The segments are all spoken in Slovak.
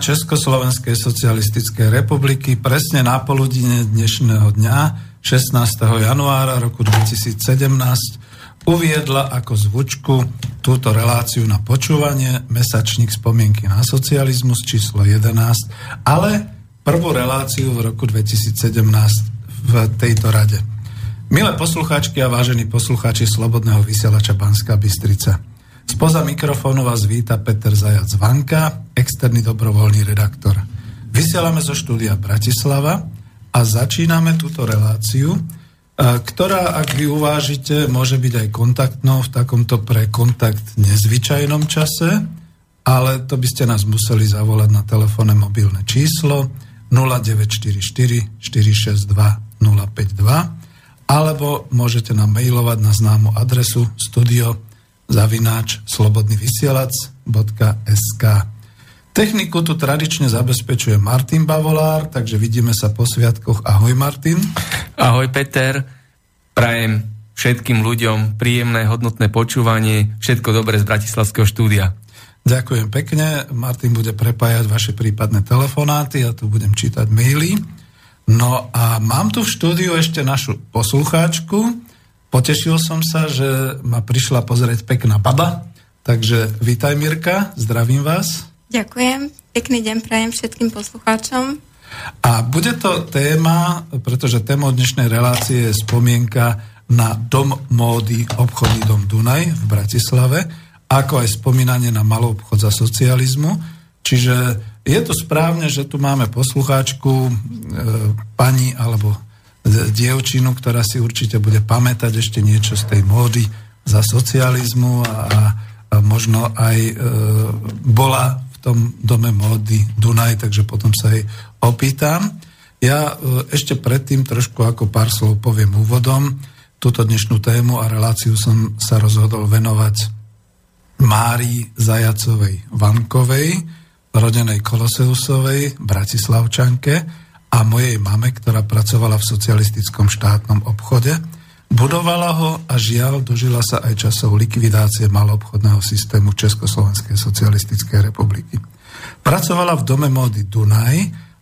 Československej socialistickej republiky presne na poludine dnešného dňa 16. januára roku 2017 uviedla ako zvučku túto reláciu na počúvanie mesačník spomienky na socializmus číslo 11, ale prvú reláciu v roku 2017 v tejto rade. Milé poslucháčky a vážení poslucháči Slobodného vysielača Banská Bystrica. Spoza mikrofónu vás víta Peter Zajac Vanka, externý dobrovoľný redaktor. Vysielame zo štúdia Bratislava a začíname túto reláciu, e, ktorá, ak vy uvážite, môže byť aj kontaktnou v takomto pre kontakt nezvyčajnom čase, ale to by ste nás museli zavolať na telefónne mobilné číslo 0944 462 052 alebo môžete nám mailovať na známu adresu studio zavináč slobodnyvysielac.sk Techniku tu tradične zabezpečuje Martin Bavolár, takže vidíme sa po sviatkoch. Ahoj Martin. Ahoj Peter. Prajem všetkým ľuďom príjemné, hodnotné počúvanie. Všetko dobré z Bratislavského štúdia. Ďakujem pekne. Martin bude prepájať vaše prípadné telefonáty, ja tu budem čítať maily. No a mám tu v štúdiu ešte našu poslucháčku, Potešil som sa, že ma prišla pozrieť pekná baba, takže vítaj Mirka, zdravím vás. Ďakujem, pekný deň prajem všetkým poslucháčom. A bude to téma, pretože téma dnešnej relácie je spomienka na dom módy obchodný dom Dunaj v Bratislave, ako aj spomínanie na malý obchod za socializmu. Čiže je to správne, že tu máme poslucháčku, e, pani alebo dievčinu, ktorá si určite bude pamätať ešte niečo z tej módy za socializmu a, a možno aj e, bola tom dome módy Dunaj, takže potom sa jej opýtam. Ja e, ešte predtým trošku ako pár slov poviem úvodom. Túto dnešnú tému a reláciu som sa rozhodol venovať Márii Zajacovej Vankovej, rodenej Koloseusovej, Bratislavčanke, a mojej mame, ktorá pracovala v socialistickom štátnom obchode. Budovala ho a žiaľ dožila sa aj časov likvidácie malobchodného systému Československej socialistickej republiky. Pracovala v dome módy Dunaj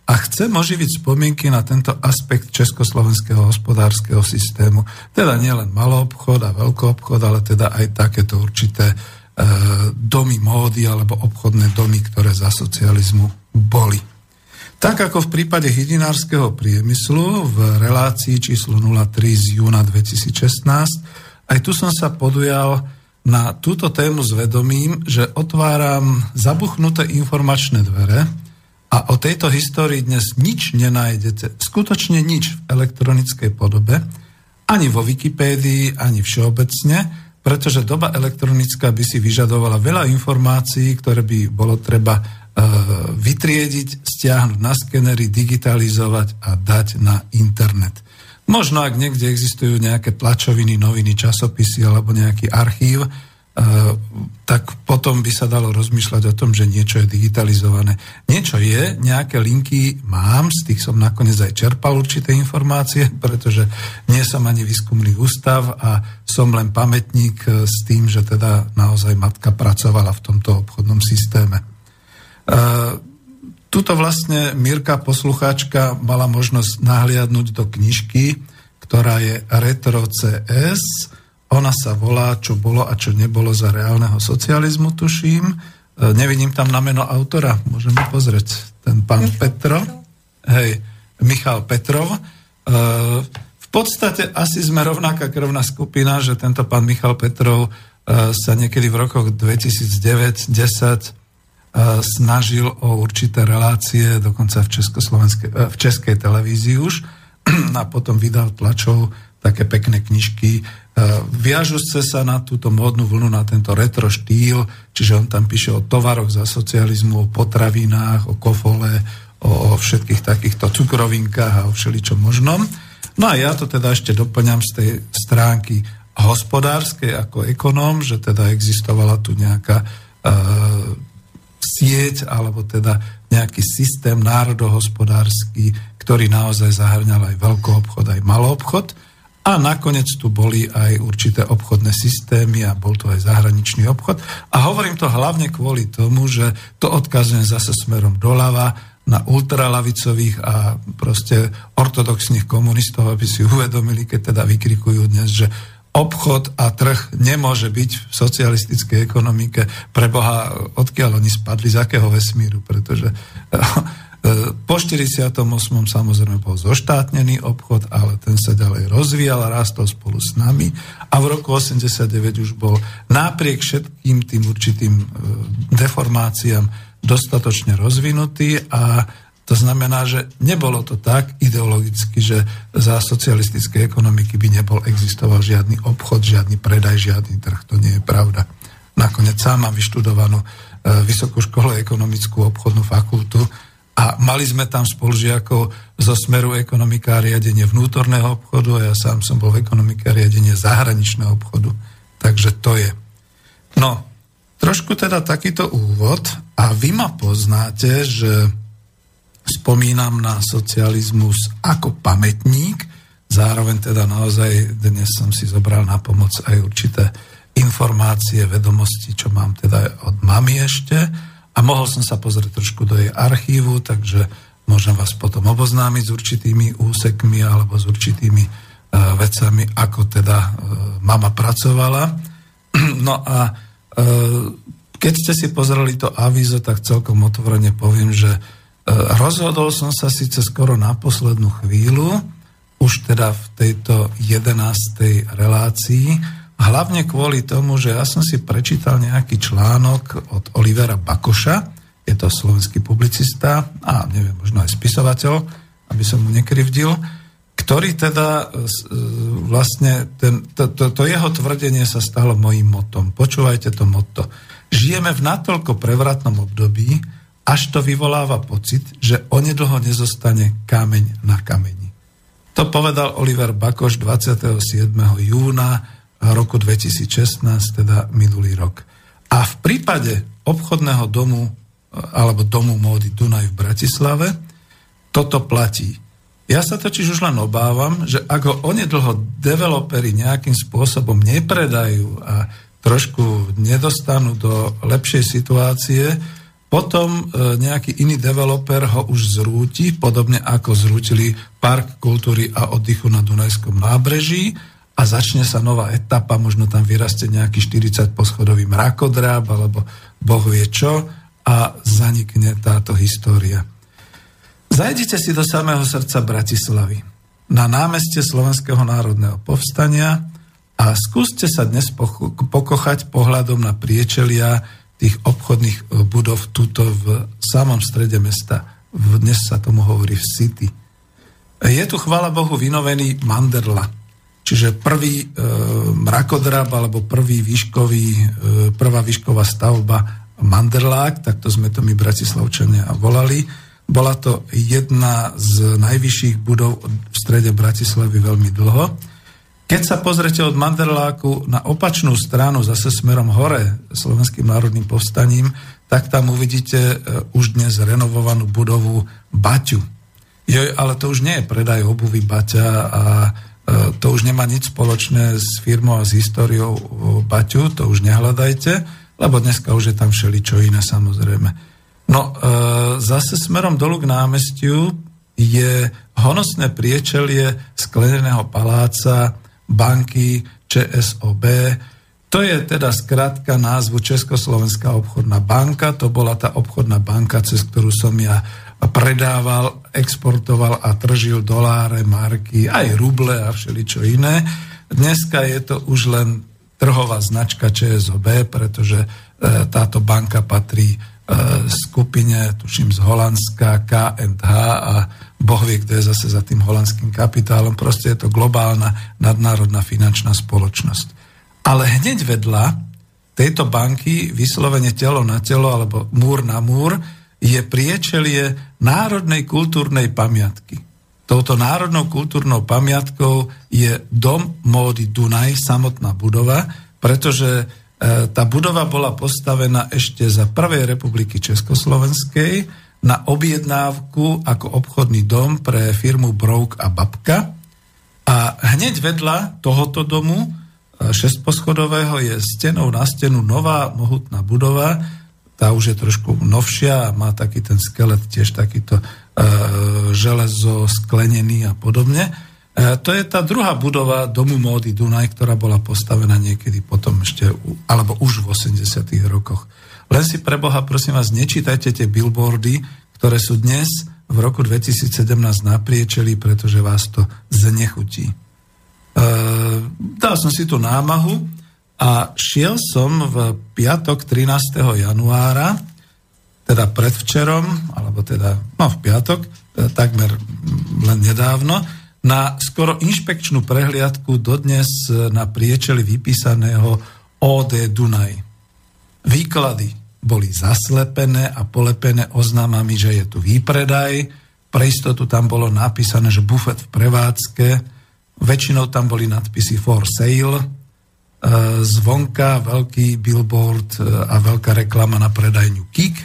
a chce oživiť spomienky na tento aspekt československého hospodárskeho systému. Teda nielen obchod a obchod, ale teda aj takéto určité e, domy módy alebo obchodné domy, ktoré za socializmu boli. Tak ako v prípade hydinárskeho priemyslu v relácii číslo 03 z júna 2016, aj tu som sa podujal na túto tému s vedomím, že otváram zabuchnuté informačné dvere a o tejto histórii dnes nič nenájdete, skutočne nič v elektronickej podobe, ani vo Wikipédii, ani všeobecne, pretože doba elektronická by si vyžadovala veľa informácií, ktoré by bolo treba vytriediť, stiahnuť na skenery, digitalizovať a dať na internet. Možno ak niekde existujú nejaké tlačoviny, noviny, časopisy alebo nejaký archív, e, tak potom by sa dalo rozmýšľať o tom, že niečo je digitalizované. Niečo je, nejaké linky mám, z tých som nakoniec aj čerpal určité informácie, pretože nie som ani výskumný ústav a som len pamätník s tým, že teda naozaj matka pracovala v tomto obchodnom systéme. Tuto vlastne Mirka poslucháčka mala možnosť nahliadnúť do knižky, ktorá je Retro CS. Ona sa volá Čo bolo a čo nebolo za reálneho socializmu, tuším. E, nevidím tam na meno autora, môžeme pozrieť. Ten pán Petrov. Hej, Michal Petrov. E, v podstate asi sme rovnaká krvná skupina, že tento pán Michal Petrov e, sa niekedy v rokoch 2009-10 snažil o určité relácie, dokonca v, v českej televízii už, a potom vydal tlačov také pekné knižky. Viažu sa na túto módnu vlnu, na tento retro štýl, čiže on tam píše o tovaroch za socializmu, o potravinách, o kofole, o, o všetkých takýchto cukrovinkách a o všeličom možnom. No a ja to teda ešte doplňam z tej stránky hospodárskej ako ekonóm, že teda existovala tu nejaká sieť alebo teda nejaký systém národohospodársky, ktorý naozaj zahrňal aj veľký obchod, aj malý obchod. A nakoniec tu boli aj určité obchodné systémy a bol to aj zahraničný obchod. A hovorím to hlavne kvôli tomu, že to odkazujem zase smerom doľava na ultralavicových a proste ortodoxných komunistov, aby si uvedomili, keď teda vykrikujú dnes, že obchod a trh nemôže byť v socialistickej ekonomike. Pre Boha, odkiaľ oni spadli, z akého vesmíru, pretože E, po 48. samozrejme bol zoštátnený obchod, ale ten sa ďalej rozvíjal a rástol spolu s nami a v roku 89 už bol napriek všetkým tým určitým e, deformáciám dostatočne rozvinutý a to znamená, že nebolo to tak ideologicky, že za socialistické ekonomiky by nebol existoval žiadny obchod, žiadny predaj, žiadny trh. To nie je pravda. Nakoniec sám mám vyštudovanú e, Vysokú školu ekonomickú obchodnú fakultu, a mali sme tam spolužiakov zo smeru ekonomika a riadenie vnútorného obchodu a ja sám som bol v ekonomike a riadenie zahraničného obchodu. Takže to je. No, trošku teda takýto úvod a vy ma poznáte, že spomínam na socializmus ako pamätník, zároveň teda naozaj dnes som si zobral na pomoc aj určité informácie, vedomosti, čo mám teda od mami ešte, a mohol som sa pozrieť trošku do jej archívu, takže môžem vás potom oboznámiť s určitými úsekmi alebo s určitými uh, vecami, ako teda uh, mama pracovala. No a uh, keď ste si pozreli to avizo, tak celkom otvorene poviem, že rozhodol som sa síce skoro na poslednú chvíľu, už teda v tejto 11. relácii, Hlavne kvôli tomu, že ja som si prečítal nejaký článok od Olivera Bakoša, je to slovenský publicista a neviem, možno aj spisovateľ, aby som mu nekrivdil, ktorý teda e, vlastne, ten, to, to, to jeho tvrdenie sa stalo mojím motom. Počúvajte to moto. Žijeme v natoľko prevratnom období, až to vyvoláva pocit, že onedlho nezostane kameň na kameni. To povedal Oliver Bakoš 27. júna roku 2016, teda minulý rok. A v prípade obchodného domu alebo domu módy Dunaj v Bratislave toto platí. Ja sa totiž už len obávam, že ak ho onedlho developeri nejakým spôsobom nepredajú a trošku nedostanú do lepšej situácie, potom e, nejaký iný developer ho už zrúti, podobne ako zrútili Park kultúry a oddychu na Dunajskom nábreží a začne sa nová etapa, možno tam vyrastie nejaký 40 poschodový mrakodráb alebo boh vie čo a zanikne táto história. Zajdite si do samého srdca Bratislavy, na námeste Slovenského národného povstania a skúste sa dnes pokochať pohľadom na priečelia tých obchodných e, budov tuto v samom strede mesta. Dnes sa tomu hovorí v City. Je tu, chvála Bohu, vynovený Manderla – Čiže prvý e, mrakodrab alebo prvý výškový, e, prvá výšková stavba Manderlák, takto sme to my Bratislavčania volali. Bola to jedna z najvyšších budov v strede Bratislavy veľmi dlho. Keď sa pozrete od Manderláku na opačnú stranu, zase smerom hore, Slovenským národným povstaním, tak tam uvidíte e, už dnes renovovanú budovu Baťu. Jo, ale to už nie je predaj obuvy Baťa a E, to už nemá nič spoločné s firmou a s históriou Baťu, to už nehľadajte, lebo dneska už je tam všeličo iné samozrejme. No, e, zase smerom dolu k námestiu je honosné priečelie skleneného paláca banky ČSOB. To je teda skratka názvu Československá obchodná banka. To bola tá obchodná banka, cez ktorú som ja predával, exportoval a tržil doláre, marky, aj ruble a všeličo iné. Dneska je to už len trhová značka ČSOB, pretože e, táto banka patrí e, skupine, tuším z Holandska, K&H a Boh vie, kto je zase za tým holandským kapitálom. Proste je to globálna nadnárodná finančná spoločnosť. Ale hneď vedľa tejto banky vyslovene telo na telo alebo múr na múr je priečelie národnej kultúrnej pamiatky. Touto národnou kultúrnou pamiatkou je dom módy Dunaj, samotná budova, pretože e, tá budova bola postavená ešte za Prvej republiky Československej na objednávku ako obchodný dom pre firmu Brouk a Babka. A hneď vedľa tohoto domu, e, šestposchodového, je stenou na stenu nová mohutná budova, tá už je trošku novšia a má taký ten skelet tiež takýto e, železo sklenený a podobne. E, to je tá druhá budova domu módy Dunaj, ktorá bola postavená niekedy potom ešte, alebo už v 80 rokoch. Len si pre Boha, prosím vás, nečítajte tie billboardy, ktoré sú dnes v roku 2017 napriečeli, pretože vás to znechutí. E, dal som si tú námahu a šiel som v piatok 13. januára, teda predvčerom, alebo teda, no v piatok, e, takmer len nedávno, na skoro inšpekčnú prehliadku dodnes na priečeli vypísaného OD Dunaj. Výklady boli zaslepené a polepené oznámami, že je tu výpredaj. Pre istotu tam bolo napísané, že bufet v prevádzke. Väčšinou tam boli nadpisy for sale. E, zvonka veľký billboard e, a veľká reklama na predajňu KIK.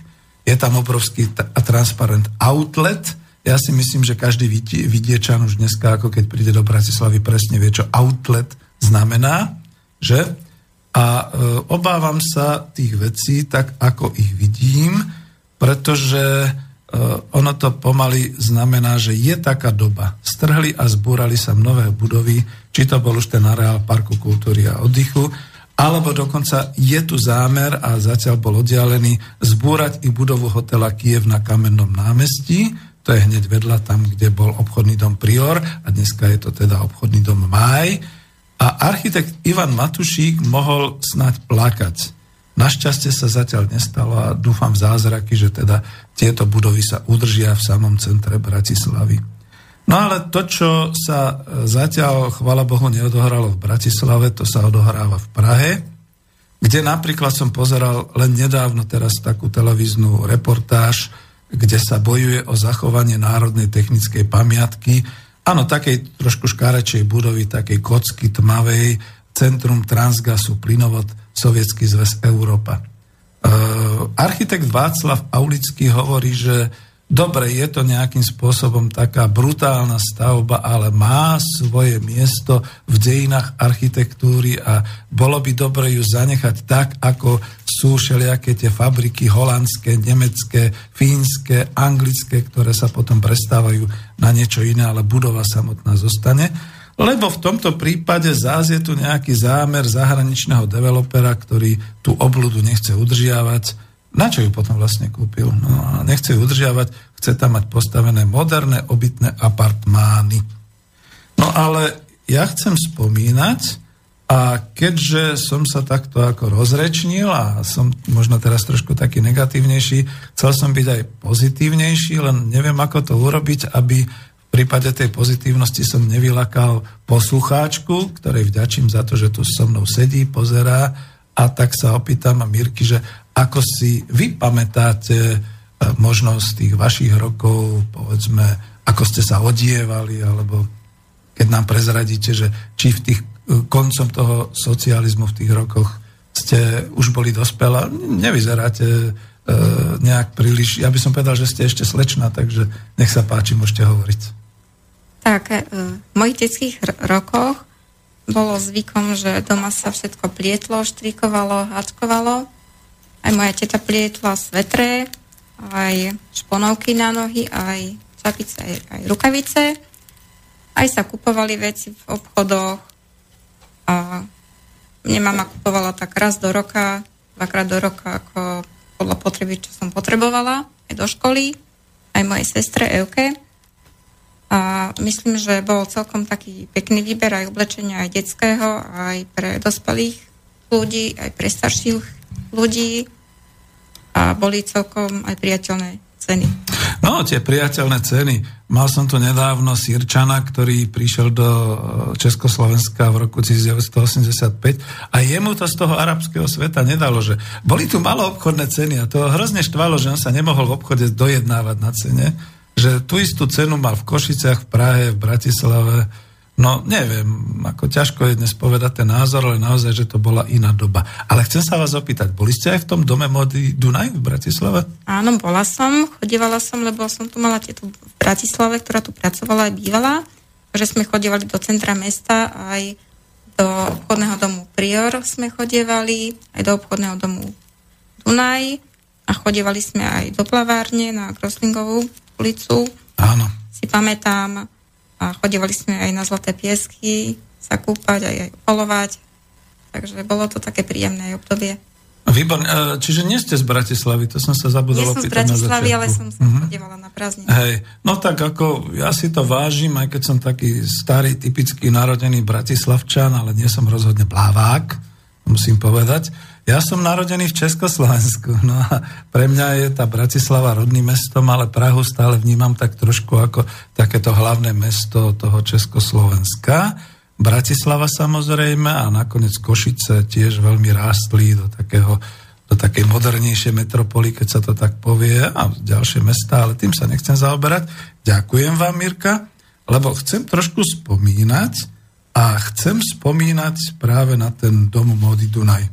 Je tam obrovský transparent outlet. Ja si myslím, že každý vidiečan už dneska, ako keď príde do Bratislavy, presne vie, čo outlet znamená, že? A e, obávam sa tých vecí tak, ako ich vidím, pretože e, ono to pomaly znamená, že je taká doba. Strhli a zbúrali sa mnohé budovy, či to bol už ten areál Parku kultúry a oddychu, alebo dokonca je tu zámer, a zatiaľ bol oddialený, zbúrať i budovu hotela Kiev na Kamennom námestí, to je hneď vedľa tam, kde bol obchodný dom Prior a dneska je to teda obchodný dom Maj a architekt Ivan Matušík mohol snať plakať. Našťastie sa zatiaľ nestalo a dúfam v zázraky, že teda tieto budovy sa udržia v samom centre Bratislavy. No ale to, čo sa e, zatiaľ, chvala Bohu, neodohralo v Bratislave, to sa odohráva v Prahe, kde napríklad som pozeral len nedávno teraz takú televíznu reportáž, kde sa bojuje o zachovanie národnej technickej pamiatky Áno, takej trošku škárečej budovy, takej kocky tmavej, centrum Transgasu, plynovod, Sovietský zväz Európa. E, architekt Václav Aulický hovorí, že dobre, je to nejakým spôsobom taká brutálna stavba, ale má svoje miesto v dejinách architektúry a bolo by dobre ju zanechať tak, ako sú všelijaké tie fabriky holandské, nemecké, fínske, anglické, ktoré sa potom prestávajú na niečo iné, ale budova samotná zostane. Lebo v tomto prípade zás je tu nejaký zámer zahraničného developera, ktorý tú obludu nechce udržiavať, na čo ju potom vlastne kúpil? No nechce ju udržiavať, chce tam mať postavené moderné obytné apartmány. No ale ja chcem spomínať, a keďže som sa takto ako rozrečnil a som možno teraz trošku taký negatívnejší, chcel som byť aj pozitívnejší, len neviem, ako to urobiť, aby v prípade tej pozitívnosti som nevylakal poslucháčku, ktorej vďačím za to, že tu so mnou sedí, pozerá a tak sa opýtam a Mirky, že ako si vy pamätáte e, možno tých vašich rokov, povedzme, ako ste sa odievali, alebo keď nám prezradíte, že či v tých koncom toho socializmu v tých rokoch ste už boli dospelá, nevyzeráte e, nejak príliš, ja by som povedal, že ste ešte slečná, takže nech sa páči, môžete hovoriť. Tak, e, v mojich detských rokoch bolo zvykom, že doma sa všetko plietlo, štrikovalo, hačkovalo aj moja teta plietla svetre, aj šponovky na nohy, aj čapice, aj, aj rukavice. Aj sa kupovali veci v obchodoch a mne mama kupovala tak raz do roka, dvakrát do roka, ako podľa potreby, čo som potrebovala, aj do školy, aj mojej sestre Euke. A myslím, že bol celkom taký pekný výber aj oblečenia aj detského, aj pre dospelých ľudí, aj pre starších ľudí a boli celkom aj priateľné ceny. No, tie priateľné ceny. Mal som tu nedávno Sirčana, ktorý prišiel do e, Československa v roku 1985 a jemu to z toho arabského sveta nedalo, že boli tu malo obchodné ceny a to hrozne štvalo, že on sa nemohol v obchode dojednávať na cene, že tú istú cenu mal v Košiciach, v Prahe, v Bratislave, No neviem, ako ťažko je dnes povedať ten názor, ale naozaj, že to bola iná doba. Ale chcem sa vás opýtať, boli ste aj v tom dome mody Dunaj v Bratislave? Áno, bola som, chodívala som, lebo som tu mala tieto v Bratislave, ktorá tu pracovala aj bývala. že sme chodívali do centra mesta aj do obchodného domu Prior sme chodievali, aj do obchodného domu Dunaj a chodievali sme aj do plavárne na Groslingovú ulicu. Áno. Si pamätám. A chodievali sme aj na Zlaté piesky sa kúpať, aj, aj polovať. Takže bolo to také príjemné obdobie. Výborne. Čiže nie ste z Bratislavy, to som sa zabudol Nie som z Bratislavy, ale som sa mm-hmm. chodievala na prázdniny. Hej, no tak ako ja si to vážim, aj keď som taký starý, typický narodený Bratislavčan, ale nie som rozhodne plávák, musím povedať. Ja som narodený v Československu, no a pre mňa je tá Bratislava rodným mestom, ale Prahu stále vnímam tak trošku ako takéto hlavné mesto toho Československa. Bratislava samozrejme a nakoniec Košice tiež veľmi rástli do takého do takej modernejšej metropoly, keď sa to tak povie, a ďalšie mesta, ale tým sa nechcem zaoberať. Ďakujem vám, Mirka, lebo chcem trošku spomínať a chcem spomínať práve na ten dom módy Dunaj.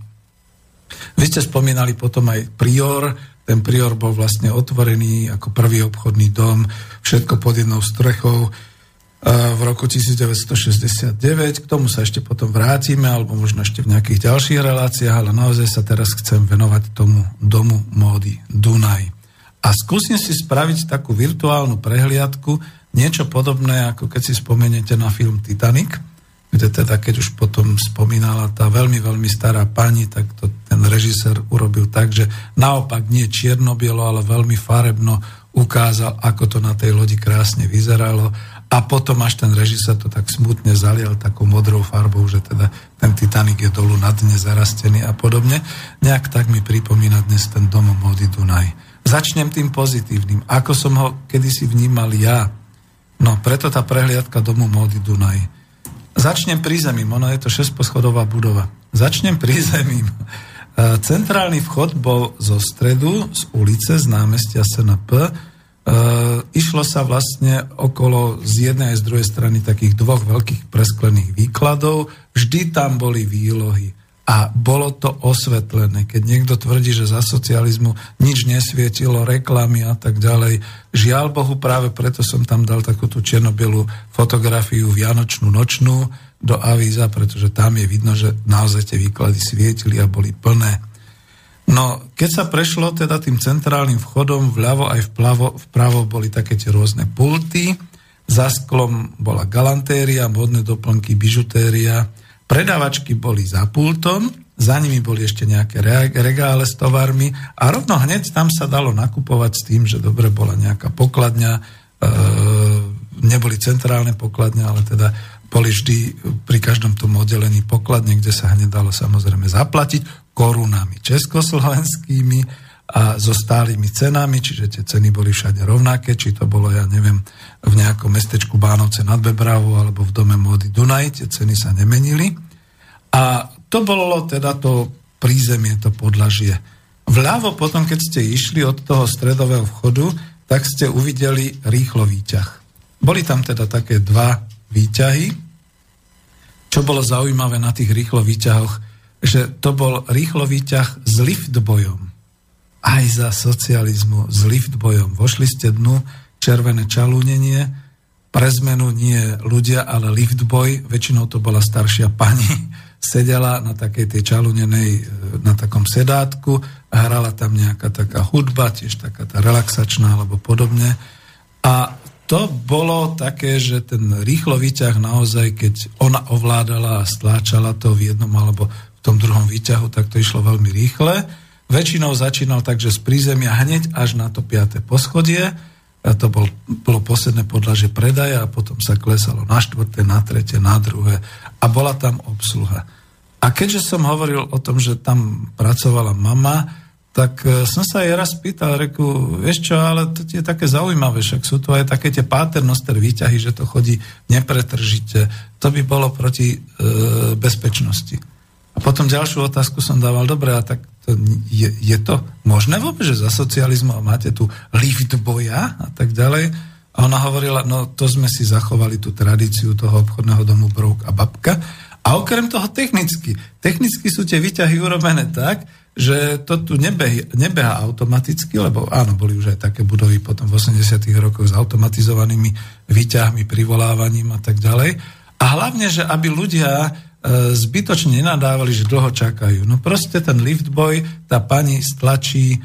Vy ste spomínali potom aj Prior, ten Prior bol vlastne otvorený ako prvý obchodný dom, všetko pod jednou strechou, v roku 1969. K tomu sa ešte potom vrátime, alebo možno ešte v nejakých ďalších reláciách, ale naozaj sa teraz chcem venovať tomu domu módy Dunaj. A skúsim si spraviť takú virtuálnu prehliadku, niečo podobné, ako keď si spomeniete na film Titanic, kde teda, keď už potom spomínala tá veľmi, veľmi stará pani, tak to ten režisér urobil tak, že naopak nie čierno-bielo, ale veľmi farebno ukázal, ako to na tej lodi krásne vyzeralo a potom až ten režisér to tak smutne zalial takou modrou farbou, že teda ten Titanic je dolu na dne zarastený a podobne. Nejak tak mi pripomína dnes ten dom mody Dunaj. Začnem tým pozitívnym. Ako som ho kedysi vnímal ja. No, preto tá prehliadka domu mody Dunaj. Začnem prízemím, ono je to šesposchodová budova. Začnem prízemím. E, centrálny vchod bol zo stredu, z ulice, z námestia SNP, E, išlo sa vlastne okolo z jednej aj z druhej strany takých dvoch veľkých presklených výkladov. Vždy tam boli výlohy. A bolo to osvetlené. Keď niekto tvrdí, že za socializmu nič nesvietilo, reklamy a tak ďalej. Žiaľ Bohu, práve preto som tam dal takú tú čiernobielú fotografiu Vianočnú nočnú do avíza, pretože tam je vidno, že naozaj tie výklady svietili a boli plné. No, keď sa prešlo teda tým centrálnym vchodom vľavo aj vpravo, vpravo boli také tie rôzne pulty, za sklom bola galantéria, modné doplnky, bižutéria, predávačky boli za pultom, za nimi boli ešte nejaké regále s tovarmi a rovno hneď tam sa dalo nakupovať s tým, že dobre bola nejaká pokladňa, e, neboli centrálne pokladne, ale teda boli vždy pri každom tom oddelení pokladne, kde sa hneď dalo samozrejme zaplatiť korunami československými a so stálymi cenami, čiže tie ceny boli všade rovnaké, či to bolo, ja neviem, v nejakom mestečku Bánovce nad Bebravou alebo v dome módy Dunaj, tie ceny sa nemenili. A to bolo teda to prízemie, to podlažie. Vľavo potom, keď ste išli od toho stredového vchodu, tak ste uvideli rýchlo výťah. Boli tam teda také dva výťahy. Čo bolo zaujímavé na tých rýchlo výťahoch, že to bol rýchlo výťah s liftbojom. Aj za socializmu s liftbojom. Vošli ste dnu červené čalúnenie, pre zmenu nie ľudia, ale liftboj, väčšinou to bola staršia pani, sedela na takej tej čalúnenej, e, na takom sedátku a hrala tam nejaká taká hudba, tiež taká tá relaxačná alebo podobne. A to bolo také, že ten rýchlo výťah naozaj, keď ona ovládala a stláčala to v jednom alebo v tom druhom výťahu, tak to išlo veľmi rýchle. Väčšinou začínal takže z prízemia hneď až na to piaté poschodie. A to bol, bolo posledné podlaže predaja a potom sa klesalo na štvrté, na tretie, na druhé a bola tam obsluha. A keďže som hovoril o tom, že tam pracovala mama, tak e, som sa jej raz pýtal, reku, vieš čo, ale to je také zaujímavé, však sú tu aj také tie paternoster výťahy, že to chodí nepretržite. To by bolo proti e, bezpečnosti. A potom ďalšiu otázku som dával, dobre, a tak to je, je to možné vôbec, že za socializmu máte tu lift boja a tak ďalej? A ona hovorila, no to sme si zachovali tú tradíciu toho obchodného domu Brouk a Babka. A okrem toho technicky. Technicky sú tie výťahy urobené tak, že to tu nebeha, nebeha automaticky, lebo áno, boli už aj také budovy potom v 80 rokoch s automatizovanými výťahmi, privolávaním a tak ďalej. A hlavne, že aby ľudia e, zbytočne nenadávali, že dlho čakajú. No proste ten liftboy, tá pani stlačí, e,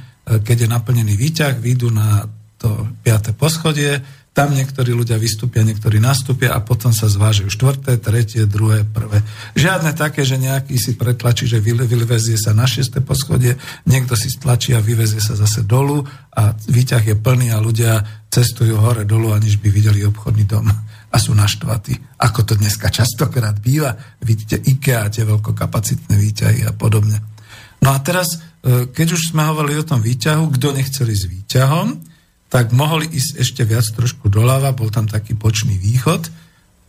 keď je naplnený výťah, výjdu na to piaté poschodie, tam niektorí ľudia vystúpia, niektorí nastúpia a potom sa zvážujú štvrté, tretie, druhé, prvé. Žiadne také, že nejaký si pretlačí, že vyvezie sa na šiesté poschodie, niekto si stlačí a vyvezie sa zase dolu a výťah je plný a ľudia cestujú hore dolu, aniž by videli obchodný dom a sú naštvatí. Ako to dneska častokrát býva. Vidíte IKEA, tie veľkokapacitné výťahy a podobne. No a teraz, e, keď už sme hovorili o tom výťahu, kto nechceli s výťahom, tak mohli ísť ešte viac trošku doľava, bol tam taký bočný východ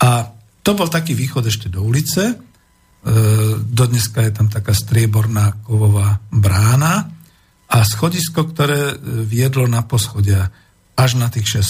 a to bol taký východ ešte do ulice, e, dodneska je tam taká strieborná kovová brána a schodisko, ktoré e, viedlo na poschodia až na tých 6 e,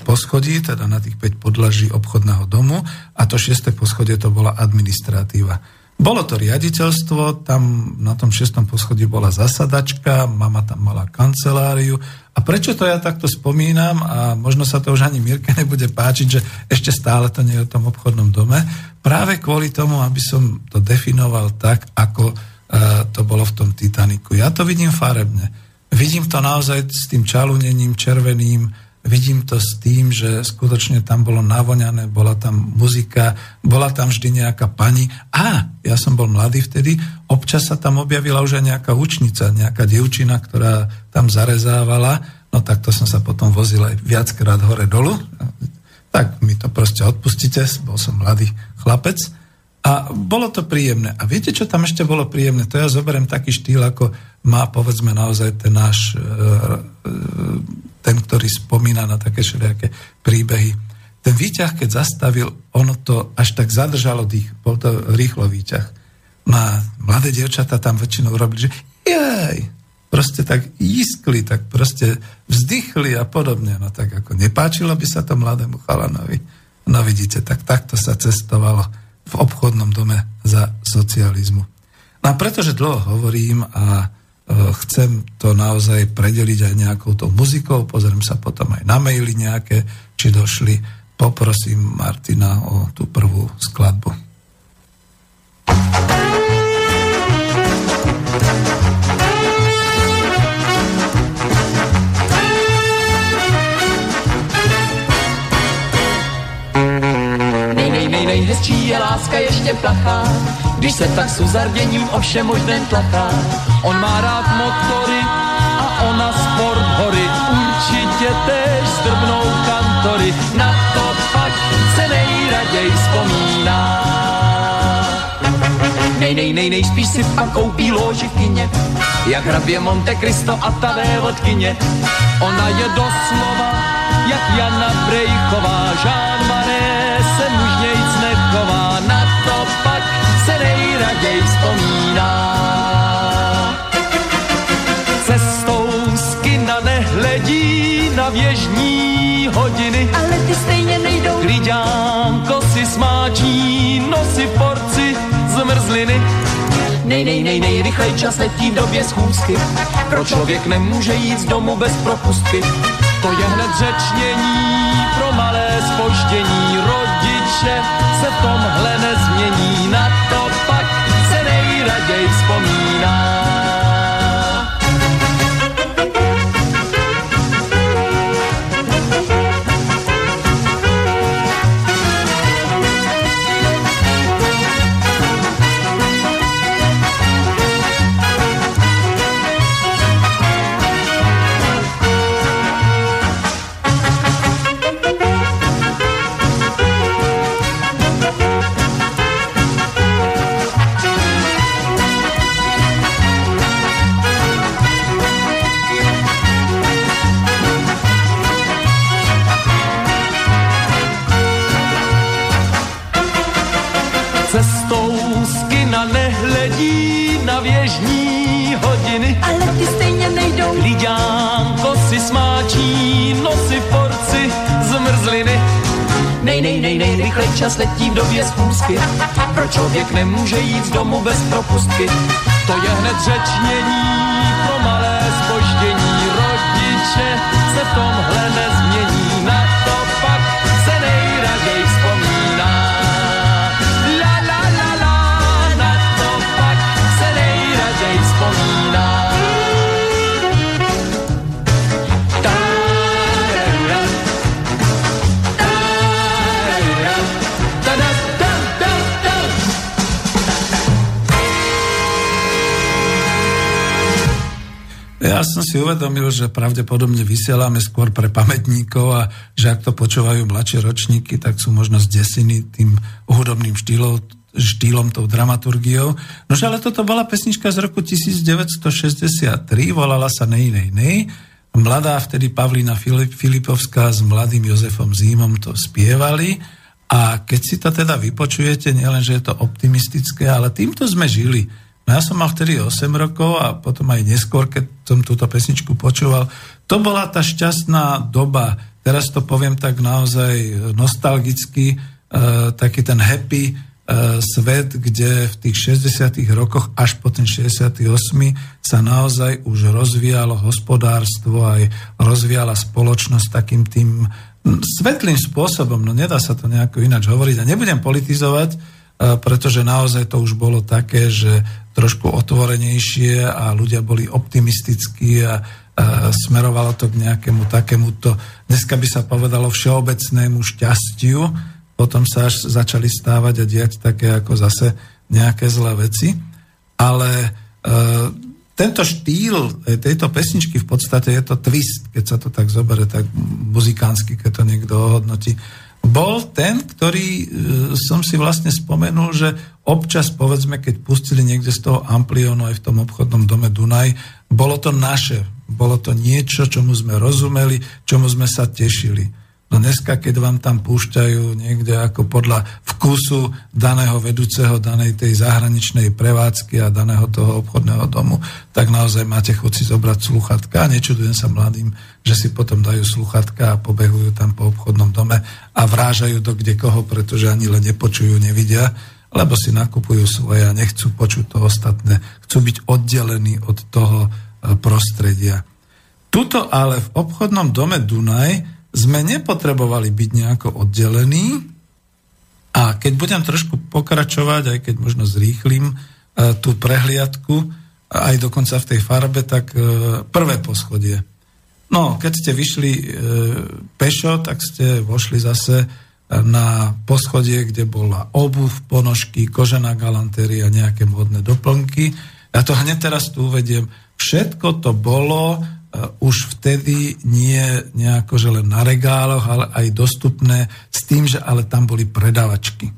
poschodí, teda na tých 5 podlaží obchodného domu a to 6. poschodie to bola administratíva. Bolo to riaditeľstvo, tam na tom šestom poschodí bola zasadačka, mama tam mala kanceláriu. A prečo to ja takto spomínam, a možno sa to už ani Mirke nebude páčiť, že ešte stále to nie je o tom obchodnom dome, práve kvôli tomu, aby som to definoval tak, ako uh, to bolo v tom Titaniku. Ja to vidím farebne. Vidím to naozaj s tým čalunením červeným, Vidím to s tým, že skutočne tam bolo navoňané, bola tam muzika, bola tam vždy nejaká pani. A ja som bol mladý vtedy, občas sa tam objavila už aj nejaká učnica, nejaká dievčina, ktorá tam zarezávala. No tak to som sa potom vozil aj viackrát hore dolu. Tak mi to proste odpustite, bol som mladý chlapec. A bolo to príjemné. A viete, čo tam ešte bolo príjemné? To ja zoberiem taký štýl, ako má povedzme naozaj ten náš e, e, ten, ktorý spomína na také všelijaké príbehy. Ten výťah, keď zastavil, ono to až tak zadržalo dých, bol to rýchlo výťah. No a mladé dievčatá tam väčšinou robili, že jej, proste tak iskli, tak proste vzdychli a podobne. No tak ako nepáčilo by sa to mladému chalanovi. No vidíte, tak takto sa cestovalo v obchodnom dome za socializmu. No a pretože dlho hovorím a Eh, chcem to naozaj predeliť aj nejakou tou muzikou, pozriem sa potom aj na maily nejaké, či došli. Poprosím Martina o tú prvú skladbu. Nejhezčí je láska ještě plachá, když se tak s uzarděním o všem možném tlachá. On má rád motory a ona sport hory, určitě tež zdrbnou kantory, na to pak se nejraději vzpomíná. Nej, nej, nej, nej, spíš si pak koupí loži v kině, jak hrabě Monte Cristo a ta vévodkyně. Ona je doslova jak Jana Brejchová, Jean Mané se mužnějc nejraději vzpomíná. Cestou z kina nehledí na věžní hodiny, ale ty stejně nejdou. Klidánko si smáčí, nosy porci zmrzliny. Nej, nej, nej, nej, rychlej čas letí v době schůzky. Pro člověk nemůže jít z domu bez propustky to je hned řečnění pro malé spoždění. Rodiče se v tomhle rychlej čas letí v době schůzky. Pro člověk nemůže jít z domu bez propustky. To je hned řečnění si uvedomil, že pravdepodobne vysielame skôr pre pamätníkov a že ak to počúvajú mladšie ročníky, tak sú možno zdesení tým hudobným štýlom, štýlom, tou dramaturgiou. Nože ale toto bola pesnička z roku 1963, volala sa Nej, nej, nej. Mladá vtedy Pavlína Filip, Filipovská s mladým Jozefom Zímom to spievali. A keď si to teda vypočujete, nielen, že je to optimistické, ale týmto sme žili. No ja som mal vtedy 8 rokov a potom aj neskôr, keď som túto pesničku počúval, to bola tá šťastná doba. Teraz to poviem tak naozaj nostalgicky, e, taký ten happy e, svet, kde v tých 60 rokoch až po ten 68 sa naozaj už rozvíjalo hospodárstvo, aj rozvíjala spoločnosť takým tým svetlým spôsobom, no nedá sa to nejako ináč hovoriť a nebudem politizovať, pretože naozaj to už bolo také, že trošku otvorenejšie a ľudia boli optimistickí a, a smerovalo to k nejakému takémuto, dneska by sa povedalo všeobecnému šťastiu, potom sa až začali stávať a diať také ako zase nejaké zlé veci, ale e, tento štýl e, tejto pesničky v podstate je to twist, keď sa to tak zoberie, tak muzikánsky, keď to niekto ohodnotí bol ten, ktorý e, som si vlastne spomenul, že občas, povedzme, keď pustili niekde z toho Amplionu aj v tom obchodnom dome Dunaj, bolo to naše, bolo to niečo, čomu sme rozumeli, čomu sme sa tešili. No dneska, keď vám tam púšťajú niekde ako podľa vkusu daného vedúceho, danej tej zahraničnej prevádzky a daného toho obchodného domu, tak naozaj máte chuť si zobrať sluchatka a nečudujem sa mladým, že si potom dajú sluchatka a pobehujú tam po obchodnom dome a vrážajú do kde koho, pretože ani len nepočujú, nevidia, lebo si nakupujú svoje a nechcú počuť to ostatné. Chcú byť oddelení od toho e, prostredia. Tuto ale v obchodnom dome Dunaj sme nepotrebovali byť nejako oddelení a keď budem trošku pokračovať, aj keď možno zrýchlim e, tú prehliadku, aj dokonca v tej farbe, tak e, prvé poschodie. No, keď ste vyšli e, pešo, tak ste vošli zase na poschodie, kde bola obuv, ponožky, kožená galantéria, nejaké modné doplnky. Ja to hneď teraz tu uvediem. Všetko to bolo už vtedy nie nejako, že len na regáloch, ale aj dostupné s tým, že ale tam boli predavačky.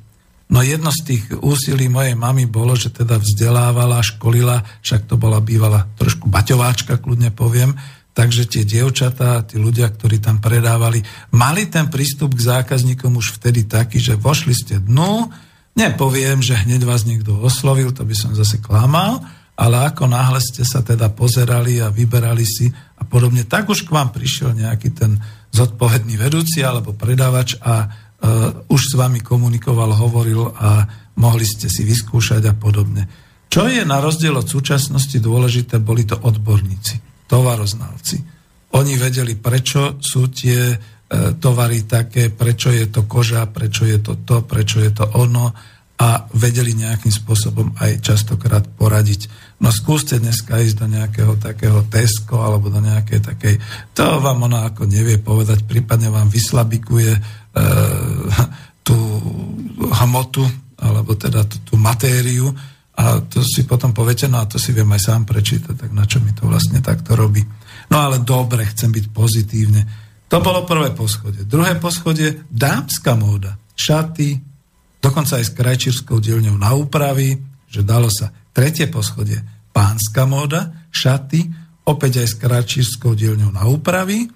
No jedno z tých úsilí mojej mamy bolo, že teda vzdelávala, školila, však to bola bývala trošku baťováčka, kľudne poviem, takže tie dievčatá, tí ľudia, ktorí tam predávali, mali ten prístup k zákazníkom už vtedy taký, že vošli ste dnu, nepoviem, že hneď vás niekto oslovil, to by som zase klamal, ale ako náhle ste sa teda pozerali a vyberali si a podobne, tak už k vám prišiel nejaký ten zodpovedný vedúci alebo predávač a uh, už s vami komunikoval, hovoril a mohli ste si vyskúšať a podobne. Čo je na rozdiel od súčasnosti dôležité, boli to odborníci, tovaroznalci. Oni vedeli, prečo sú tie e, tovary také, prečo je to koža, prečo je to to, prečo je to ono a vedeli nejakým spôsobom aj častokrát poradiť. No skúste dneska ísť do nejakého takého Tesco alebo do nejakej takej, to vám ona ako nevie povedať, prípadne vám vyslabikuje e, tú hmotu alebo teda tú, tú matériu a to si potom poviete, no a to si viem aj sám prečítať, tak na čo mi to vlastne takto robí. No ale dobre, chcem byť pozitívne. To bolo prvé poschodie. Druhé poschodie, dámska móda. Šaty, dokonca aj s krajčírskou dielňou na úpravy, že dalo sa tretie poschodie pánska móda, šaty, opäť aj s krajčírskou dielňou na úpravy,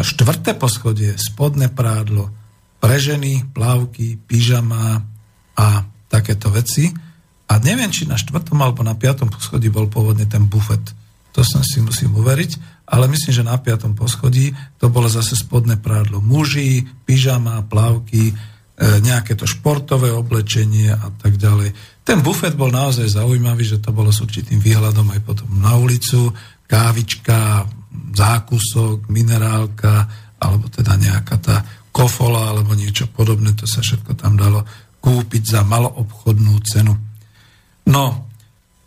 štvrté poschodie spodné prádlo, pre ženy, plavky, pyžama a takéto veci. A neviem, či na štvrtom alebo na piatom poschodí bol pôvodne ten bufet. To som si musím uveriť, ale myslím, že na piatom poschodí to bolo zase spodné prádlo. Muži, pyžama, plavky, nejaké to športové oblečenie a tak ďalej. Ten bufet bol naozaj zaujímavý, že to bolo s určitým výhľadom aj potom na ulicu, kávička, zákusok, minerálka, alebo teda nejaká tá kofola alebo niečo podobné, to sa všetko tam dalo kúpiť za maloobchodnú cenu. No,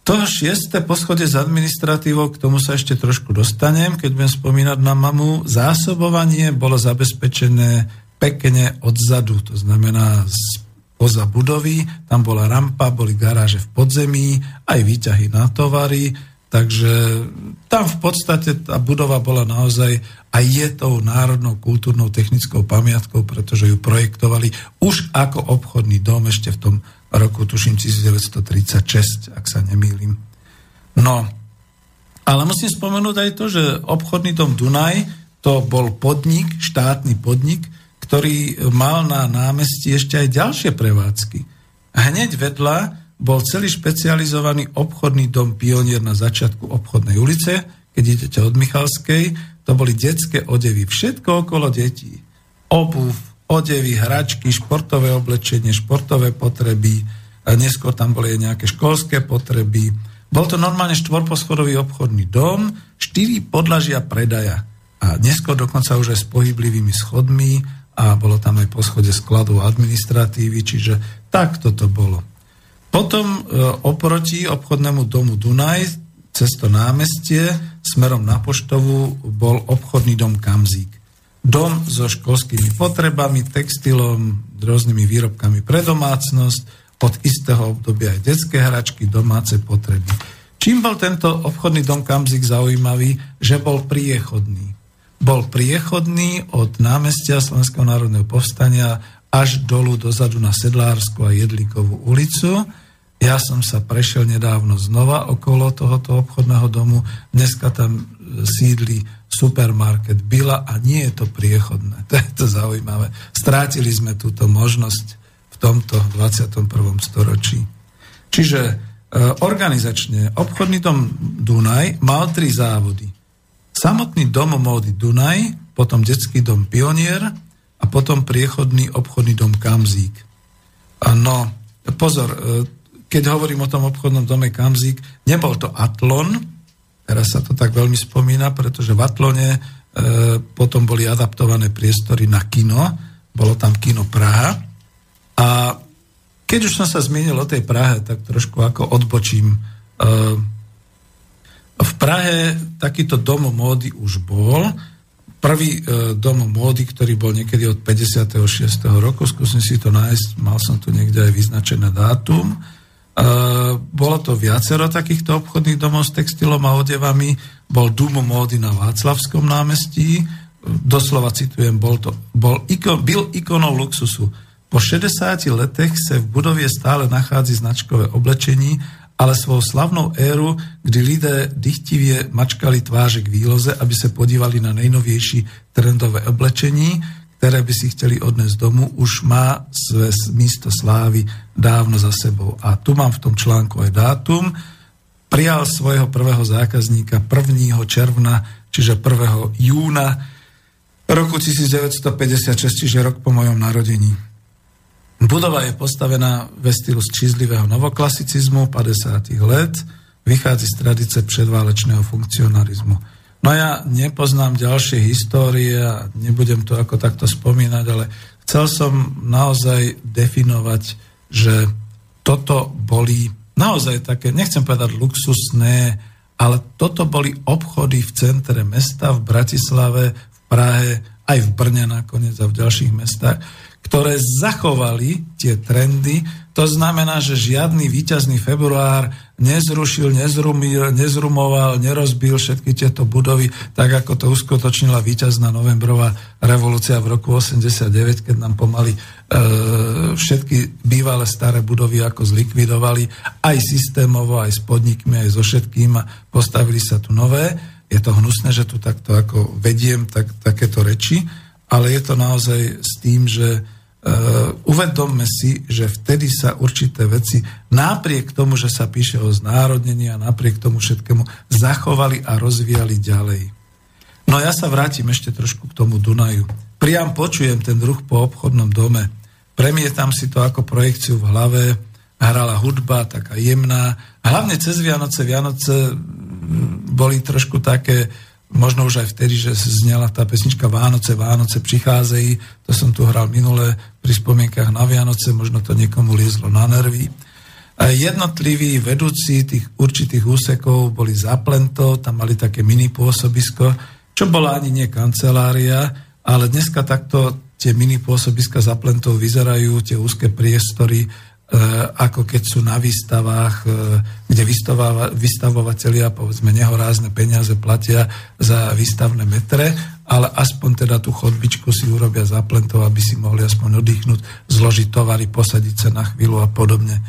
to šiesté poschodie s administratívou, k tomu sa ešte trošku dostanem, keď budem spomínať na mamu. Zásobovanie bolo zabezpečené pekne odzadu, to znamená z poza budovy, tam bola rampa, boli garáže v podzemí, aj výťahy na tovary, takže tam v podstate tá budova bola naozaj a je tou národnou kultúrnou technickou pamiatkou, pretože ju projektovali už ako obchodný dom ešte v tom roku, tuším, 1936, ak sa nemýlim. No, ale musím spomenúť aj to, že obchodný dom Dunaj to bol podnik, štátny podnik, ktorý mal na námestí ešte aj ďalšie prevádzky. Hneď vedľa bol celý špecializovaný obchodný dom Pionier na začiatku obchodnej ulice, keď idete od Michalskej, to boli detské odevy, všetko okolo detí. Obuv, odevy, hračky, športové oblečenie, športové potreby, a neskôr tam boli aj nejaké školské potreby. Bol to normálne štvorposchodový obchodný dom, štyri podlažia predaja a neskôr dokonca už aj s pohyblivými schodmi, a bolo tam aj po schode skladu administratívy, čiže takto to bolo. Potom e, oproti obchodnému domu Dunaj cez to námestie smerom na poštovu bol obchodný dom Kamzík. Dom so školskými potrebami, textilom, rôznymi výrobkami pre domácnosť, od istého obdobia aj detské hračky, domáce potreby. Čím bol tento obchodný dom Kamzik zaujímavý? Že bol priechodný bol priechodný od námestia Slovenského národného povstania až dolu dozadu na Sedlársku a Jedlíkovú ulicu. Ja som sa prešiel nedávno znova okolo tohoto obchodného domu. Dneska tam sídli supermarket Bila a nie je to priechodné. To je to zaujímavé. Strátili sme túto možnosť v tomto 21. storočí. Čiže e, organizačne obchodný dom Dunaj mal tri závody Samotný dom módy Dunaj, potom detský dom Pionier a potom priechodný obchodný dom Kamzík. No, pozor, e, keď hovorím o tom obchodnom dome Kamzík, nebol to Atlon, teraz sa to tak veľmi spomína, pretože v Atlone e, potom boli adaptované priestory na kino, bolo tam kino Praha a keď už som sa zmienil o tej Prahe, tak trošku ako odbočím. E, v Prahe takýto dom módy už bol. Prvý e, dom módy, ktorý bol niekedy od 56. roku, skúsim si to nájsť, mal som tu niekde aj vyznačené dátum. E, bolo to viacero takýchto obchodných domov s textilom a odevami. Bol dom módy na Václavskom námestí. Doslova citujem, bol to, bol ikon, byl ikonou luxusu. Po 60 letech sa v budovie stále nachádza značkové oblečení ale svou slavnou éru, kdy lidé dychtivie mačkali tváře k výloze, aby sa podívali na nejnovější trendové oblečení, ktoré by si chceli odnesť domu, už má své místo slávy dávno za sebou. A tu mám v tom článku aj dátum. Prijal svojho prvého zákazníka 1. června, čiže 1. júna roku 1956, čiže rok po mojom narodení. Budova je postavená ve stylu z čízlivého novoklasicizmu 50. let, vychádza z tradice predválečného funkcionarizmu. No ja nepoznám ďalšie histórie a nebudem to ako takto spomínať, ale chcel som naozaj definovať, že toto boli naozaj také, nechcem povedať luxusné, ale toto boli obchody v centre mesta, v Bratislave, v Prahe, aj v Brne nakoniec a v ďalších mestách, ktoré zachovali tie trendy. To znamená, že žiadny víťazný február nezrušil, nezrumil, nezrumoval, nerozbil všetky tieto budovy, tak ako to uskutočnila víťazná novembrová revolúcia v roku 89, keď nám pomaly e, všetky bývalé staré budovy ako zlikvidovali, aj systémovo, aj s podnikmi, aj so všetkým a postavili sa tu nové. Je to hnusné, že tu takto ako vediem tak, takéto reči, ale je to naozaj s tým, že Uh, uvedomme si, že vtedy sa určité veci napriek tomu, že sa píše o znárodnení a napriek tomu všetkému zachovali a rozvíjali ďalej. No ja sa vrátim ešte trošku k tomu Dunaju. Priam počujem ten druh po obchodnom dome. premietam si to ako projekciu v hlave, hrala hudba, taká jemná. Hlavne cez Vianoce. Vianoce boli trošku také, možno už aj vtedy, že znela tá pesnička Vánoce, Vánoce pricházejí. To som tu hral minule pri spomienkach na Vianoce, možno to niekomu liezlo na nervy. A jednotliví vedúci tých určitých úsekov boli zaplento, tam mali také mini pôsobisko, čo bola ani nie kancelária, ale dneska takto tie mini pôsobiska zaplentov vyzerajú, tie úzke priestory, ako keď sú na výstavách, e, kde vystavovateľia, povedzme, nehorázne peniaze platia za výstavné metre, ale aspoň teda tú chodbičku si urobia za plentov, aby si mohli aspoň oddychnúť, zložiť tovary, posadiť sa na chvíľu a podobne.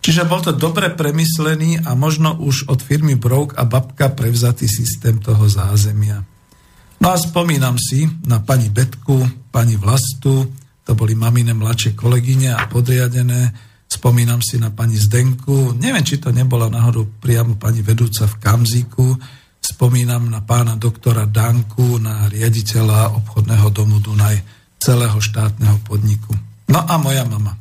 Čiže bol to dobre premyslený a možno už od firmy Brouk a Babka prevzatý systém toho zázemia. No a spomínam si na pani Betku, pani Vlastu, to boli mamine mladšie kolegyne a podriadené, Spomínam si na pani Zdenku, neviem, či to nebola náhodou priamo pani vedúca v Kamziku, spomínam na pána doktora Danku, na riaditeľa obchodného domu Dunaj, celého štátneho podniku. No a moja mama.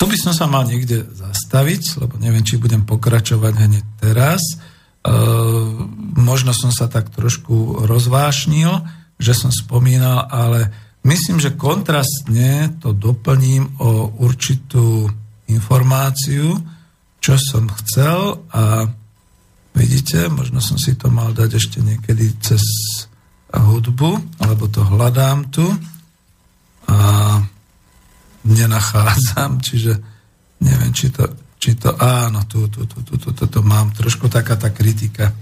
Tu by som sa mal niekde zastaviť, lebo neviem, či budem pokračovať hneď teraz. E, možno som sa tak trošku rozvášnil, že som spomínal, ale Myslím, že kontrastne to doplním o určitú informáciu, čo som chcel a vidíte, možno som si to mal dať ešte niekedy cez hudbu, alebo to hľadám tu a nenachádzam, čiže neviem, či to, či to áno, tu, tu, tu, tu, tu, tu, tu mám trošku taká tá kritika.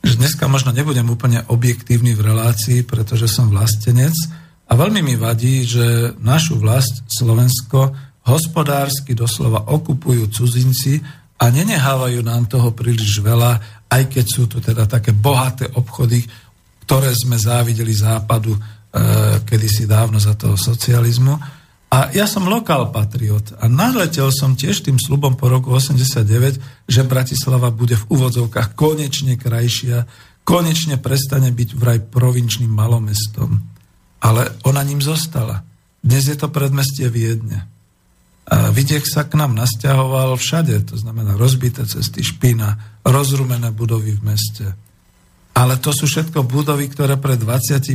Že dneska možno nebudem úplne objektívny v relácii, pretože som vlastenec, a veľmi mi vadí, že našu vlast Slovensko hospodársky doslova okupujú cudzinci a nenehávajú nám toho príliš veľa, aj keď sú tu teda také bohaté obchody, ktoré sme závideli západu e, kedysi dávno za toho socializmu. A ja som lokál patriot a naletel som tiež tým slubom po roku 89, že Bratislava bude v úvodzovkách konečne krajšia, konečne prestane byť vraj provinčným malomestom ale ona ním zostala. Dnes je to predmestie Viedne. A vidiek sa k nám nasťahoval všade, to znamená rozbité cesty, špina, rozrumené budovy v meste. Ale to sú všetko budovy, ktoré pred 27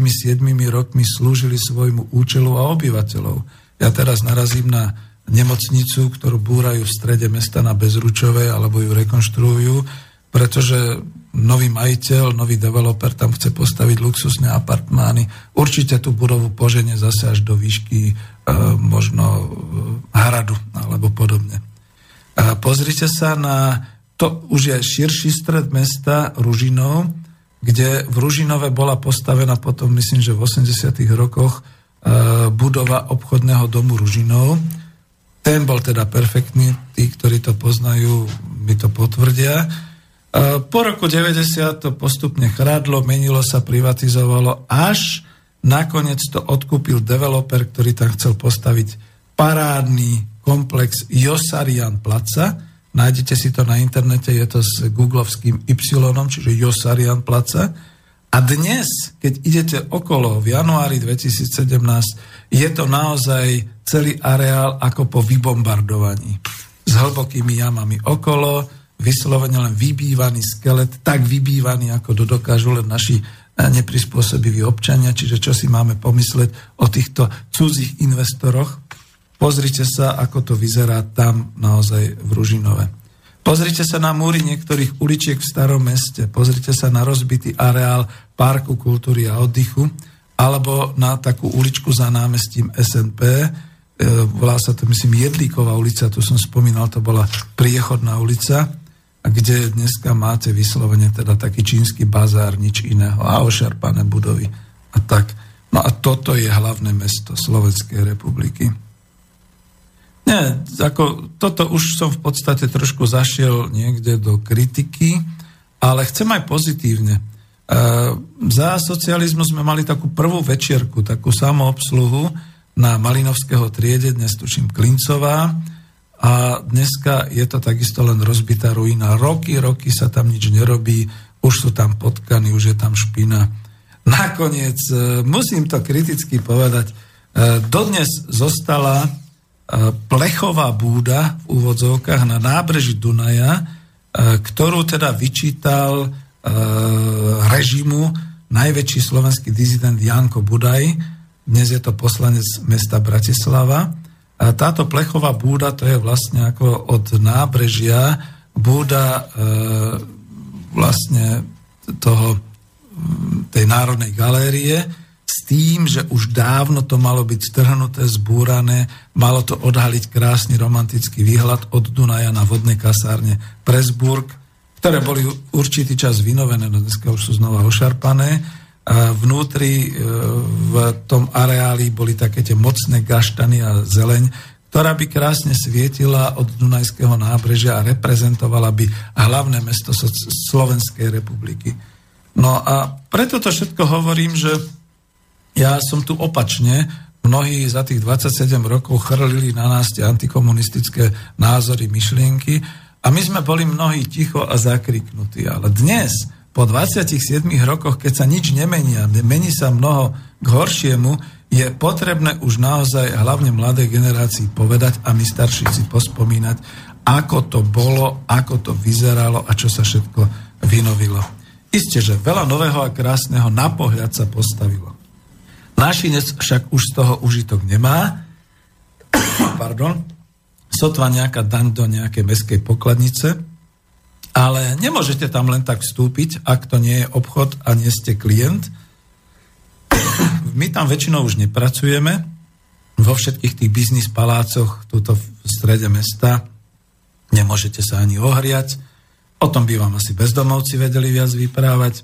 rokmi slúžili svojmu účelu a obyvateľov. Ja teraz narazím na nemocnicu, ktorú búrajú v strede mesta na Bezručovej alebo ju rekonštruujú, pretože nový majiteľ, nový developer tam chce postaviť luxusné apartmány. Určite tú budovu poženie zase až do výšky e, možno e, hradu alebo podobne. A pozrite sa na, to už je širší stred mesta Ružinov, kde v Ružinove bola postavená potom, myslím, že v 80 rokoch e, budova obchodného domu Ružinov. Ten bol teda perfektný, tí, ktorí to poznajú, mi to potvrdia. Po roku 90 to postupne chradlo, menilo sa, privatizovalo, až nakoniec to odkúpil developer, ktorý tam chcel postaviť parádny komplex Josarian Placa. Nájdete si to na internete, je to s googlovským Y, čiže Josarian Placa. A dnes, keď idete okolo v januári 2017, je to naozaj celý areál ako po vybombardovaní. S hlbokými jamami okolo, vyslovene len vybývaný skelet, tak vybývaný, ako to dokážu len naši eh, neprispôsobiví občania, čiže čo si máme pomysleť o týchto cudzích investoroch. Pozrite sa, ako to vyzerá tam naozaj v Ružinove. Pozrite sa na múry niektorých uličiek v starom meste, pozrite sa na rozbitý areál Parku kultúry a oddychu, alebo na takú uličku za námestím SNP, e, volá sa to, myslím, Jedlíková ulica, tu som spomínal, to bola priechodná ulica, kde dneska máte vyslovene teda taký čínsky bazár, nič iného a ošarpané budovy a tak. No a toto je hlavné mesto Slovenskej republiky. Nie, ako toto už som v podstate trošku zašiel niekde do kritiky, ale chcem aj pozitívne. E, za socializmu sme mali takú prvú večierku, takú samoobsluhu na Malinovského triede, dnes tuším Klincová, a dneska je to takisto len rozbitá ruina. Roky, roky sa tam nič nerobí, už sú tam potkany, už je tam špina. Nakoniec, e, musím to kriticky povedať, dodnes zostala plechová búda v úvodzovkách na nábreží Dunaja, ktorú teda vyčítal režimu najväčší slovenský dizident Janko Budaj, dnes je to poslanec mesta Bratislava. Táto plechová búda, to je vlastne ako od nábrežia búda e, vlastne toho, tej Národnej galérie, s tým, že už dávno to malo byť strhnuté, zbúrané, malo to odhaliť krásny romantický výhľad od Dunaja na vodnej kasárne Presburg, ktoré boli určitý čas vynovené, no dneska už sú znova ošarpané. A vnútri e, v tom areáli boli také tie mocné gaštany a zeleň, ktorá by krásne svietila od Dunajského nábrežia a reprezentovala by hlavné mesto Slovenskej republiky. No a preto to všetko hovorím, že ja som tu opačne, mnohí za tých 27 rokov chrlili na nás tie antikomunistické názory, myšlienky a my sme boli mnohí ticho a zakriknutí. Ale dnes, po 27 rokoch, keď sa nič nemení a mení sa mnoho k horšiemu, je potrebné už naozaj hlavne mladej generácii povedať a my starší si pospomínať, ako to bolo, ako to vyzeralo a čo sa všetko vynovilo. Isté, že veľa nového a krásneho na pohľad sa postavilo. Našinec však už z toho užitok nemá. Pardon. Sotva nejaká daň do nejakej meskej pokladnice. Ale nemôžete tam len tak vstúpiť, ak to nie je obchod a nie ste klient. My tam väčšinou už nepracujeme. Vo všetkých tých biznis palácoch tuto v strede mesta nemôžete sa ani ohriať. O tom by vám asi bezdomovci vedeli viac vyprávať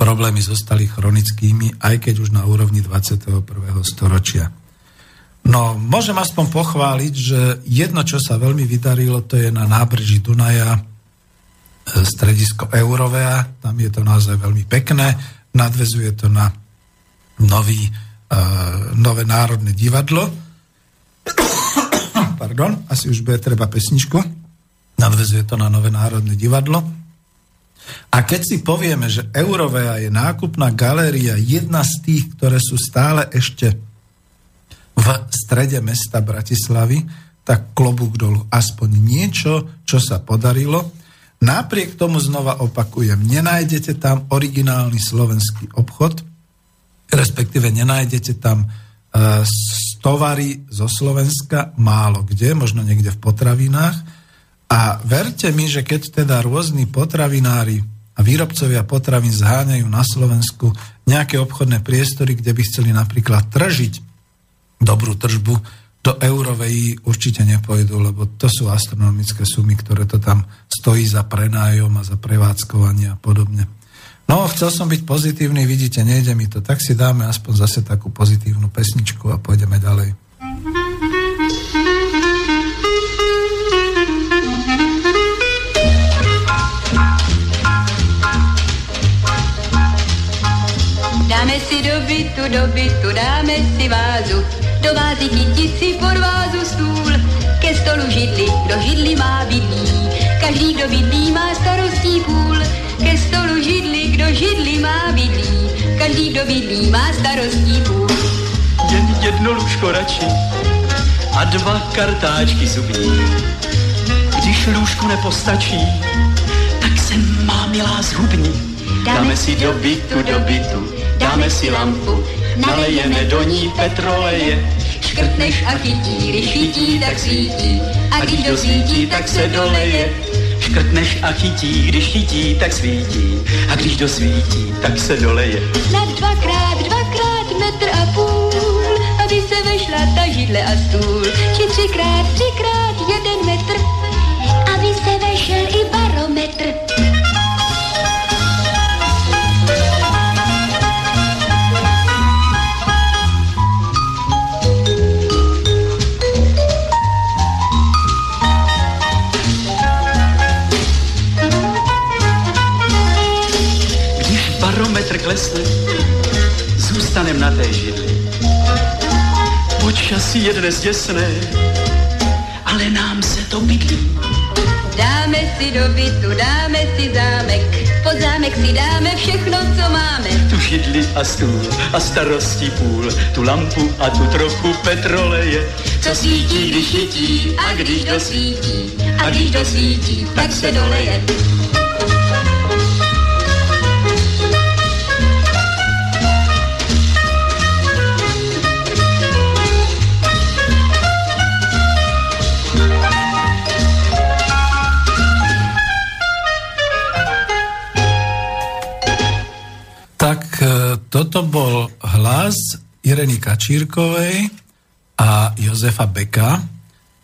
problémy zostali chronickými, aj keď už na úrovni 21. storočia. No, môžem aspoň pochváliť, že jedno, čo sa veľmi vydarilo, to je na nábreží Dunaja stredisko Eurovea, tam je to naozaj veľmi pekné, nadvezuje to na nový, uh, nové národné divadlo. Pardon, asi už bude treba pesničku. Nadvezuje to na nové národné divadlo. A keď si povieme, že Eurovea je nákupná galéria, jedna z tých, ktoré sú stále ešte v strede mesta Bratislavy, tak klobúk dolu. Aspoň niečo, čo sa podarilo. Napriek tomu znova opakujem, nenájdete tam originálny slovenský obchod, respektíve nenájdete tam uh, tovary zo Slovenska málo kde, možno niekde v potravinách, a verte mi, že keď teda rôzni potravinári a výrobcovia potravín zháňajú na Slovensku nejaké obchodné priestory, kde by chceli napríklad tržiť dobrú tržbu, do eurovej určite nepojdu, lebo to sú astronomické sumy, ktoré to tam stojí za prenájom a za prevádzkovanie a podobne. No, chcel som byť pozitívny, vidíte, nejde mi to, tak si dáme aspoň zase takú pozitívnu pesničku a pôjdeme ďalej. Dáme si do bytu, do bytu, dáme si vázu, do vázy chytit si pod vázu stůl, ke stolu židli, kdo židli má bydlí, každý, kdo bydlí, má starostí půl, ke stolu židli, kdo židli má bydlí, každý, kdo bydlí, má starostí půl. Jen jedno lůžko radši a dva kartáčky zubní. Když lůžku nepostačí, tak se má milá zhubní. Dáme si do bytu, do bytu, dáme si lampu, nalejeme do ní petroleje. Škrtneš a chytí, když chytí, tak svítí, a když dosvítí, tak se doleje. Škrtneš a chytí, když chytí, tak svítí, a když dosvítí, tak se doleje. Na dvakrát, dvakrát metr a půl, aby se vešla ta židle a stůl. Či třikrát, třikrát jeden metr, aby se vešel i barometr. Klesne, zůstanem na té židli. Počasí je dnes děsné, ale nám se to bydlí. Dáme si do bytu, dáme si zámek, pod zámek si dáme všechno, co máme. Tu židli a stůl a starostí půl, tu lampu a tu trochu petroleje. Co svítí, když chytí a když dosvítí, a když dosvítí, tak se doleje. Toto bol hlas Ireny Kačírkovej a Jozefa Beka,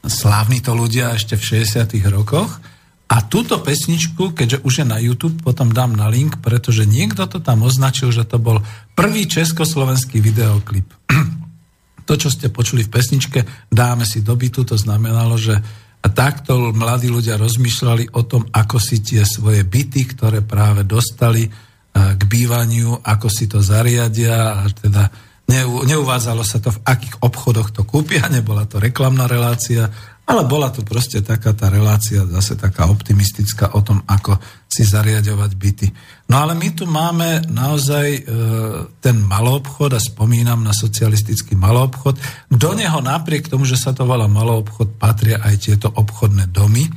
slávni to ľudia ešte v 60 rokoch. A túto pesničku, keďže už je na YouTube, potom dám na link, pretože niekto to tam označil, že to bol prvý československý videoklip. to, čo ste počuli v pesničke, dáme si do bytu, to znamenalo, že takto mladí ľudia rozmýšľali o tom, ako si tie svoje byty, ktoré práve dostali, k bývaniu, ako si to zariadia a teda neuvádzalo sa to, v akých obchodoch to kúpia, nebola to reklamná relácia, ale bola to proste taká tá relácia, zase taká optimistická o tom, ako si zariadovať byty. No ale my tu máme naozaj e, ten maloobchod a spomínam na socialistický maloobchod. Do neho napriek tomu, že sa to volá maloobchod, patria aj tieto obchodné domy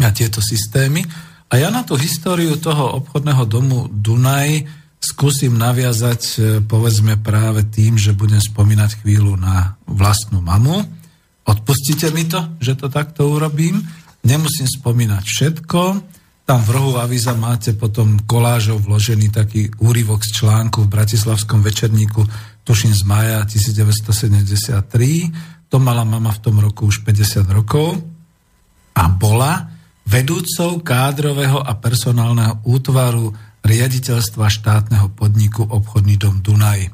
a tieto systémy. A ja na tú históriu toho obchodného domu Dunaj skúsim naviazať, e, povedzme práve tým, že budem spomínať chvíľu na vlastnú mamu. Odpustite mi to, že to takto urobím. Nemusím spomínať všetko. Tam v rohu avíza máte potom kolážov vložený taký úryvok z článku v Bratislavskom večerníku, tuším z maja 1973. To mala mama v tom roku už 50 rokov a bola vedúcou kádrového a personálneho útvaru riaditeľstva štátneho podniku Obchodný dom Dunaj.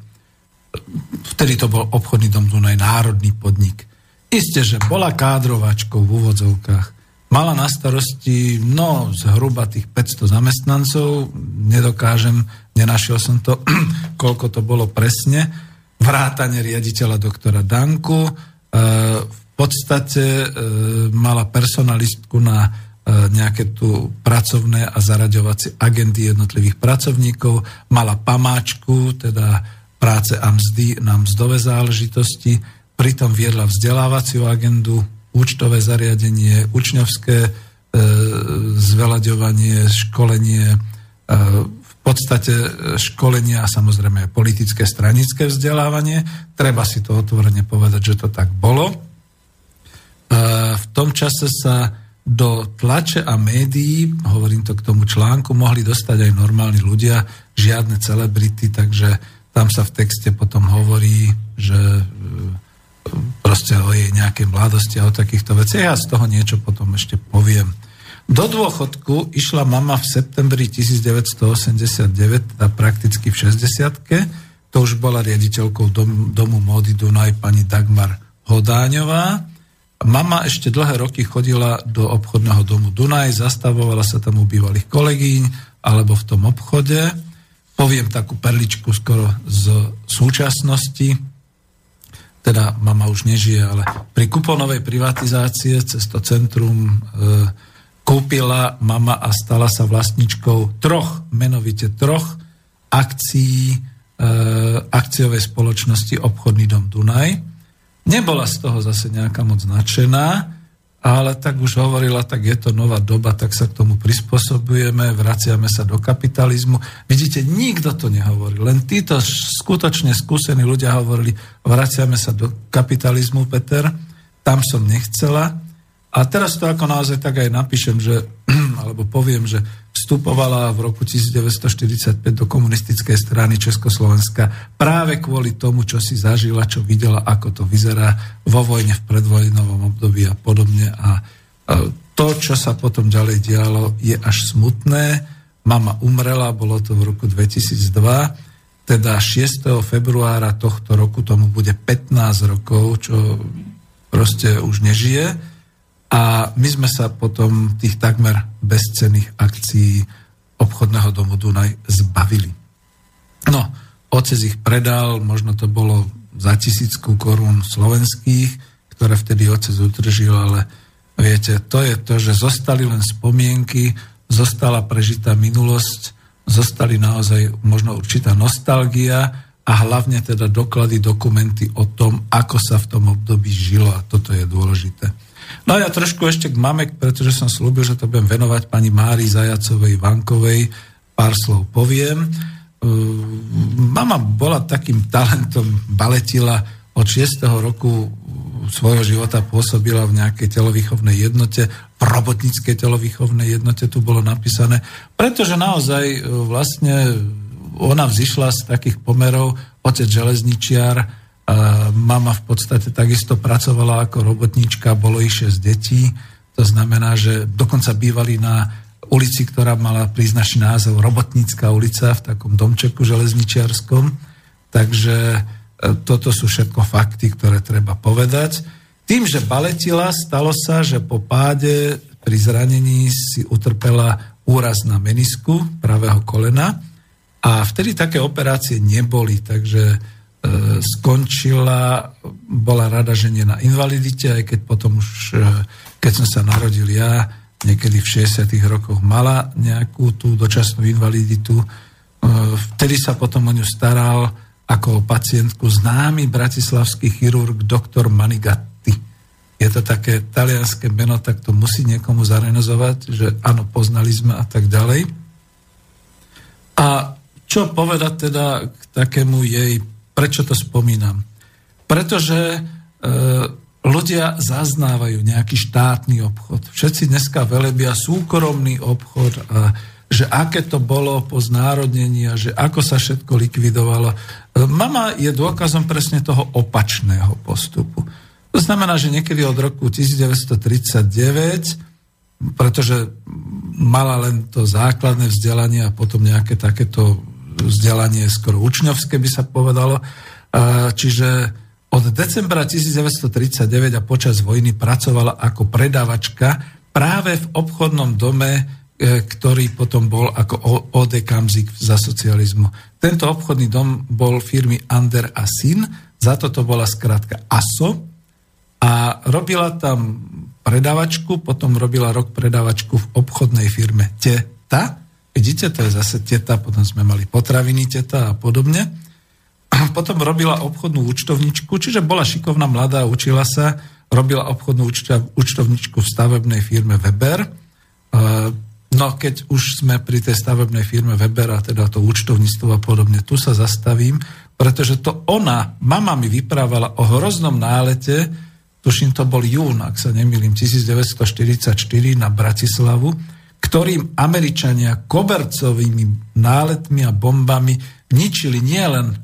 Vtedy to bol Obchodný dom Dunaj, národný podnik. Isté, že bola kádrovačkou v úvodzovkách. Mala na starosti, no, zhruba tých 500 zamestnancov, nedokážem, nenašiel som to, koľko to bolo presne, vrátane riaditeľa doktora Danku, e, v podstate e, mala personalistku na nejaké tu pracovné a zaraďovacie agendy jednotlivých pracovníkov, mala pamáčku, teda práce a mzdy na mzdové záležitosti, pritom viedla vzdelávaciu agendu, účtové zariadenie, učňovské e, zvelaďovanie, školenie, e, v podstate školenie a samozrejme politické stranické vzdelávanie. Treba si to otvorene povedať, že to tak bolo. E, v tom čase sa do tlače a médií, hovorím to k tomu článku, mohli dostať aj normálni ľudia, žiadne celebrity, takže tam sa v texte potom hovorí, že e, proste o jej nejakej mladosti a o takýchto veciach. Ja z toho niečo potom ešte poviem. Do dôchodku išla mama v septembri 1989, teda prakticky v 60 to už bola riaditeľkou dom, domu módy Dunaj pani Dagmar Hodáňová Mama ešte dlhé roky chodila do obchodného domu Dunaj, zastavovala sa tam u bývalých kolegyň alebo v tom obchode. Poviem takú perličku skoro z súčasnosti, teda mama už nežije, ale pri kuponovej privatizácie cez to centrum e, kúpila mama a stala sa vlastničkou troch, menovite troch akcií e, akciovej spoločnosti Obchodný dom Dunaj Nebola z toho zase nejaká moc nadšená, ale tak už hovorila, tak je to nová doba, tak sa k tomu prispôsobujeme, vraciame sa do kapitalizmu. Vidíte, nikto to nehovorí, len títo skutočne skúsení ľudia hovorili, vraciame sa do kapitalizmu, Peter, tam som nechcela. A teraz to ako naozaj tak aj napíšem, že, alebo poviem, že vstupovala v roku 1945 do komunistickej strany Československa práve kvôli tomu, čo si zažila, čo videla, ako to vyzerá vo vojne, v predvojnovom období a podobne. A to, čo sa potom ďalej dialo, je až smutné. Mama umrela, bolo to v roku 2002, teda 6. februára tohto roku tomu bude 15 rokov, čo proste už nežije a my sme sa potom tých takmer bezcených akcií obchodného domu Dunaj zbavili. No, otec ich predal, možno to bolo za tisícku korún slovenských, ktoré vtedy otec utržil, ale viete, to je to, že zostali len spomienky, zostala prežitá minulosť, zostali naozaj možno určitá nostalgia a hlavne teda doklady, dokumenty o tom, ako sa v tom období žilo a toto je dôležité. No a ja trošku ešte k mame, pretože som slúbil, že to budem venovať pani Mári Zajacovej Vankovej, pár slov poviem. Mama bola takým talentom, baletila od 6. roku svojho života pôsobila v nejakej telovýchovnej jednote, v robotníckej telovýchovnej jednote tu bolo napísané, pretože naozaj e, vlastne ona vzýšla z takých pomerov, otec železničiar, mama v podstate takisto pracovala ako robotníčka, bolo ich 6 detí, to znamená, že dokonca bývali na ulici, ktorá mala príznačný názov Robotnícká ulica v takom domčeku železničiarskom. Takže e, toto sú všetko fakty, ktoré treba povedať. Tým, že baletila, stalo sa, že po páde pri zranení si utrpela úraz na menisku pravého kolena a vtedy také operácie neboli, takže skončila, bola rada, že nie na invalidite, aj keď potom už, e, keď som sa narodil ja, niekedy v 60. rokoch mala nejakú tú dočasnú invaliditu. E, vtedy sa potom o ňu staral ako pacientku známy bratislavský chirurg doktor Manigatti. Je to také talianské meno, tak to musí niekomu zarenozovať, že áno, poznali sme a tak ďalej. A čo povedať teda k takému jej, prečo to spomínam? Pretože e, ľudia zaznávajú nejaký štátny obchod. Všetci dneska velebia súkromný obchod a že aké to bolo po znárodnení a že ako sa všetko likvidovalo. E, mama je dôkazom presne toho opačného postupu. To znamená, že niekedy od roku 1939 pretože mala len to základné vzdelanie a potom nejaké takéto vzdelanie skoro učňovské by sa povedalo. Čiže od decembra 1939 a počas vojny pracovala ako predávačka práve v obchodnom dome, e, ktorý potom bol ako OD Kamzik za socializmu. Tento obchodný dom bol firmy Ander a Syn, za to to bola skratka ASO a robila tam predávačku, potom robila rok predávačku v obchodnej firme Teta, Vidíte, to je zase teta, potom sme mali potraviny teta a podobne. A potom robila obchodnú účtovničku, čiže bola šikovná mladá, učila sa, robila obchodnú účtovničku v stavebnej firme Weber. No keď už sme pri tej stavebnej firme Weber a teda to účtovníctvo a podobne, tu sa zastavím, pretože to ona, mama mi vyprávala o hroznom nálete, tuším to bol jún, ak sa nemýlim, 1944 na Bratislavu, ktorým Američania kobercovými náletmi a bombami ničili nielen e,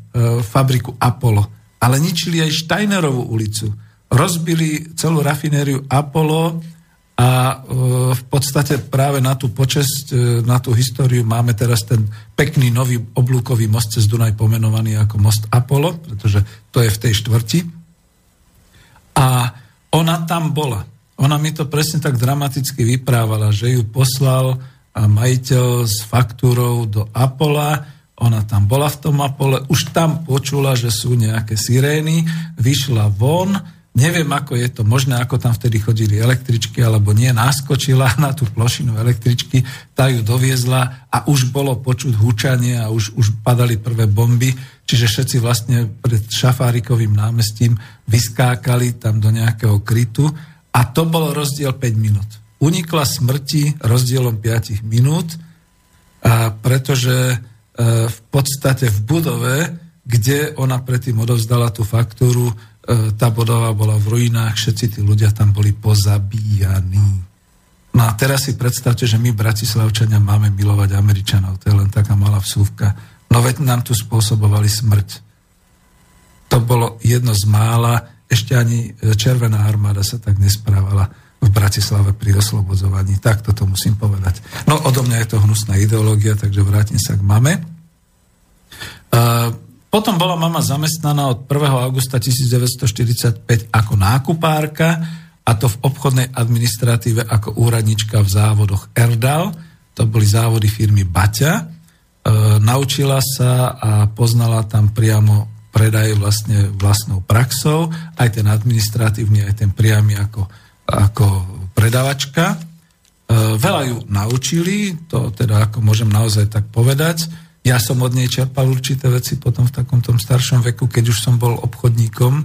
fabriku Apollo, ale ničili aj Steinerovú ulicu. Rozbili celú rafinériu Apollo a e, v podstate práve na tú počesť, e, na tú históriu máme teraz ten pekný nový oblúkový most cez Dunaj pomenovaný ako most Apollo, pretože to je v tej štvrti. A ona tam bola. Ona mi to presne tak dramaticky vyprávala, že ju poslal majiteľ s faktúrou do Apola, ona tam bola v tom Apole, už tam počula, že sú nejaké sirény, vyšla von, neviem ako je to možné, ako tam vtedy chodili električky, alebo nie, naskočila na tú plošinu električky, tá ju doviezla a už bolo počuť hučanie a už, už padali prvé bomby, čiže všetci vlastne pred Šafárikovým námestím vyskákali tam do nejakého krytu a to bol rozdiel 5 minút. Unikla smrti rozdielom 5 minút, a pretože e, v podstate v budove, kde ona predtým odovzdala tú faktúru, e, tá budova bola v ruinách, všetci tí ľudia tam boli pozabíjaní. No a teraz si predstavte, že my, Bratislavčania, máme milovať Američanov. To je len taká malá vsúvka. No veď nám tu spôsobovali smrť. To bolo jedno z mála, ešte ani e, Červená armáda sa tak nesprávala v Bratislave pri oslobodzovaní. Tak toto musím povedať. No odo mňa je to hnusná ideológia, takže vrátim sa k mame. Potom bola mama zamestnaná od 1. augusta 1945 ako nákupárka a to v obchodnej administratíve ako úradnička v závodoch Erdal. To boli závody firmy Baťa. E, naučila sa a poznala tam priamo predaj vlastne vlastnou praxou, aj ten administratívny, aj ten priamy ako, ako predavačka. veľa ju naučili, to teda ako môžem naozaj tak povedať. Ja som od nej čerpal určité veci potom v takom staršom veku, keď už som bol obchodníkom.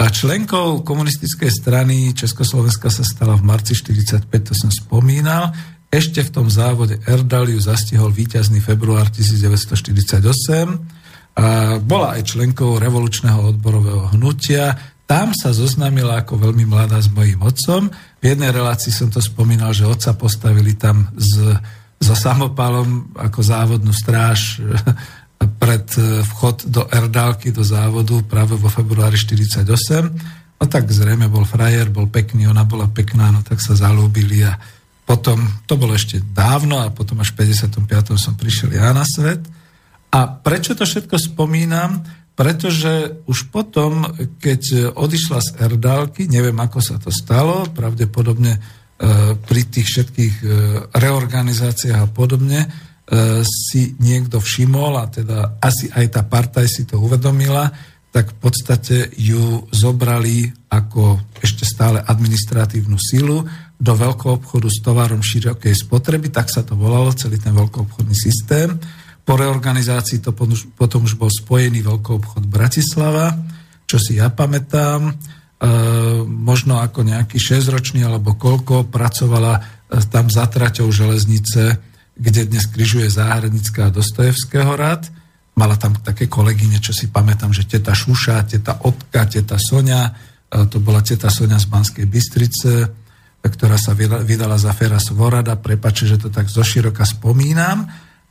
A členkou komunistickej strany Československa sa stala v marci 45, to som spomínal. Ešte v tom závode Erdal ju zastihol víťazný február 1948. Bola aj členkou revolučného odborového hnutia. Tam sa zoznámila ako veľmi mladá s mojím otcom. V jednej relácii som to spomínal, že otca postavili tam z so samopalom ako závodnú stráž pred e, vchod do Erdálky, do závodu práve vo februári 48. No tak zrejme bol frajer, bol pekný, ona bola pekná, no tak sa zalúbili a potom, to bolo ešte dávno a potom až v 55. som prišiel ja na svet. A prečo to všetko spomínam? Pretože už potom, keď odišla z Erdálky, neviem ako sa to stalo, pravdepodobne E, pri tých všetkých e, reorganizáciách a podobne e, si niekto všimol a teda asi aj tá partaj si to uvedomila, tak v podstate ju zobrali ako ešte stále administratívnu silu do veľkého obchodu s tovarom širokej spotreby, tak sa to volalo, celý ten veľkoobchodný systém. Po reorganizácii to potom už bol spojený veľkoobchod Bratislava, čo si ja pamätám E, možno ako nejaký 6-ročný alebo koľko, pracovala e, tam za traťou železnice, kde dnes križuje Záhradnická a Dostojevského rád. Mala tam také kolegyne, čo si pamätám, že teta Šuša, teta Otka, teta Sonia, e, to bola teta Sonia z Banskej Bystrice, ktorá sa vydala za Fera Svorada, prepače, že to tak zoširoka spomínam,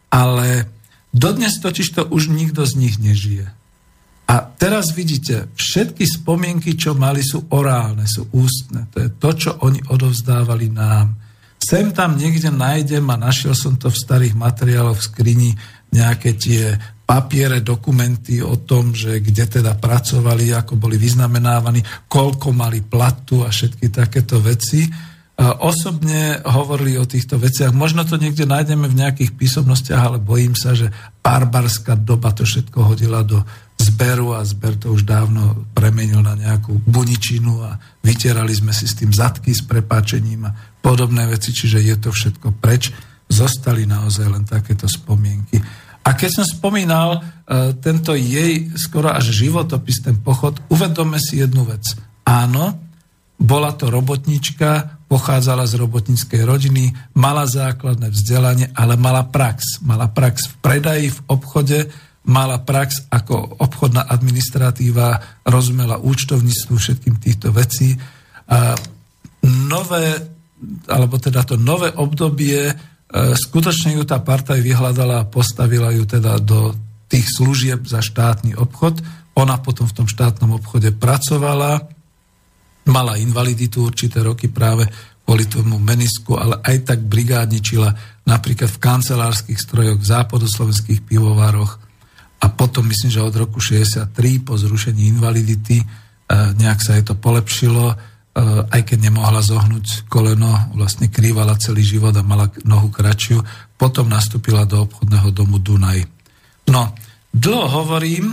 ale dodnes totiž to už nikto z nich nežije. A teraz vidíte, všetky spomienky, čo mali, sú orálne, sú ústne. To je to, čo oni odovzdávali nám. Sem tam niekde nájdem a našiel som to v starých materiáloch v skrini, nejaké tie papiere, dokumenty o tom, že kde teda pracovali, ako boli vyznamenávaní, koľko mali platu a všetky takéto veci. A osobne hovorili o týchto veciach. Možno to niekde nájdeme v nejakých písomnostiach, ale bojím sa, že barbarská doba to všetko hodila do zberu a zber to už dávno premenil na nejakú buničinu a vytierali sme si s tým zadky s prepáčením a podobné veci, čiže je to všetko preč. Zostali naozaj len takéto spomienky. A keď som spomínal uh, tento jej skoro až životopis, ten pochod, uvedome si jednu vec. Áno, bola to robotnička, pochádzala z robotníckej rodiny, mala základné vzdelanie, ale mala prax. Mala prax v predaji, v obchode, mala prax ako obchodná administratíva, rozumela účtovníctvu, všetkým týchto vecí. A nové, alebo teda to nové obdobie, e, skutočne ju tá partaj vyhľadala a postavila ju teda do tých služieb za štátny obchod. Ona potom v tom štátnom obchode pracovala, mala invaliditu určité roky práve kvôli tomu menisku, ale aj tak brigádničila napríklad v kancelárskych strojoch, v západoslovenských pivovároch, a potom myslím, že od roku 63 po zrušení invalidity e, nejak sa jej to polepšilo, e, aj keď nemohla zohnúť koleno, vlastne krývala celý život a mala nohu kratšiu. Potom nastúpila do obchodného domu Dunaj. No, dlho hovorím,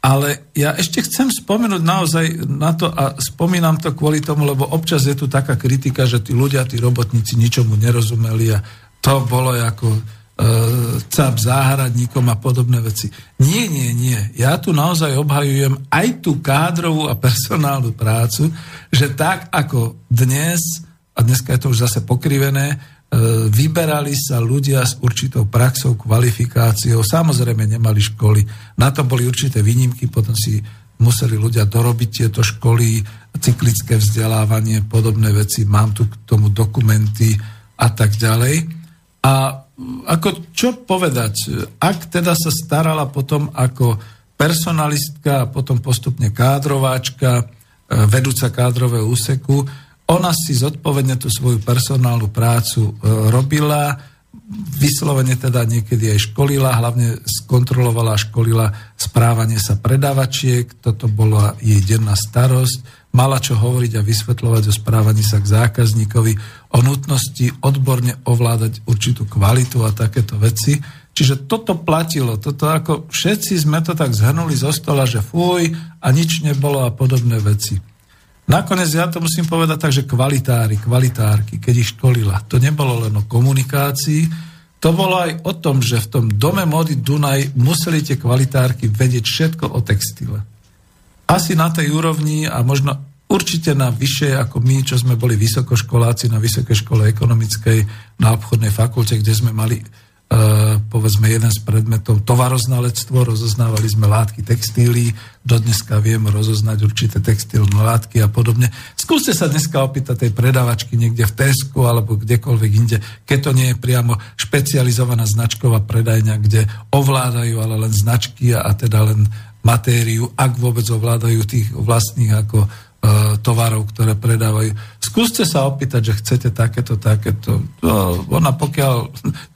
ale ja ešte chcem spomenúť naozaj na to a spomínam to kvôli tomu, lebo občas je tu taká kritika, že tí ľudia, tí robotníci ničomu nerozumeli a to bolo ako E, cap záhradníkom a podobné veci. Nie, nie, nie. Ja tu naozaj obhajujem aj tú kádrovú a personálnu prácu, že tak ako dnes, a dneska je to už zase pokrivené, vyberali sa ľudia s určitou praxou, kvalifikáciou, samozrejme nemali školy, na to boli určité výnimky, potom si museli ľudia dorobiť tieto školy, cyklické vzdelávanie, podobné veci, mám tu k tomu dokumenty a tak ďalej. A ako čo povedať, ak teda sa starala potom ako personalistka a potom postupne kádrováčka, e, vedúca kádrového úseku, ona si zodpovedne tú svoju personálnu prácu e, robila, vyslovene teda niekedy aj školila, hlavne skontrolovala a školila správanie sa predávačiek, toto bola jej denná starosť, mala čo hovoriť a vysvetľovať o správaní sa k zákazníkovi, o nutnosti odborne ovládať určitú kvalitu a takéto veci. Čiže toto platilo, toto ako všetci sme to tak zhrnuli zo stola, že fuj a nič nebolo a podobné veci. Nakoniec ja to musím povedať tak, že kvalitári, kvalitárky, keď ich školila, to nebolo len o komunikácii, to bolo aj o tom, že v tom dome mody Dunaj museli tie kvalitárky vedieť všetko o textile. Asi na tej úrovni a možno určite na vyššie ako my, čo sme boli vysokoškoláci na Vysokej škole ekonomickej na obchodnej fakulte, kde sme mali povedzme jeden z predmetov tovaroznalectvo, rozoznávali sme látky textílií, dodneska vieme rozoznať určité textilné látky a podobne. Skúste sa dneska opýtať tej predavačky niekde v Tesku alebo kdekoľvek inde, keď to nie je priamo špecializovaná značková predajňa, kde ovládajú ale len značky a, teda len matériu, ak vôbec ovládajú tých vlastných ako tovarov, ktoré predávajú. Skúste sa opýtať, že chcete takéto, takéto. No, ona pokiaľ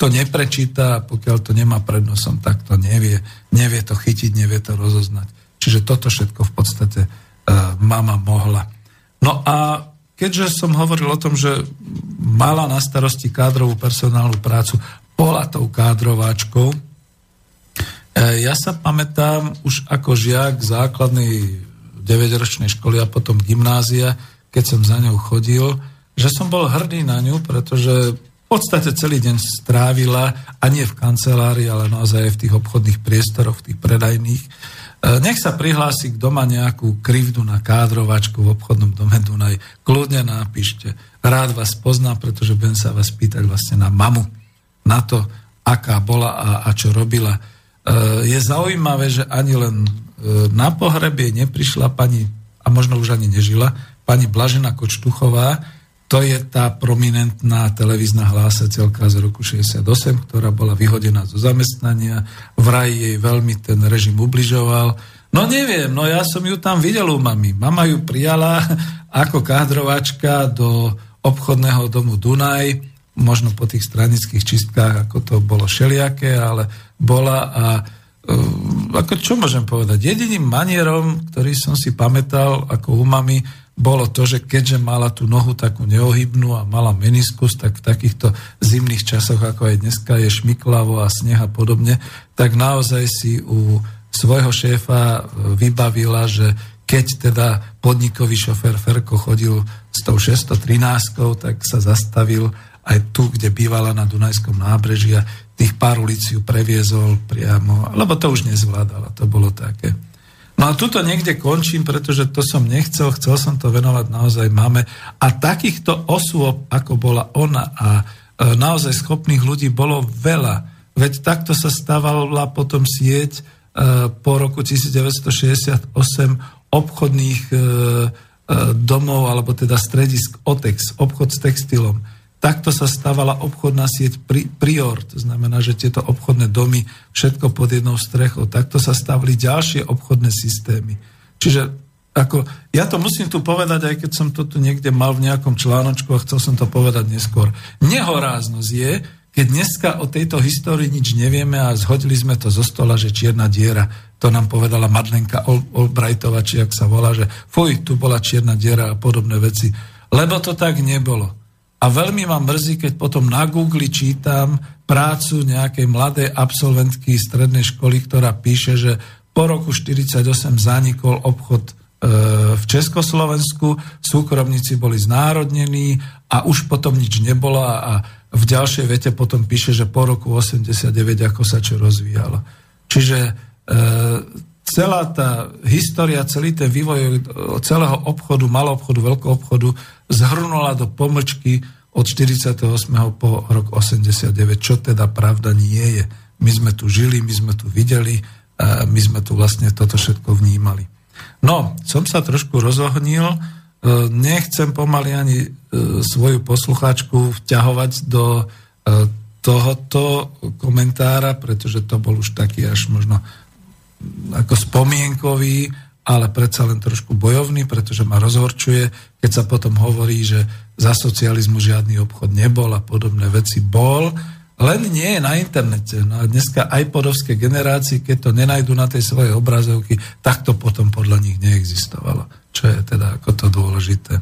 to neprečíta, pokiaľ to nemá pred nosom, tak to nevie. Nevie to chytiť, nevie to rozoznať. Čiže toto všetko v podstate uh, mama mohla. No a keďže som hovoril o tom, že mala na starosti kádrovú personálnu prácu, bola tou kádrováčkou, e, ja sa pamätám už ako žiak základnej 9-ročnej školy a potom gymnázia, keď som za ňou chodil, že som bol hrdý na ňu, pretože v podstate celý deň strávila, a nie v kancelárii, ale naozaj aj v tých obchodných priestoroch, v tých predajných. E, nech sa prihlási, kto má nejakú krivdu na kádrovačku v obchodnom dome Dunaj, kľudne napíšte. Rád vás poznám, pretože budem sa vás pýtať vlastne na mamu, na to, aká bola a, a čo robila. E, je zaujímavé, že ani len na pohrebie neprišla pani, a možno už ani nežila, pani Blažena Kočtuchová, to je tá prominentná televízna hlásateľka z roku 68, ktorá bola vyhodená zo zamestnania. Vraj jej veľmi ten režim ubližoval. No neviem, no ja som ju tam videl u mami. Mama ju prijala ako kádrovačka do obchodného domu Dunaj, možno po tých stranických čistkách, ako to bolo šeliaké, ale bola a ako čo môžem povedať? Jediným manierom, ktorý som si pamätal ako u mami, bolo to, že keďže mala tú nohu takú neohybnú a mala meniskus, tak v takýchto zimných časoch, ako aj dneska je šmiklavo a sneh a podobne, tak naozaj si u svojho šéfa e, vybavila, že keď teda podnikový šofér Ferko chodil s tou 613, tak sa zastavil aj tu, kde bývala na Dunajskom nábreží a tých pár ulic ju previezol priamo, lebo to už nezvládala, to bolo také. No a tuto niekde končím, pretože to som nechcel, chcel som to venovať naozaj máme. A takýchto osôb, ako bola ona a e, naozaj schopných ľudí bolo veľa. Veď takto sa stávala potom sieť e, po roku 1968 obchodných e, domov, alebo teda stredisk OTEX, obchod s textilom Takto sa stávala obchodná sieť pri, Prior, to znamená, že tieto obchodné domy, všetko pod jednou strechou, takto sa stavili ďalšie obchodné systémy. Čiže ako, ja to musím tu povedať, aj keď som to tu niekde mal v nejakom článočku a chcel som to povedať neskôr. Nehoráznosť je, keď dneska o tejto histórii nič nevieme a zhodili sme to zo stola, že čierna diera, to nám povedala Madlenka Albrightová, či ak sa volá, že fuj, tu bola čierna diera a podobné veci. Lebo to tak nebolo. A veľmi ma mrzí, keď potom na Google čítam prácu nejakej mladej absolventky strednej školy, ktorá píše, že po roku 1948 zanikol obchod e, v Československu, súkromníci boli znárodnení a už potom nič nebolo a v ďalšej vete potom píše, že po roku 89 ako sa čo rozvíjalo. Čiže e, celá tá história, celý ten vývoj celého obchodu, malého obchodu, veľkého obchodu zhrnula do pomlčky od 48. po rok 89, čo teda pravda nie je. My sme tu žili, my sme tu videli, my sme tu vlastne toto všetko vnímali. No, som sa trošku rozohnil, e, nechcem pomaly ani e, svoju poslucháčku vťahovať do e, tohoto komentára, pretože to bol už taký až možno ako spomienkový, ale predsa len trošku bojovný, pretože ma rozhorčuje, keď sa potom hovorí, že za socializmu žiadny obchod nebol a podobné veci bol, len nie je na internete. No a dneska aj podovské generácii, keď to nenajdu na tej svojej obrazovky, tak to potom podľa nich neexistovalo. Čo je teda ako to dôležité.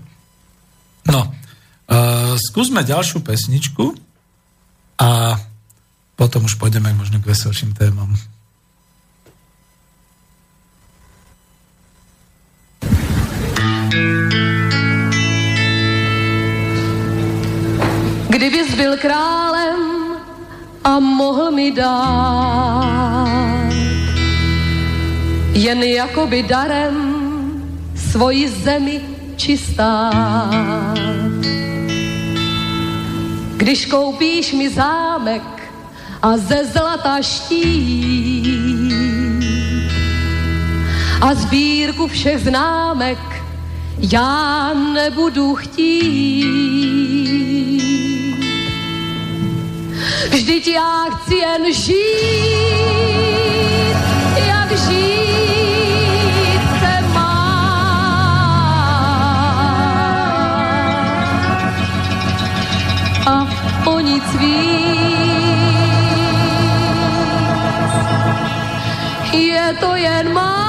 No, uh, skúsme ďalšiu pesničku a potom už pôjdeme možno k veselším témam. Música mohl mi dát. Jen jakoby darem svoji zemi čistá. Když koupíš mi zámek a ze zlata štít a sbírku všech známek já nebudu chtít. Vždyť já chci jen žít, jak žít se má. A o nic víc. Je to jen má.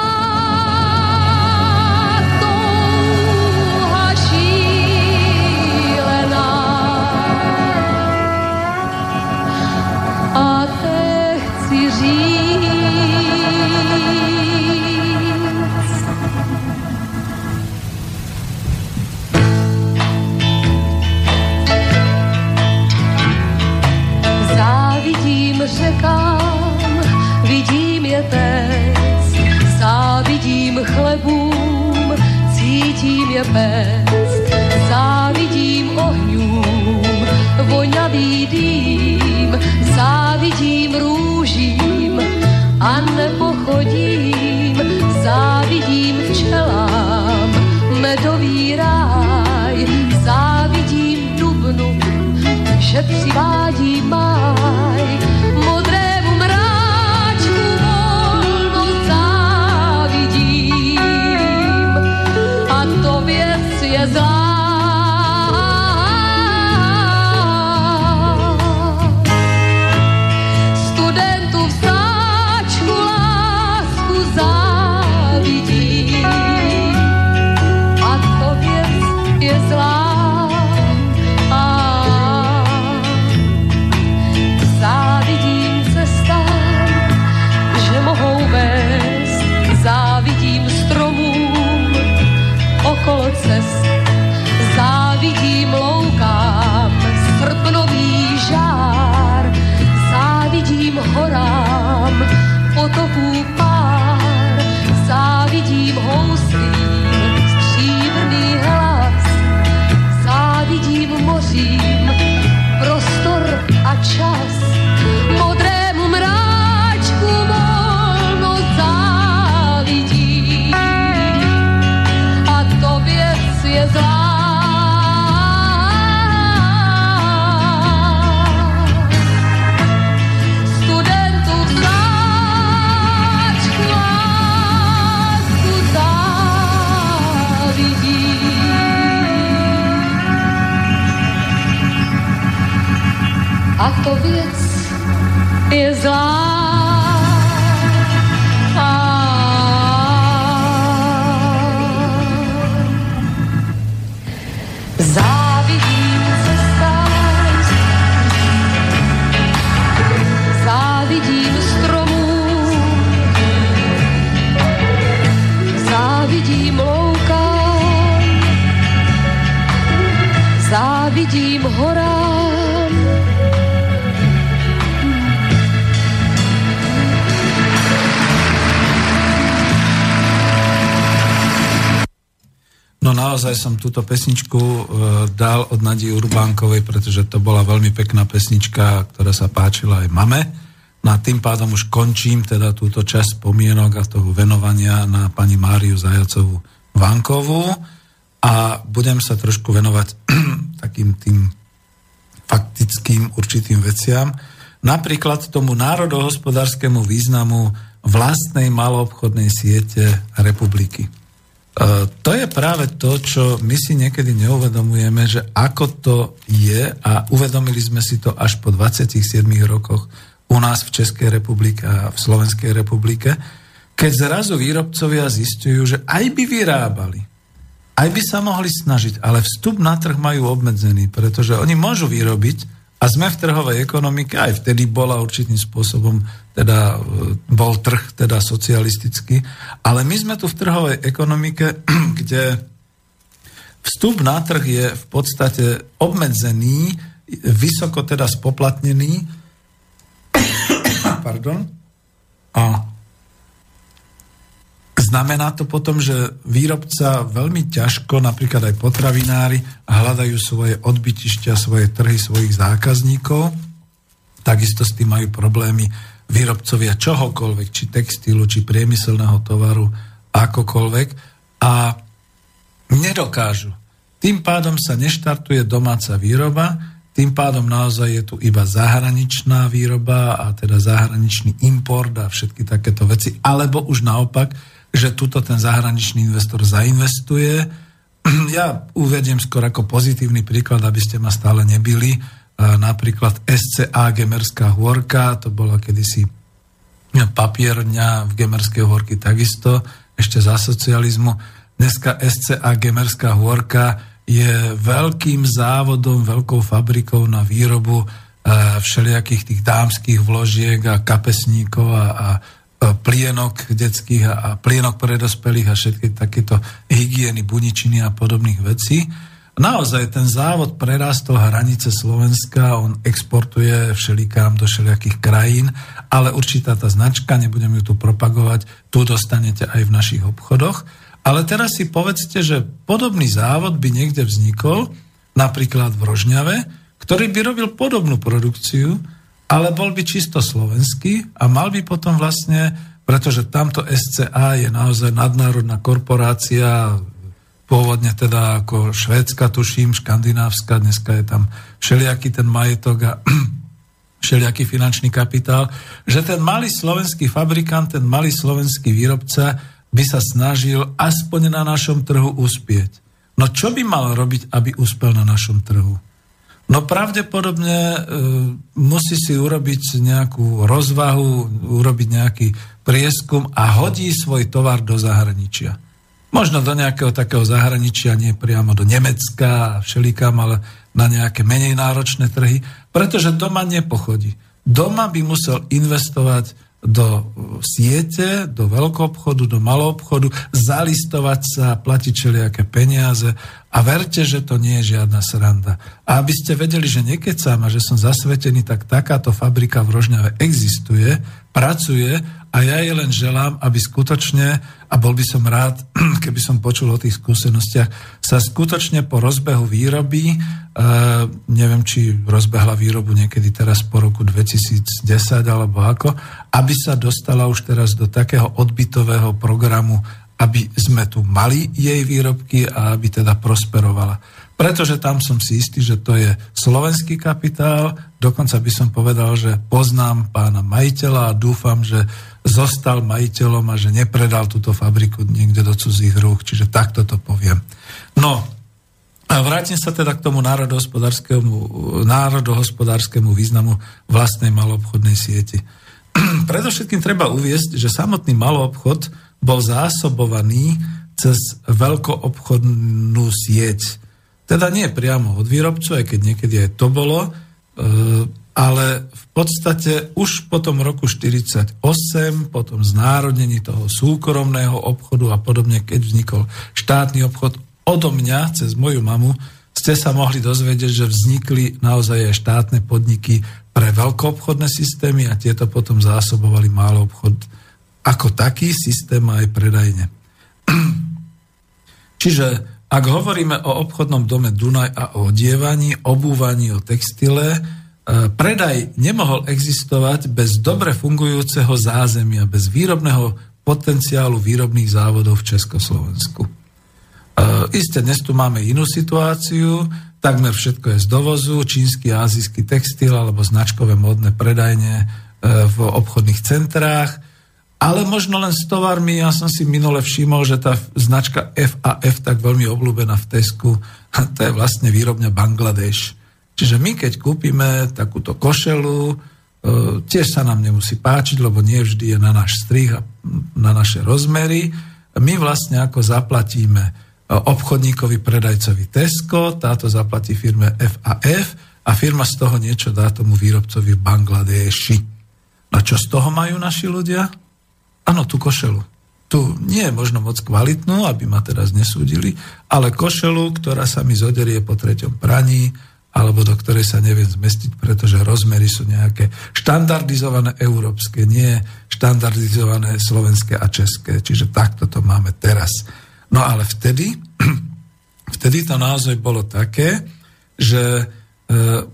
Chlebům, cítím je pec, závidím ohňům, voňavý dým, závidím růžím a nepochodím, závidím včelám, medový ráj, závidím dubnu, že přivádí máj, túto pesničku e, dal od Nadí Urbánkovej, pretože to bola veľmi pekná pesnička, ktorá sa páčila aj mame. No a tým pádom už končím teda túto časť pomienok a toho venovania na pani Máriu Zajacovú Vankovú a budem sa trošku venovať takým tým faktickým určitým veciam. Napríklad tomu národohospodárskému významu vlastnej maloobchodnej siete republiky. E, to je práve to, čo my si niekedy neuvedomujeme, že ako to je a uvedomili sme si to až po 27 rokoch u nás v Českej republike a v Slovenskej republike, keď zrazu výrobcovia zistujú, že aj by vyrábali, aj by sa mohli snažiť, ale vstup na trh majú obmedzený, pretože oni môžu vyrobiť, a sme v trhovej ekonomike, aj vtedy bola určitým spôsobom, teda e, bol trh teda socialistický, ale my sme tu v trhovej ekonomike, kde vstup na trh je v podstate obmedzený, vysoko teda spoplatnený Pardon. A znamená to potom, že výrobca veľmi ťažko, napríklad aj potravinári, hľadajú svoje odbytišťa, svoje trhy svojich zákazníkov. Takisto s tým majú problémy výrobcovia čohokoľvek, či textilu, či priemyselného tovaru, akokoľvek. A nedokážu. Tým pádom sa neštartuje domáca výroba, tým pádom naozaj je tu iba zahraničná výroba a teda zahraničný import a všetky takéto veci. Alebo už naopak, že tuto ten zahraničný investor zainvestuje. Ja uvediem skôr ako pozitívny príklad, aby ste ma stále nebili. Napríklad SCA Gemerská hôrka, to bola kedysi papierňa v Gemerskej hôrky takisto, ešte za socializmu. Dneska SCA Gemerská hôrka je veľkým závodom, veľkou fabrikou na výrobu e, všelijakých tých dámskych vložiek a kapesníkov a, a plienok detských a, a plienok pre dospelých a všetky takéto hygieny, buničiny a podobných vecí. Naozaj ten závod prerastol hranice Slovenska, on exportuje všelikám do všelijakých krajín, ale určitá tá značka, nebudem ju tu propagovať, tu dostanete aj v našich obchodoch. Ale teraz si povedzte, že podobný závod by niekde vznikol, napríklad v Rožňave, ktorý by robil podobnú produkciu, ale bol by čisto slovenský a mal by potom vlastne, pretože tamto SCA je naozaj nadnárodná korporácia, pôvodne teda ako švédska, tuším, škandinávska, dneska je tam všelijaký ten majetok a všelijaký finančný kapitál, že ten malý slovenský fabrikant, ten malý slovenský výrobca by sa snažil aspoň na našom trhu uspieť. No čo by mal robiť, aby uspel na našom trhu? No pravdepodobne e, musí si urobiť nejakú rozvahu, urobiť nejaký prieskum a hodí svoj tovar do zahraničia. Možno do nejakého takého zahraničia, nie priamo do Nemecka a všelikám, ale na nejaké menej náročné trhy, pretože doma nepochodí. Doma by musel investovať do siete, do veľkoobchodu, do maloobchodu, zalistovať sa, platiť všelijaké peniaze a verte, že to nie je žiadna sranda. A aby ste vedeli, že nekecám a že som zasvetený, tak takáto fabrika v Rožňave existuje, pracuje a ja jej len želám, aby skutočne, a bol by som rád, keby som počul o tých skúsenostiach, sa skutočne po rozbehu výroby, uh, neviem, či rozbehla výrobu niekedy teraz po roku 2010 alebo ako, aby sa dostala už teraz do takého odbytového programu, aby sme tu mali jej výrobky a aby teda prosperovala pretože tam som si istý, že to je slovenský kapitál, dokonca by som povedal, že poznám pána majiteľa a dúfam, že zostal majiteľom a že nepredal túto fabriku niekde do cudzích rúk, čiže takto to poviem. No, a vrátim sa teda k tomu národohospodárskému, národohospodárskému významu vlastnej maloobchodnej sieti. Predovšetkým treba uviesť, že samotný maloobchod bol zásobovaný cez veľkoobchodnú sieť. Teda nie priamo od výrobcu, aj keď niekedy aj to bolo, e, ale v podstate už po tom roku 48, potom znárodnení toho súkromného obchodu a podobne, keď vznikol štátny obchod, odo mňa, cez moju mamu, ste sa mohli dozvedieť, že vznikli naozaj aj štátne podniky pre veľkoobchodné systémy a tieto potom zásobovali málo obchod ako taký systém aj predajne. Čiže ak hovoríme o obchodnom dome Dunaj a o odievaní, obúvaní, o textile, e, predaj nemohol existovať bez dobre fungujúceho zázemia, bez výrobného potenciálu výrobných závodov v Československu. E, isté, dnes tu máme inú situáciu, takmer všetko je z dovozu, čínsky a azijský textil alebo značkové modné predajne e, v obchodných centrách, ale možno len s tovarmi, ja som si minule všimol, že tá značka FAF, tak veľmi obľúbená v Tesku, to je vlastne výrobňa Bangladeš. Čiže my, keď kúpime takúto košelu, e, tiež sa nám nemusí páčiť, lebo nie vždy je na náš strih a na naše rozmery. My vlastne ako zaplatíme e, obchodníkovi predajcovi Tesco, táto zaplatí firme FAF a firma z toho niečo dá tomu výrobcovi v Bangladeši. A čo z toho majú naši ľudia? Áno, tú košelu. Tu nie je možno moc kvalitnú, aby ma teraz nesúdili, ale košelu, ktorá sa mi zoderie po treťom praní, alebo do ktorej sa neviem zmestiť, pretože rozmery sú nejaké štandardizované európske, nie štandardizované slovenské a české. Čiže takto to máme teraz. No ale vtedy, vtedy to naozaj bolo také, že e,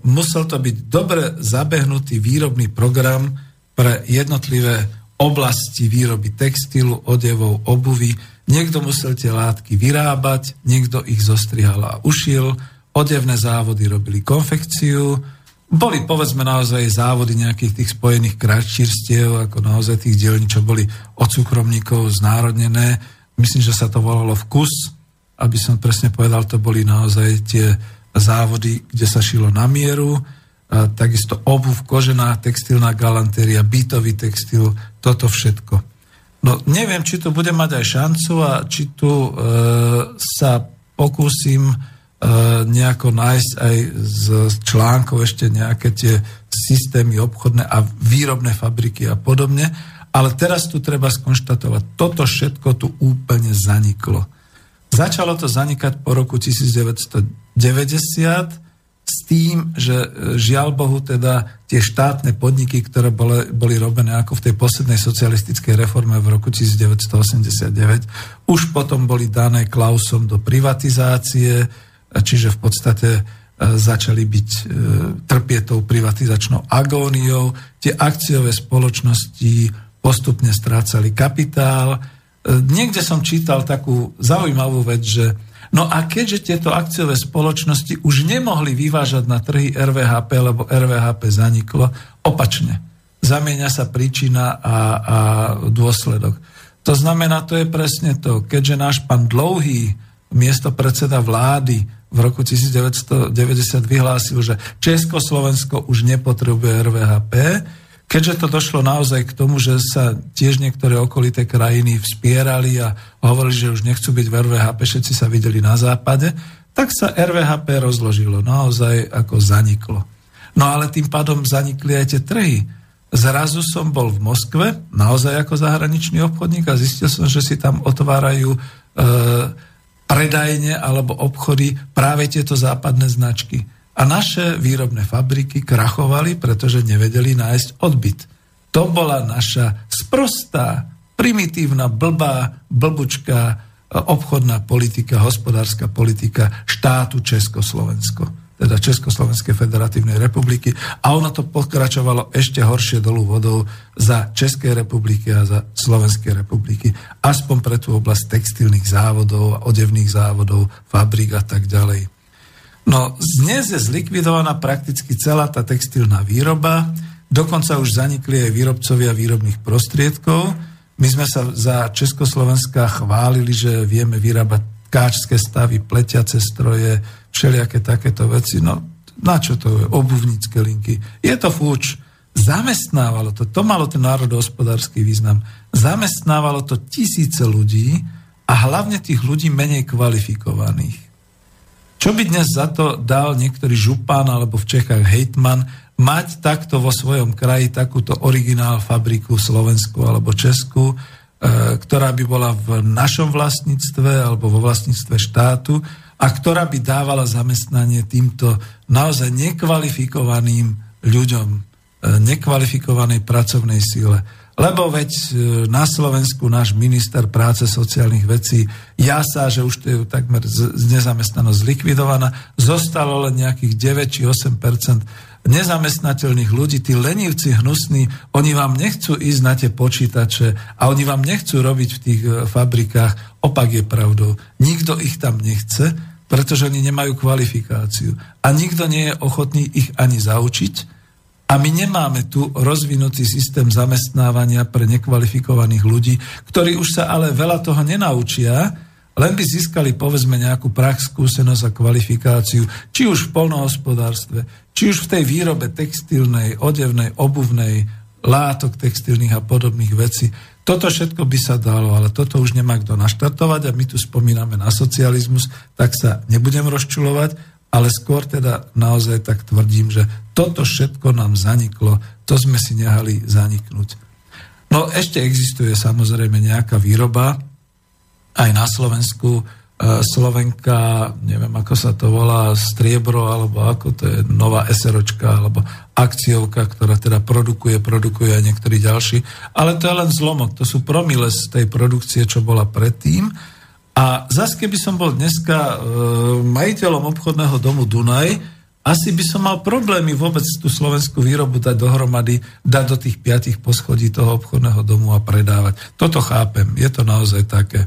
musel to byť dobre zabehnutý výrobný program pre jednotlivé oblasti výroby textilu, odevov, obuvy. Niekto musel tie látky vyrábať, niekto ich zostrihal a ušil, odevné závody robili konfekciu, boli povedzme naozaj závody nejakých tých spojených kratčírstiev, ako naozaj tých dielní, čo boli od súkromníkov znárodnené. Myslím, že sa to volalo vkus, aby som presne povedal, to boli naozaj tie závody, kde sa šilo na mieru, a takisto obuv, kožená textilná galantéria, bytový textil, toto všetko. No neviem, či to bude mať aj šancu a či tu e, sa pokúsim E, nejako nájsť aj z článkov ešte nejaké tie systémy obchodné a výrobné fabriky a podobne. Ale teraz tu treba skonštatovať, toto všetko tu úplne zaniklo. Začalo to zanikať po roku 1990 s tým, že e, žiaľ Bohu teda tie štátne podniky, ktoré boli, boli robené ako v tej poslednej socialistickej reforme v roku 1989, už potom boli dané Klausom do privatizácie, čiže v podstate e, začali byť e, trpieť tou privatizačnou agóniou. Tie akciové spoločnosti postupne strácali kapitál. Niekde som čítal takú zaujímavú vec, že no a keďže tieto akciové spoločnosti už nemohli vyvážať na trhy RVHP, lebo RVHP zaniklo, opačne. Zamieňa sa príčina a, a dôsledok. To znamená, to je presne to, keďže náš pán Dlouhý, miesto predseda vlády, v roku 1990 vyhlásil, že Československo už nepotrebuje RVHP, keďže to došlo naozaj k tomu, že sa tiež niektoré okolité krajiny vspierali a hovorili, že už nechcú byť v RVHP, všetci sa videli na západe, tak sa RVHP rozložilo, naozaj ako zaniklo. No ale tým pádom zanikli aj tie trhy. Zrazu som bol v Moskve, naozaj ako zahraničný obchodník a zistil som, že si tam otvárajú e, predajne alebo obchody práve tieto západné značky. A naše výrobné fabriky krachovali, pretože nevedeli nájsť odbyt. To bola naša sprostá, primitívna, blbá, blbučká e, obchodná politika, hospodárska politika štátu Československo teda Československej federatívnej republiky a ono to pokračovalo ešte horšie dolu vodou za Českej republiky a za Slovenskej republiky, aspoň pre tú oblasť textilných závodov, odevných závodov, fabrík a tak ďalej. No dnes je zlikvidovaná prakticky celá tá textilná výroba, dokonca už zanikli aj výrobcovia výrobných prostriedkov. My sme sa za Československa chválili, že vieme vyrábať káčské stavy, pletiace stroje, všelijaké takéto veci. No, na čo to je? Obuvnícke linky. Je to fúč. Zamestnávalo to, to malo ten národohospodársky význam. Zamestnávalo to tisíce ľudí a hlavne tých ľudí menej kvalifikovaných. Čo by dnes za to dal niektorý župán alebo v Čechách hejtman mať takto vo svojom kraji takúto originál fabriku Slovensku alebo Česku, e, ktorá by bola v našom vlastníctve alebo vo vlastníctve štátu a ktorá by dávala zamestnanie týmto naozaj nekvalifikovaným ľuďom, e, nekvalifikovanej pracovnej sile. Lebo veď e, na Slovensku náš minister práce sociálnych vecí jasá, že už to je takmer nezamestnanosť zlikvidovaná, zostalo len nejakých 9 či 8% nezamestnateľných ľudí, tí lenivci hnusní, oni vám nechcú ísť na tie počítače a oni vám nechcú robiť v tých e, fabrikách. Opak je pravdou. Nikto ich tam nechce, pretože oni nemajú kvalifikáciu. A nikto nie je ochotný ich ani zaučiť. A my nemáme tu rozvinutý systém zamestnávania pre nekvalifikovaných ľudí, ktorí už sa ale veľa toho nenaučia, len by získali povedzme nejakú prax, skúsenosť a kvalifikáciu, či už v polnohospodárstve, či už v tej výrobe textilnej, odevnej, obuvnej, látok textilných a podobných vecí. Toto všetko by sa dalo, ale toto už nemá kto naštartovať a my tu spomíname na socializmus, tak sa nebudem rozčulovať, ale skôr teda naozaj tak tvrdím, že toto všetko nám zaniklo, to sme si nehali zaniknúť. No ešte existuje samozrejme nejaká výroba, aj na Slovensku Slovenka, neviem ako sa to volá, Striebro, alebo ako to je nová SROčka, alebo akciovka, ktorá teda produkuje, produkuje aj niektorí ďalší. Ale to je len zlomok, to sú promile z tej produkcie, čo bola predtým. A zase, keby som bol dneska e, majiteľom obchodného domu Dunaj, asi by som mal problémy vôbec tú slovenskú výrobu dať dohromady, dať do tých piatich poschodí toho obchodného domu a predávať. Toto chápem, je to naozaj také.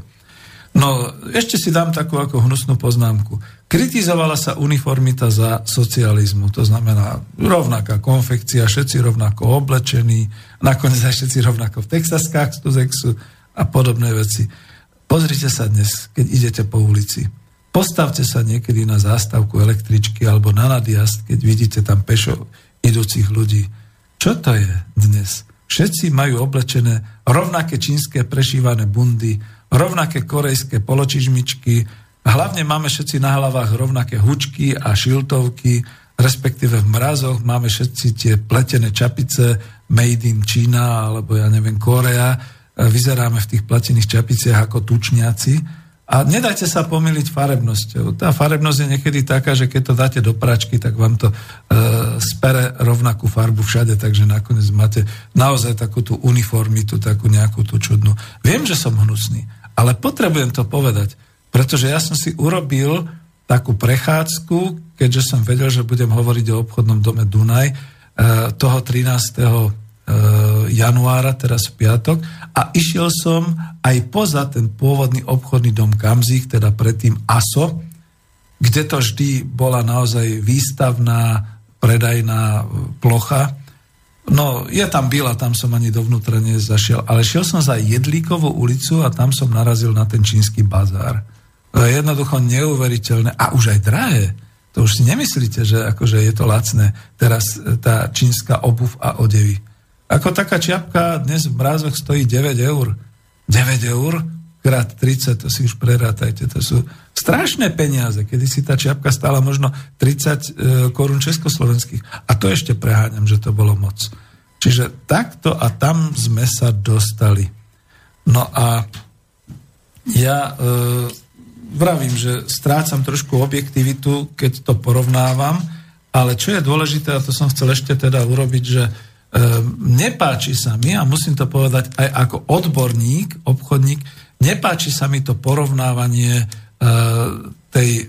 No, ešte si dám takú ako hnusnú poznámku. Kritizovala sa uniformita za socializmu, to znamená rovnaká konfekcia, všetci rovnako oblečení, nakoniec aj všetci rovnako v texaskách z a podobné veci. Pozrite sa dnes, keď idete po ulici. Postavte sa niekedy na zástavku električky alebo na nadjazd, keď vidíte tam pešo idúcich ľudí. Čo to je dnes? Všetci majú oblečené rovnaké čínske prešívané bundy, rovnaké korejské poločižmičky, hlavne máme všetci na hlavách rovnaké hučky a šiltovky, respektíve v mrazoch máme všetci tie pletené čapice made in Čína alebo ja neviem Korea, vyzeráme v tých pletených čapiciach ako tučniaci. A nedajte sa pomýliť farebnosťou. Tá farebnosť je niekedy taká, že keď to dáte do pračky, tak vám to e, spere rovnakú farbu všade, takže nakoniec máte naozaj takú tú uniformitu, takú nejakú tú čudnú. Viem, že som hnusný, ale potrebujem to povedať, pretože ja som si urobil takú prechádzku, keďže som vedel, že budem hovoriť o obchodnom dome Dunaj, e, toho 13. E, januára, teraz v piatok, a išiel som aj poza ten pôvodný obchodný dom Kamzik, teda predtým ASO, kde to vždy bola naozaj výstavná, predajná plocha, No, je tam byla, tam som ani dovnútra nezašiel, ale šiel som za Jedlíkovú ulicu a tam som narazil na ten čínsky bazár. To je jednoducho neuveriteľné a už aj drahé. To už si nemyslíte, že akože je to lacné. Teraz e, tá čínska obuv a odevy. Ako taká čiapka dnes v mrázoch stojí 9 eur. 9 eur krát 30, to si už prerátajte, to sú strašné peniaze, kedy si tá čiapka stála možno 30 e, korún československých. A to ešte preháňam, že to bolo moc. Čiže takto a tam sme sa dostali. No a ja e, vravím, že strácam trošku objektivitu, keď to porovnávam, ale čo je dôležité, a to som chcel ešte teda urobiť, že nepáči sa mi, a musím to povedať aj ako odborník, obchodník, Nepáči sa mi to porovnávanie e, tej e,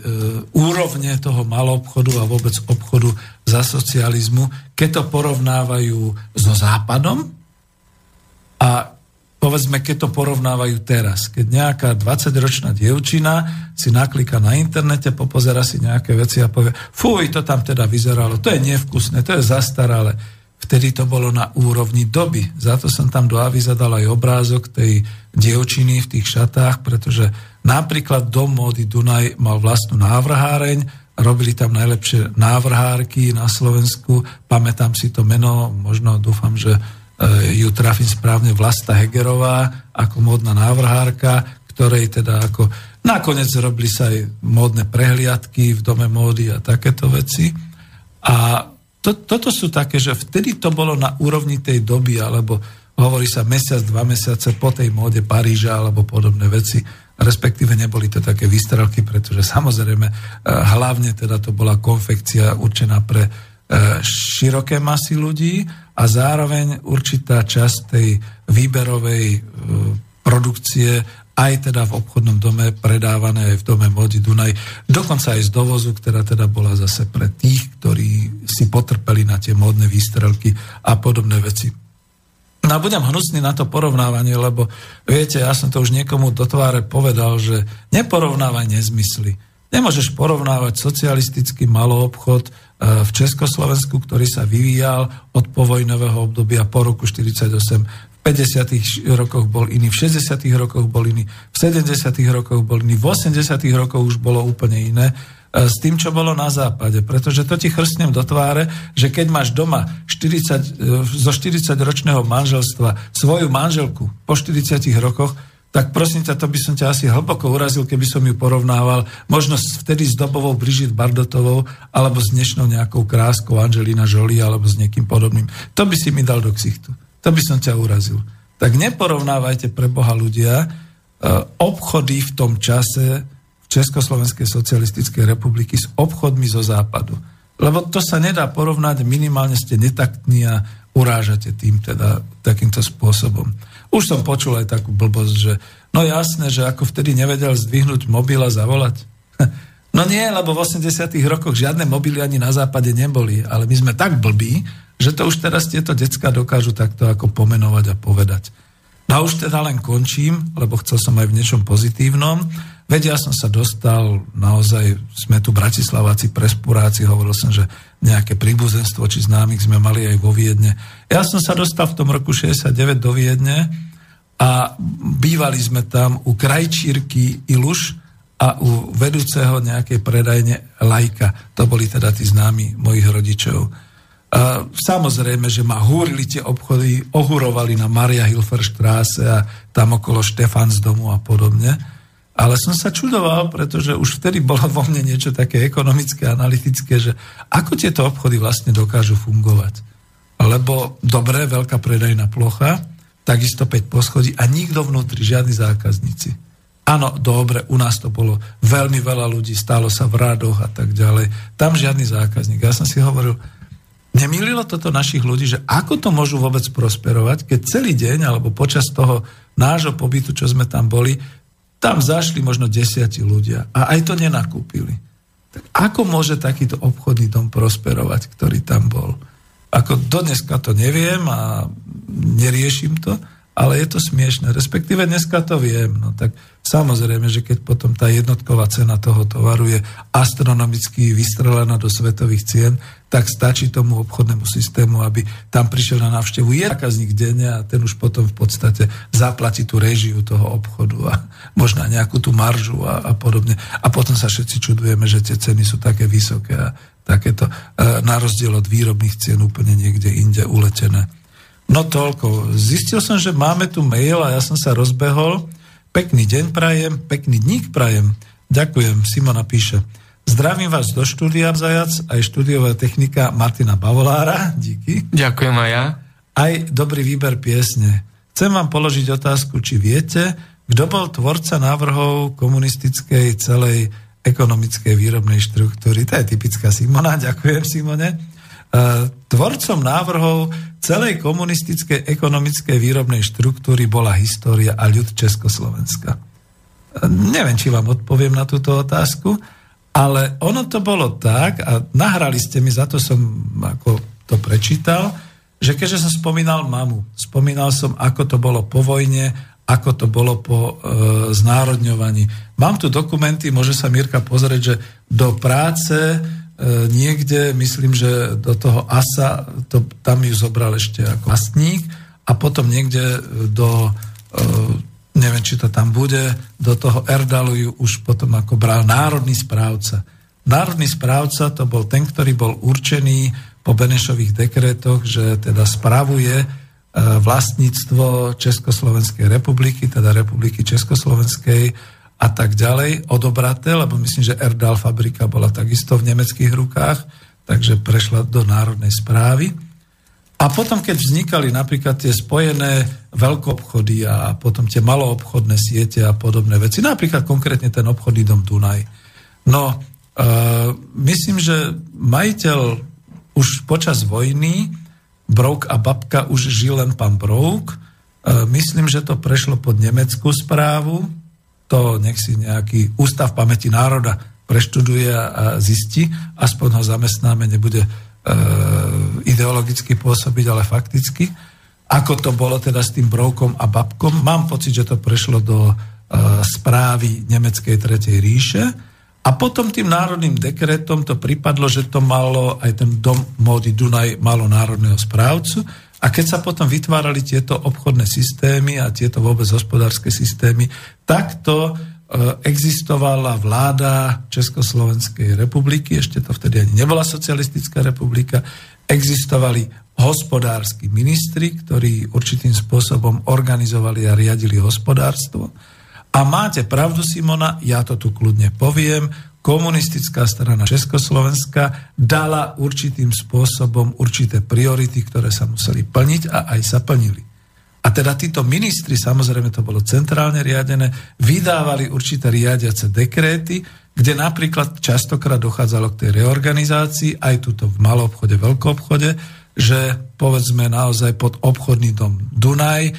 úrovne toho malobchodu a vôbec obchodu za socializmu, keď to porovnávajú so Západom a povedzme, keď to porovnávajú teraz. Keď nejaká 20-ročná dievčina si naklika na internete, popozera si nejaké veci a povie, fuj, to tam teda vyzeralo, to je nevkusné, to je zastaralé. Vtedy to bolo na úrovni doby. Za to som tam do aviza dal aj obrázok tej dievčiny v tých šatách, pretože napríklad Dom módy Dunaj mal vlastnú návrháreň, robili tam najlepšie návrhárky na Slovensku, pamätám si to meno, možno dúfam, že e, ju trafím správne Vlasta Hegerová ako módna návrhárka, ktorej teda ako nakoniec robili sa aj módne prehliadky v dome módy a takéto veci. A to, toto sú také, že vtedy to bolo na úrovni tej doby, alebo hovorí sa mesiac, dva mesiace po tej móde Paríža alebo podobné veci. Respektíve neboli to také výstrelky, pretože samozrejme eh, hlavne teda to bola konfekcia určená pre eh, široké masy ľudí a zároveň určitá časť tej výberovej eh, produkcie aj teda v obchodnom dome, predávané aj v dome Modi Dunaj, dokonca aj z dovozu, ktorá teda bola zase pre tých, ktorí si potrpeli na tie módne výstrelky a podobné veci. No a budem hnusný na to porovnávanie, lebo viete, ja som to už niekomu do tváre povedal, že neporovnávaj nezmysly. Nemôžeš porovnávať socialistický maloobchod obchod e, v Československu, ktorý sa vyvíjal od povojnového obdobia po roku 1948 50. rokoch bol iný, v 60. rokoch bol iný, v 70. rokoch bol iný, v 80. rokoch už bolo úplne iné e, s tým, čo bolo na západe. Pretože to ti chrstnem do tváre, že keď máš doma 40, e, zo 40-ročného manželstva svoju manželku po 40 rokoch, tak prosím ťa, to by som ťa asi hlboko urazil, keby som ju porovnával možno vtedy s dobovou Brigitte Bardotovou alebo s dnešnou nejakou kráskou Angelina Jolie alebo s niekým podobným. To by si mi dal do ksichtu to by som ťa urazil. Tak neporovnávajte pre Boha ľudia e, obchody v tom čase, Československej socialistickej republiky s obchodmi zo západu. Lebo to sa nedá porovnať, minimálne ste netaktní a urážate tým teda takýmto spôsobom. Už som počul aj takú blbosť, že no jasné, že ako vtedy nevedel zdvihnúť mobil a zavolať. No nie, lebo v 80 rokoch žiadne mobily ani na západe neboli, ale my sme tak blbí, že to už teraz tieto decka dokážu takto ako pomenovať a povedať. No a už teda len končím, lebo chcel som aj v niečom pozitívnom. Veď ja som sa dostal, naozaj sme tu Bratislaváci, prespuráci, hovoril som, že nejaké príbuzenstvo či známych sme mali aj vo Viedne. Ja som sa dostal v tom roku 69 do Viedne a bývali sme tam u krajčírky Iluš a u vedúceho nejakej predajne Lajka. To boli teda tí známi mojich rodičov. A samozrejme, že ma húrili tie obchody, ohurovali na Maria Hilfer Straße a tam okolo Štefans domu a podobne. Ale som sa čudoval, pretože už vtedy bolo vo mne niečo také ekonomické, analytické, že ako tieto obchody vlastne dokážu fungovať. Lebo dobre, veľká predajná plocha, takisto 5 poschodí a nikto vnútri, žiadni zákazníci. Áno, dobre, u nás to bolo veľmi veľa ľudí, stálo sa v radoch a tak ďalej. Tam žiadny zákazník. Ja som si hovoril, nemýlilo toto našich ľudí, že ako to môžu vôbec prosperovať, keď celý deň alebo počas toho nášho pobytu, čo sme tam boli, tam zašli možno desiatí ľudia a aj to nenakúpili. Tak ako môže takýto obchodný dom prosperovať, ktorý tam bol? Ako dodneska to neviem a neriešim to, ale je to smiešne. Respektíve dneska to viem. No tak samozrejme, že keď potom tá jednotková cena toho tovaru je astronomicky vystrelená do svetových cien, tak stačí tomu obchodnému systému, aby tam prišiel na návštevu zákazník denne a ten už potom v podstate zaplatí tú režiu toho obchodu a možno nejakú tú maržu a, a podobne. A potom sa všetci čudujeme, že tie ceny sú také vysoké a takéto e, na rozdiel od výrobných cien úplne niekde inde uletené. No toľko. Zistil som, že máme tu mail a ja som sa rozbehol. Pekný deň prajem, pekný dník prajem. Ďakujem, Simona píše. Zdravím vás do štúdia Zajac, aj štúdiová technika Martina Bavolára. Díky. Ďakujem aj ja. Aj dobrý výber piesne. Chcem vám položiť otázku, či viete, kto bol tvorca návrhov komunistickej celej ekonomickej výrobnej štruktúry. To je typická Simona. Ďakujem, Simone. E, tvorcom návrhov celej komunistickej ekonomickej výrobnej štruktúry bola história a ľud Československa. E, neviem, či vám odpoviem na túto otázku, ale ono to bolo tak, a nahrali ste mi, za to som ako to prečítal, že keďže som spomínal mamu, spomínal som, ako to bolo po vojne, ako to bolo po e, znárodňovaní. Mám tu dokumenty, môže sa Mirka pozrieť, že do práce niekde, myslím, že do toho ASA, to, tam ju zobral ešte ako vlastník a potom niekde do, e, neviem, či to tam bude, do toho Erdalu ju už potom ako bral národný správca. Národný správca to bol ten, ktorý bol určený po Benešových dekretoch, že teda spravuje e, vlastníctvo Československej republiky, teda republiky Československej, a tak ďalej odobraté, lebo myslím, že Erdal fabrika bola takisto v nemeckých rukách, takže prešla do národnej správy. A potom, keď vznikali napríklad tie spojené veľkoobchody a potom tie maloobchodné siete a podobné veci, napríklad konkrétne ten obchodný dom Dunaj. No, e, myslím, že majiteľ už počas vojny, Brouk a babka už žil len pán Brouk, e, myslím, že to prešlo pod nemeckú správu, to nech si nejaký ústav pamäti národa preštuduje a zistí, aspoň ho zamestnáme, nebude e, ideologicky pôsobiť, ale fakticky. Ako to bolo teda s tým broukom a babkom? Mám pocit, že to prešlo do e, správy Nemeckej Tretej ríše a potom tým národným dekretom to pripadlo, že to malo aj ten dom módy Dunaj malo národného správcu a keď sa potom vytvárali tieto obchodné systémy a tieto vôbec hospodárske systémy, takto e, existovala vláda Československej republiky, ešte to vtedy ani nebola socialistická republika, existovali hospodársky ministri, ktorí určitým spôsobom organizovali a riadili hospodárstvo. A máte pravdu, Simona, ja to tu kľudne poviem, komunistická strana Československa dala určitým spôsobom určité priority, ktoré sa museli plniť a aj sa plnili. A teda títo ministri, samozrejme to bolo centrálne riadené, vydávali určité riadiace dekréty, kde napríklad častokrát dochádzalo k tej reorganizácii, aj tuto v malom obchode, veľkom obchode, že povedzme naozaj pod obchodný dom Dunaj, e,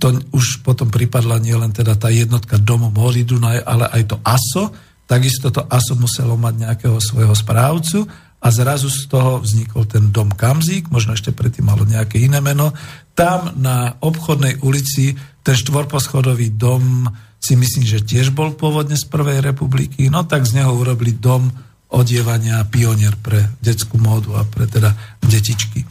to už potom pripadla nielen teda tá jednotka domu Módy Dunaj, ale aj to ASO, takisto to ASO muselo mať nejakého svojho správcu a zrazu z toho vznikol ten dom Kamzík, možno ešte predtým malo nejaké iné meno. Tam na obchodnej ulici ten štvorposchodový dom si myslím, že tiež bol pôvodne z Prvej republiky, no tak z neho urobili dom odievania pionier pre detskú módu a pre teda detičky.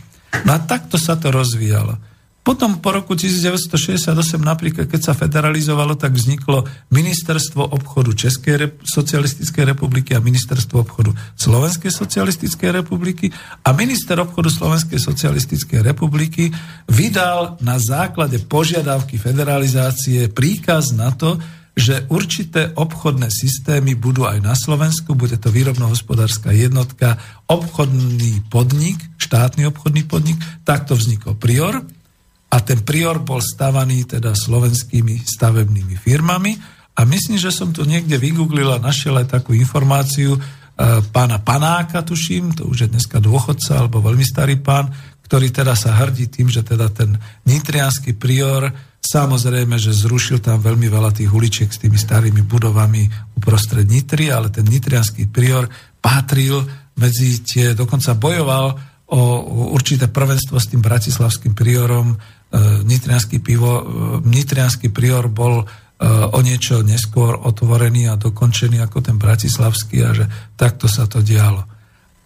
No a takto sa to rozvíjalo. Potom po roku 1968 napríklad, keď sa federalizovalo, tak vzniklo Ministerstvo obchodu Českej rep- socialistickej republiky a Ministerstvo obchodu Slovenskej socialistickej republiky. A minister obchodu Slovenskej socialistickej republiky vydal na základe požiadavky federalizácie príkaz na to, že určité obchodné systémy budú aj na Slovensku, bude to výrobno-hospodárska jednotka, obchodný podnik, štátny obchodný podnik, takto vznikol Prior, a ten prior bol stavaný teda slovenskými stavebnými firmami. A myslím, že som tu niekde vygooglil a našiel aj takú informáciu e, pána Panáka, tuším, to už je dneska dôchodca alebo veľmi starý pán, ktorý teda sa hrdí tým, že teda ten nitrianský prior samozrejme, že zrušil tam veľmi veľa tých uličiek s tými starými budovami uprostred Nitry, ale ten nitrianský prior patril medzi tie, dokonca bojoval o určité prvenstvo s tým bratislavským priorom nitrianský, pivo, e, nitrianský prior bol e, o niečo neskôr otvorený a dokončený ako ten bratislavský a že takto sa to dialo.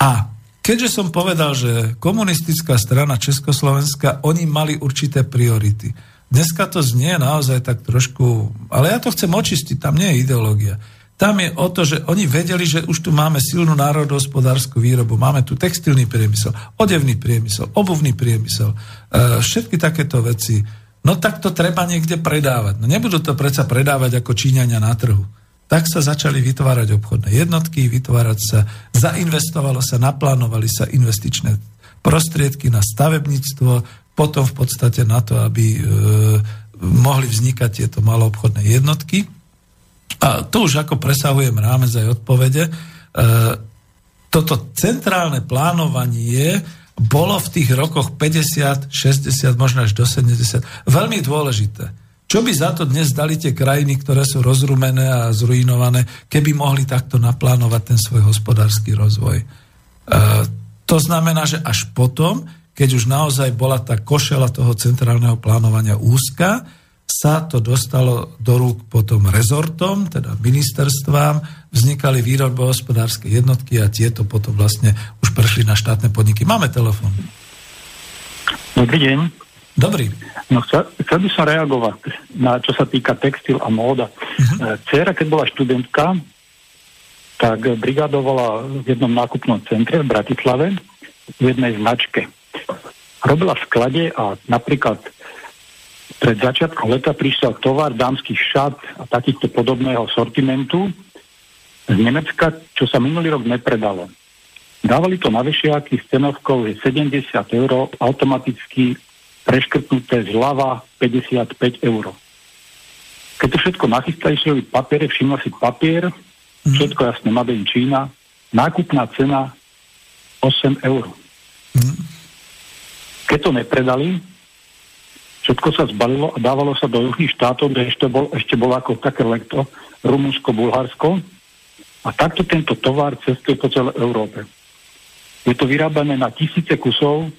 A keďže som povedal, že komunistická strana Československa, oni mali určité priority. Dneska to znie naozaj tak trošku, ale ja to chcem očistiť, tam nie je ideológia. Tam je o to, že oni vedeli, že už tu máme silnú národohospodárskú výrobu, máme tu textilný priemysel, odevný priemysel, obuvný priemysel, e, všetky takéto veci. No tak to treba niekde predávať. No nebudú to predsa predávať ako Číňania na trhu. Tak sa začali vytvárať obchodné jednotky, vytvárať sa, zainvestovalo sa, naplánovali sa investičné prostriedky na stavebníctvo, potom v podstate na to, aby e, mohli vznikať tieto maloobchodné jednotky a to už ako presahujem rámec aj odpovede, e, toto centrálne plánovanie bolo v tých rokoch 50, 60, možno až do 70 veľmi dôležité. Čo by za to dnes dali tie krajiny, ktoré sú rozrumené a zrujnované, keby mohli takto naplánovať ten svoj hospodársky rozvoj? E, to znamená, že až potom, keď už naozaj bola tá košela toho centrálneho plánovania úzka, sa to dostalo do rúk potom rezortom, teda ministerstvám, vznikali výrobohospodárske jednotky a tieto potom vlastne už prešli na štátne podniky. Máme telefon. Dobrý deň. Dobrý. No, chcel, chcel by som reagovať na čo sa týka textil a móda. Uh-huh. Cera, keď bola študentka, tak brigadovala v jednom nákupnom centre v Bratislave v jednej značke. Robila v sklade a napríklad pred začiatkom leta prišiel tovar dámskych šat a takýchto podobného sortimentu z Nemecka, čo sa minulý rok nepredalo. Dávali to na vešiaky s cenovkou 70 eur, automaticky preškrtnuté zľava 55 eur. Keď to všetko nachystali, šieli papiere, všimla si papier, mm. všetko jasne Made in Čína, nákupná cena 8 eur. Mm. Keď to nepredali, Všetko sa zbalilo a dávalo sa do južných štátov, kde ešte bol, ešte bol ako také lekto, Rumunsko, Bulharsko. A takto tento tovar cestuje po celej Európe. Je to vyrábané na tisíce kusov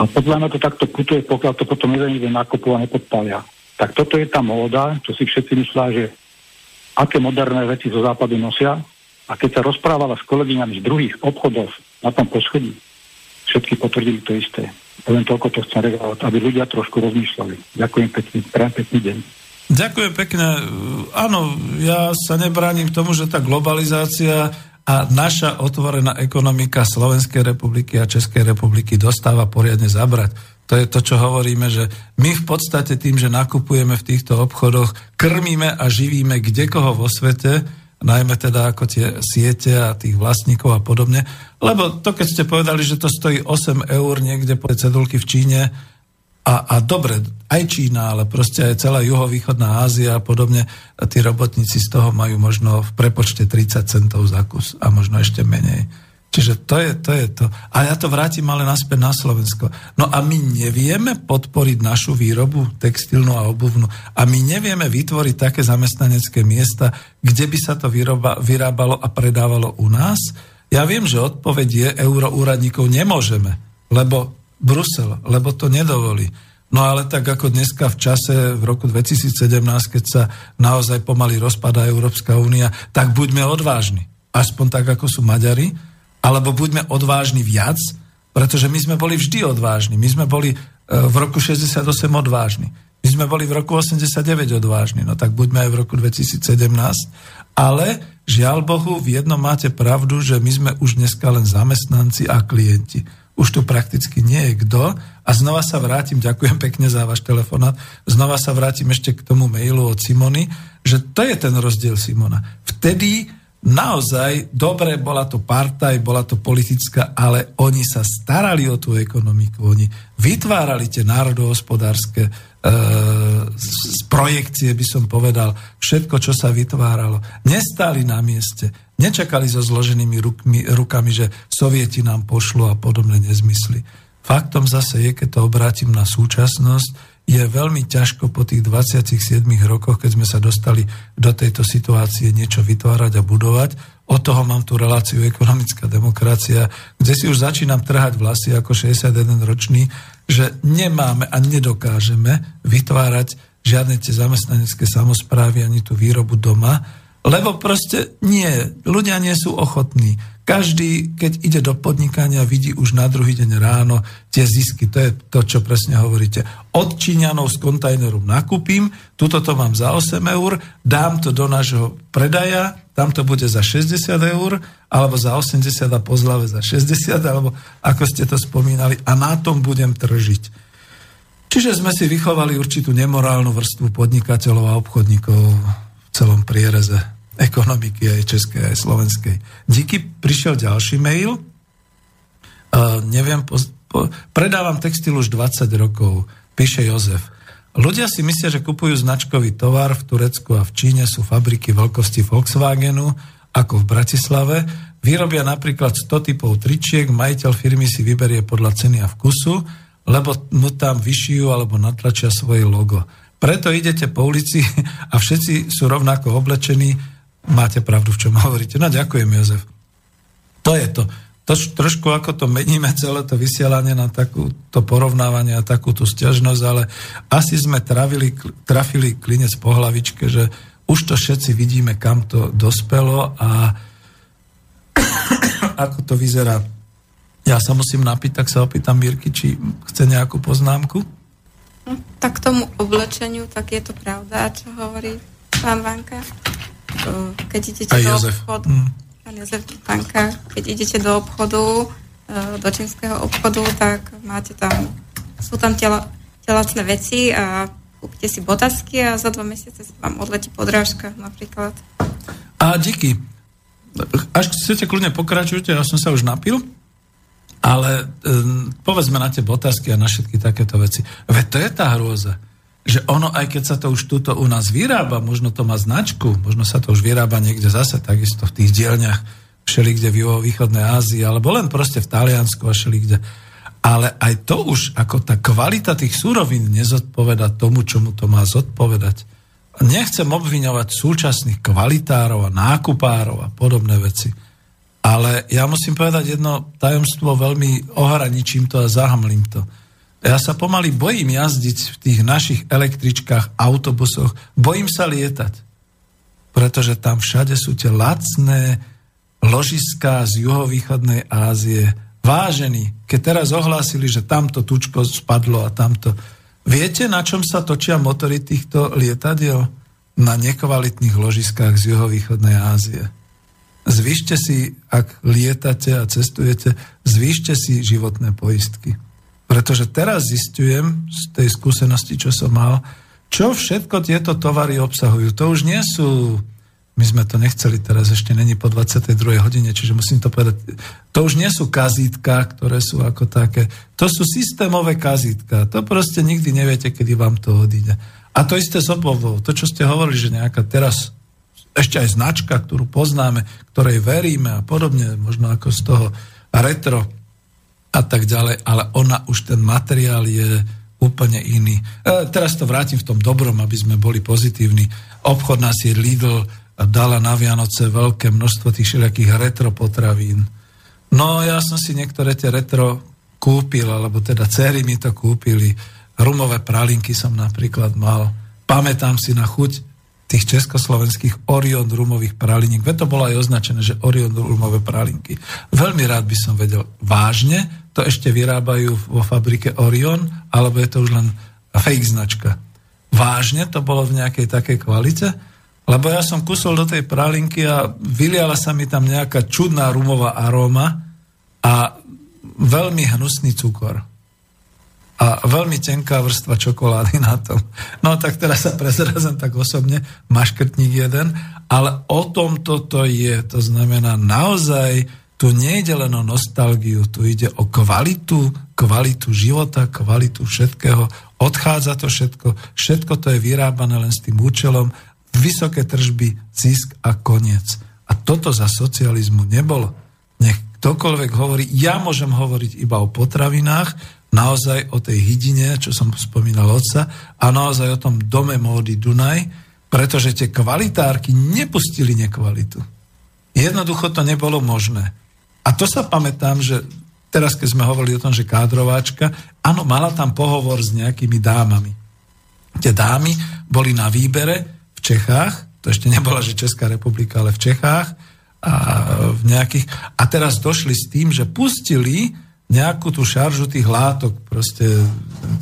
a podľa mňa to takto putuje, pokiaľ to potom jeden ide nakopu a nepodpalia. Tak toto je tá móda, čo si všetci myslia, že aké moderné veci zo západu nosia. A keď sa rozprávala s kolegyňami z druhých obchodov na tom poschodí, všetky potvrdili to isté. Len toľko to chcem reagovať, aby ľudia trošku rozmýšľali. Ďakujem pekne, prajem pekný deň. Ďakujem pekne. Áno, ja sa nebránim tomu, že tá globalizácia a naša otvorená ekonomika Slovenskej republiky a Českej republiky dostáva poriadne zabrať. To je to, čo hovoríme, že my v podstate tým, že nakupujeme v týchto obchodoch, krmíme a živíme kde koho vo svete, najmä teda ako tie siete a tých vlastníkov a podobne. Lebo to, keď ste povedali, že to stojí 8 eur niekde po cedulky v Číne, A, a dobre, aj Čína, ale proste aj celá juhovýchodná Ázia a podobne, a tí robotníci z toho majú možno v prepočte 30 centov za kus a možno ešte menej. Čiže to je, to je to. A ja to vrátim ale naspäť na Slovensko. No a my nevieme podporiť našu výrobu textilnú a obuvnú. A my nevieme vytvoriť také zamestnanecké miesta, kde by sa to vyroba, vyrábalo a predávalo u nás. Ja viem, že odpoveď je euroúradníkov nemôžeme, lebo Brusel, lebo to nedovolí. No ale tak ako dneska v čase v roku 2017, keď sa naozaj pomaly rozpadá Európska únia, tak buďme odvážni. Aspoň tak, ako sú Maďari, alebo buďme odvážni viac, pretože my sme boli vždy odvážni. My sme boli e, v roku 68 odvážni. My sme boli v roku 89 odvážni, no tak buďme aj v roku 2017. Ale žiaľ Bohu, v jednom máte pravdu, že my sme už dneska len zamestnanci a klienti už tu prakticky nie je kto. A znova sa vrátim, ďakujem pekne za váš telefonát, znova sa vrátim ešte k tomu mailu od Simony, že to je ten rozdiel Simona. Vtedy naozaj dobre, bola to partaj, bola to politická, ale oni sa starali o tú ekonomiku, oni vytvárali tie národohospodárske e, z projekcie, by som povedal, všetko, čo sa vytváralo. Nestáli na mieste, nečakali so zloženými rukmi, rukami, že sovieti nám pošlo a podobné nezmysly. Faktom zase je, keď to obrátim na súčasnosť, je veľmi ťažko po tých 27 rokoch, keď sme sa dostali do tejto situácie niečo vytvárať a budovať. Od toho mám tú reláciu ekonomická demokracia, kde si už začínam trhať vlasy ako 61 ročný, že nemáme a nedokážeme vytvárať žiadne tie zamestnanecké samozprávy ani tú výrobu doma, lebo proste nie, ľudia nie sú ochotní. Každý, keď ide do podnikania, vidí už na druhý deň ráno tie zisky. To je to, čo presne hovoríte. Od Číňanov z kontajneru nakúpim, tuto to mám za 8 eur, dám to do nášho predaja, tam to bude za 60 eur, alebo za 80 a po za 60, alebo ako ste to spomínali, a na tom budem tržiť. Čiže sme si vychovali určitú nemorálnu vrstvu podnikateľov a obchodníkov v celom priereze ekonomiky aj českej, aj slovenskej. Díky prišiel ďalší mail. Uh, neviem, po, po, predávam textil už 20 rokov, píše Jozef. Ľudia si myslia, že kupujú značkový tovar v Turecku a v Číne sú fabriky veľkosti Volkswagenu, ako v Bratislave. Vyrobia napríklad 100 typov tričiek, majiteľ firmy si vyberie podľa ceny a vkusu, lebo mu tam vyšijú alebo natlačia svoje logo. Preto idete po ulici a všetci sú rovnako oblečení, Máte pravdu, v čom hovoríte. No ďakujem, Jozef. To je to. to trošku ako to meníme celé to vysielanie na takúto porovnávanie a takúto stiažnosť, ale asi sme trafili, trafili klinec po hlavičke, že už to všetci vidíme, kam to dospelo a ako to vyzerá. Ja sa musím napiť, tak sa opýtam Mirky, či chce nejakú poznámku. No, tak k tomu oblečeniu, tak je to pravda, čo hovorí pán Vanka keď idete Aj do Jozef. obchodu, mm. pán Jozef Panka, keď idete do obchodu, do čínskeho obchodu, tak máte tam, sú tam tela, telacné veci a kúpite si botasky a za dva mesiace vám odletí podrážka napríklad. A díky. Až chcete kľudne pokračujte, ja som sa už napil, ale um, povedzme na tie botasky a na všetky takéto veci. Veď to je tá hrôza že ono, aj keď sa to už tuto u nás vyrába, možno to má značku, možno sa to už vyrába niekde zase, takisto v tých dielňach všelikde v juho-východnej Ázii, alebo len proste v Taliansku a všelikde. Ale aj to už, ako tá kvalita tých súrovín nezodpoveda tomu, čomu to má zodpovedať. Nechcem obviňovať súčasných kvalitárov a nákupárov a podobné veci. Ale ja musím povedať jedno tajomstvo, veľmi ohraničím to a zahamlím to ja sa pomaly bojím jazdiť v tých našich električkách, autobusoch. Bojím sa lietať. Pretože tam všade sú tie lacné ložiská z juhovýchodnej Ázie. Vážení, keď teraz ohlásili, že tamto tučko spadlo a tamto. Viete, na čom sa točia motory týchto lietadiel? Na nekvalitných ložiskách z juhovýchodnej Ázie. Zvyšte si, ak lietate a cestujete, zvyšte si životné poistky. Pretože teraz zistujem z tej skúsenosti, čo som mal, čo všetko tieto tovary obsahujú. To už nie sú my sme to nechceli teraz, ešte není po 22. hodine, čiže musím to povedať. To už nie sú kazítka, ktoré sú ako také. To sú systémové kazítka. To proste nikdy neviete, kedy vám to odíde. A to isté s obovou. To, čo ste hovorili, že nejaká teraz ešte aj značka, ktorú poznáme, ktorej veríme a podobne, možno ako z toho retro a tak ďalej, ale ona už ten materiál je úplne iný. E, teraz to vrátim v tom dobrom, aby sme boli pozitívni. Obchodná sieť Lidl dala na Vianoce veľké množstvo tých všelijakých retro potravín. No ja som si niektoré tie retro kúpil, alebo teda céry mi to kúpili. Rumové pralinky som napríklad mal. Pamätám si na chuť tých československých Orion rumových praliniek. Veď to bolo aj označené, že Orion rumové pralinky. Veľmi rád by som vedel, vážne to ešte vyrábajú vo fabrike Orion, alebo je to už len fake značka. Vážne to bolo v nejakej takej kvalite? Lebo ja som kusol do tej pralinky a vyliala sa mi tam nejaká čudná rumová aróma a veľmi hnusný cukor. A veľmi tenká vrstva čokolády na tom. No tak teraz sa prezrazem tak osobne, maškrtník jeden, ale o tom toto je. To znamená naozaj, tu nejde len o nostalgiu, tu ide o kvalitu, kvalitu života, kvalitu všetkého. Odchádza to všetko, všetko to je vyrábané len s tým účelom, vysoké tržby, zisk a koniec. A toto za socializmu nebolo. Nech ktokoľvek hovorí, ja môžem hovoriť iba o potravinách, naozaj o tej hydine, čo som spomínal otca, a naozaj o tom dome módy Dunaj, pretože tie kvalitárky nepustili nekvalitu. Jednoducho to nebolo možné. A to sa pamätám, že teraz, keď sme hovorili o tom, že kádrováčka, áno, mala tam pohovor s nejakými dámami. Tie dámy boli na výbere, Čechách, to ešte nebola, že Česká republika, ale v Čechách a v nejakých... A teraz došli s tým, že pustili nejakú tú šaržu tých látok, proste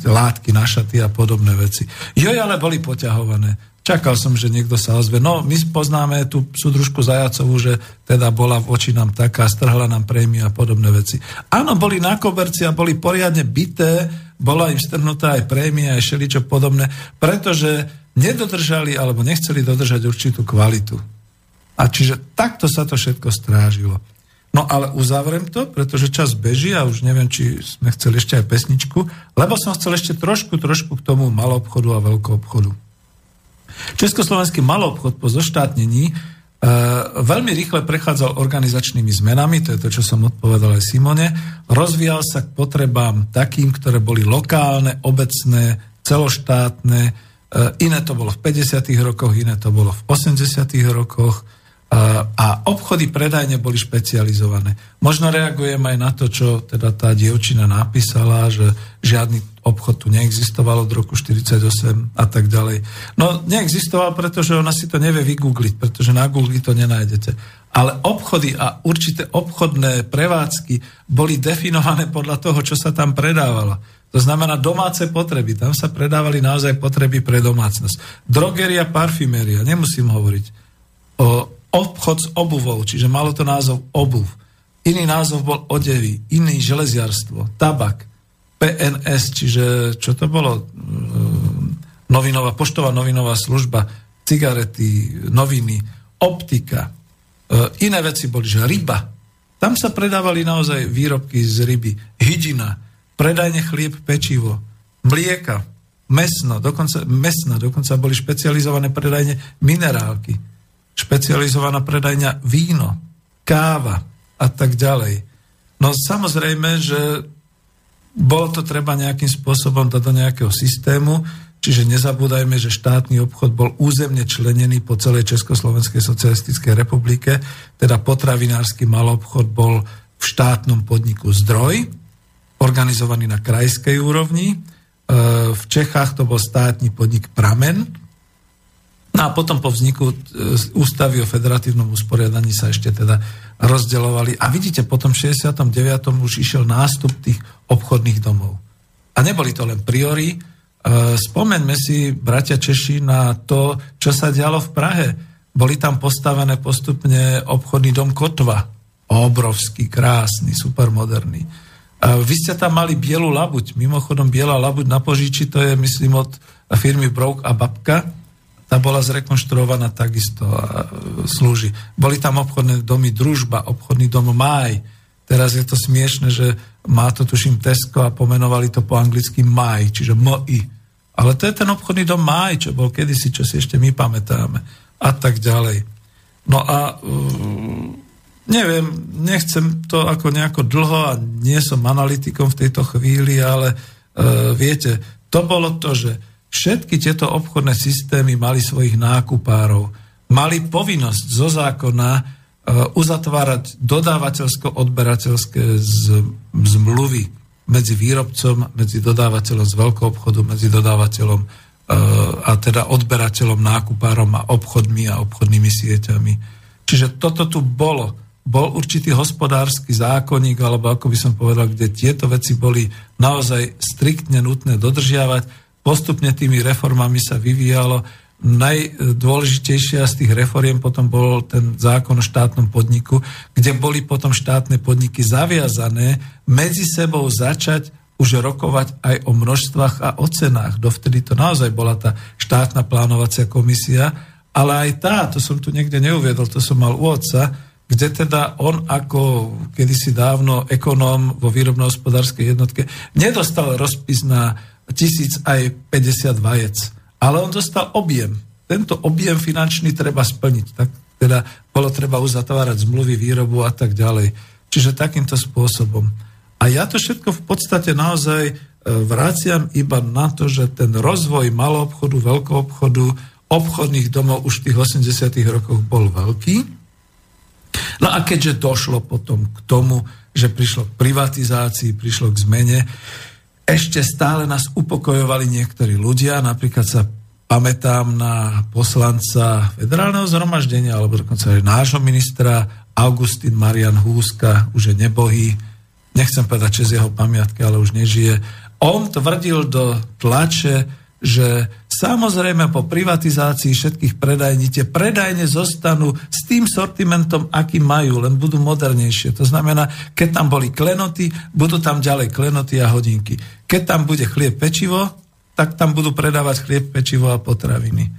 látky na šaty a podobné veci. Jo, ale boli poťahované. Čakal som, že niekto sa ozve. No, my poznáme tú súdružku Zajacovú, že teda bola voči nám taká, strhla nám prémiu a podobné veci. Áno, boli na koberci a boli poriadne bité, bola im strhnutá aj prémia, aj šeličo podobné, pretože nedodržali alebo nechceli dodržať určitú kvalitu. A čiže takto sa to všetko strážilo. No ale uzavriem to, pretože čas beží a už neviem, či sme chceli ešte aj pesničku, lebo som chcel ešte trošku, trošku k tomu malobchodu a veľkou obchodu. Československý malobchod po zoštátnení e, veľmi rýchle prechádzal organizačnými zmenami, to je to, čo som odpovedal aj Simone, rozvíjal sa k potrebám takým, ktoré boli lokálne, obecné, celoštátne, E, iné to bolo v 50. rokoch, iné to bolo v 80. rokoch e, a obchody predajne boli špecializované. Možno reagujem aj na to, čo teda tá dievčina napísala, že žiadny obchod tu neexistoval od roku 48 a tak ďalej. No neexistoval, pretože ona si to nevie vygoogliť, pretože na Google to nenájdete. Ale obchody a určité obchodné prevádzky boli definované podľa toho, čo sa tam predávalo. To znamená domáce potreby. Tam sa predávali naozaj potreby pre domácnosť. Drogeria, parfuméria, nemusím hovoriť. O, obchod s obuvou, čiže malo to názov obuv. Iný názov bol odevy, iný železiarstvo, tabak, PNS, čiže čo to bolo? Ehm, novinová, poštová novinová služba, cigarety, noviny, optika. Ehm, iné veci boli, že ryba. Tam sa predávali naozaj výrobky z ryby. Hydina, predajne chlieb, pečivo, mlieka, mesno, dokonca, mesna, dokonca boli špecializované predajne minerálky, špecializovaná predajňa víno, káva a tak ďalej. No samozrejme, že bolo to treba nejakým spôsobom dať do nejakého systému, čiže nezabúdajme, že štátny obchod bol územne členený po celej Československej socialistickej republike, teda potravinársky malobchod bol v štátnom podniku Zdroj, organizovaný na krajskej úrovni. E, v Čechách to bol státny podnik Pramen. No a potom po vzniku e, ústavy o federatívnom usporiadaní sa ešte teda rozdeľovali. A vidíte, potom v 69. už išiel nástup tých obchodných domov. A neboli to len priory. E, spomeňme si, bratia Češi, na to, čo sa dialo v Prahe. Boli tam postavené postupne obchodný dom Kotva. Obrovský, krásny, supermoderný vy ste tam mali bielu labuť. Mimochodom, biela labuť na požiči, to je, myslím, od firmy Brouk a Babka. Tá bola zrekonštruovaná takisto a e, slúži. Boli tam obchodné domy Družba, obchodný dom Maj. Teraz je to smiešne, že má to tuším Tesco a pomenovali to po anglicky Maj, čiže MI. Ale to je ten obchodný dom Maj, čo bol kedysi, čo si ešte my pamätáme. A tak ďalej. No a uh, neviem, nechcem to ako nejako dlho a nie som analytikom v tejto chvíli, ale uh, viete, to bolo to, že všetky tieto obchodné systémy mali svojich nákupárov. Mali povinnosť zo zákona uh, uzatvárať dodávateľsko-odberateľské zmluvy medzi výrobcom, medzi dodávateľom z veľkého obchodu, medzi dodávateľom a teda odberateľom, nákupárom a obchodmi a obchodnými sieťami. Čiže toto tu bolo. Bol určitý hospodársky zákonník, alebo ako by som povedal, kde tieto veci boli naozaj striktne nutné dodržiavať. Postupne tými reformami sa vyvíjalo. Najdôležitejšia z tých reforiem potom bol ten zákon o štátnom podniku, kde boli potom štátne podniky zaviazané medzi sebou začať už rokovať aj o množstvách a o cenách. Dovtedy to naozaj bola tá štátna plánovacia komisia, ale aj tá, to som tu niekde neuviedol, to som mal u otca, kde teda on ako kedysi dávno ekonóm vo výrobno-hospodárskej jednotke nedostal rozpis na tisíc aj 50 vajec, ale on dostal objem. Tento objem finančný treba splniť. Tak teda bolo treba uzatvárať zmluvy, výrobu a tak ďalej. Čiže takýmto spôsobom. A ja to všetko v podstate naozaj e, vraciam iba na to, že ten rozvoj maloobchodu, veľkoobchodu, obchodných domov už v tých 80 rokoch bol veľký. No a keďže došlo potom k tomu, že prišlo k privatizácii, prišlo k zmene, ešte stále nás upokojovali niektorí ľudia, napríklad sa pamätám na poslanca federálneho zhromaždenia, alebo dokonca aj nášho ministra Augustín Marian Húska, už je nebohý, nechcem povedať, že z jeho pamiatky, ale už nežije. On tvrdil do tlače, že samozrejme po privatizácii všetkých predajní tie predajne zostanú s tým sortimentom, aký majú, len budú modernejšie. To znamená, keď tam boli klenoty, budú tam ďalej klenoty a hodinky. Keď tam bude chlieb pečivo, tak tam budú predávať chlieb, pečivo a potraviny.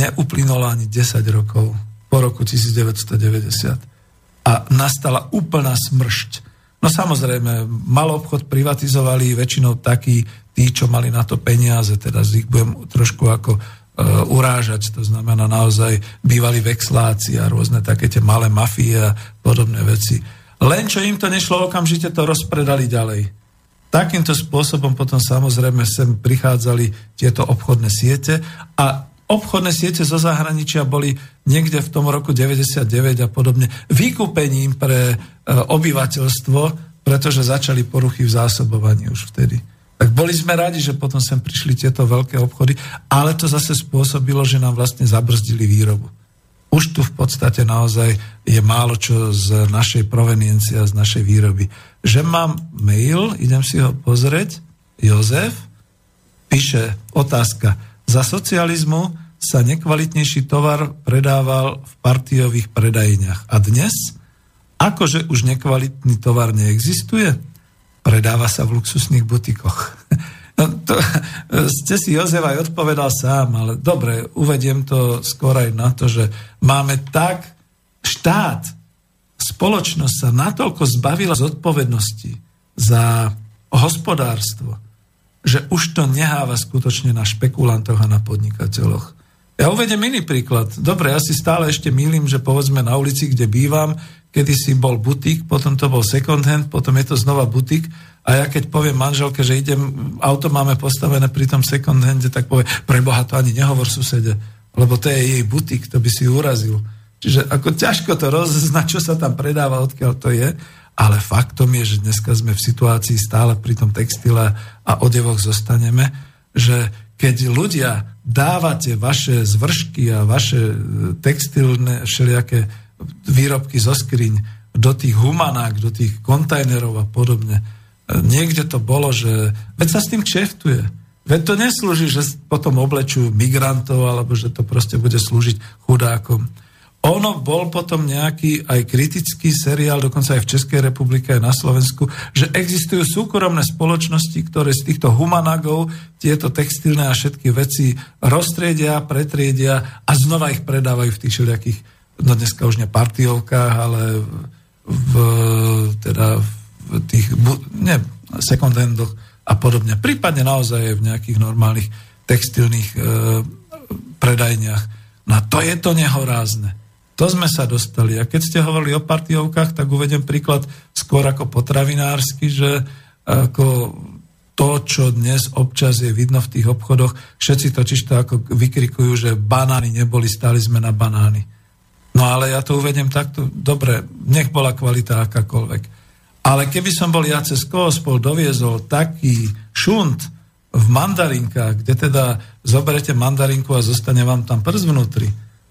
Neuplynulo ani 10 rokov po roku 1990. A nastala úplná smršť No samozrejme, mal obchod privatizovali väčšinou takí, tí, čo mali na to peniaze, teda ich budem trošku ako e, urážať, to znamená naozaj bývali vexláci a rôzne také tie malé mafie a podobné veci. Len čo im to nešlo, okamžite to rozpredali ďalej. Takýmto spôsobom potom samozrejme sem prichádzali tieto obchodné siete a obchodné siete zo zahraničia boli niekde v tom roku 99 a podobne vykúpením pre e, obyvateľstvo, pretože začali poruchy v zásobovaní už vtedy. Tak boli sme radi, že potom sem prišli tieto veľké obchody, ale to zase spôsobilo, že nám vlastne zabrzdili výrobu. Už tu v podstate naozaj je málo čo z našej proveniencie a z našej výroby. Že mám mail, idem si ho pozrieť, Jozef, píše otázka, za socializmu sa nekvalitnejší tovar predával v partiových predajniach. A dnes, akože už nekvalitný tovar neexistuje, predáva sa v luxusných butikoch. No to, ste si Jozef aj odpovedal sám, ale dobre, uvediem to skôr aj na to, že máme tak štát, spoločnosť sa natoľko zbavila zodpovednosti za hospodárstvo, že už to neháva skutočne na špekulantoch a na podnikateľoch. Ja uvedem iný príklad. Dobre, ja si stále ešte mýlim, že povedzme na ulici, kde bývam, kedy si bol butik, potom to bol second hand, potom je to znova butik a ja keď poviem manželke, že idem, auto máme postavené pri tom second hande, tak povie, preboha to ani nehovor susede, lebo to je jej butik, to by si urazil. Čiže ako ťažko to rozeznať, čo sa tam predáva, odkiaľ to je. Ale faktom je, že dneska sme v situácii stále pri tom textile a odevoch zostaneme, že keď ľudia dávate vaše zvršky a vaše e, textilné všelijaké výrobky zo skriň do tých humanák, do tých kontajnerov a podobne, e, niekde to bolo, že veď sa s tým kšeftuje. Veď to neslúži, že potom oblečú migrantov, alebo že to proste bude slúžiť chudákom. Ono bol potom nejaký aj kritický seriál, dokonca aj v Českej republike, aj na Slovensku, že existujú súkromné spoločnosti, ktoré z týchto humanagov tieto textilné a všetky veci roztriedia, pretriedia a znova ich predávajú v tých všelijakých, no dneska už ne partiovkách, ale v, teda v tých, ne, sekundendoch a podobne. Prípadne naozaj v nejakých normálnych textilných e, predajniach. No a to je to nehorázne. To sme sa dostali. A keď ste hovorili o partiovkách, tak uvedem príklad skôr ako potravinársky, že ako to, čo dnes občas je vidno v tých obchodoch, všetci totiž to ako vykrikujú, že banány neboli, stali sme na banány. No ale ja to uvedem takto, dobre, nech bola kvalita akákoľvek. Ale keby som bol ja cez Koospol doviezol taký šunt v mandarinkách, kde teda zoberete mandarinku a zostane vám tam prst vnútri,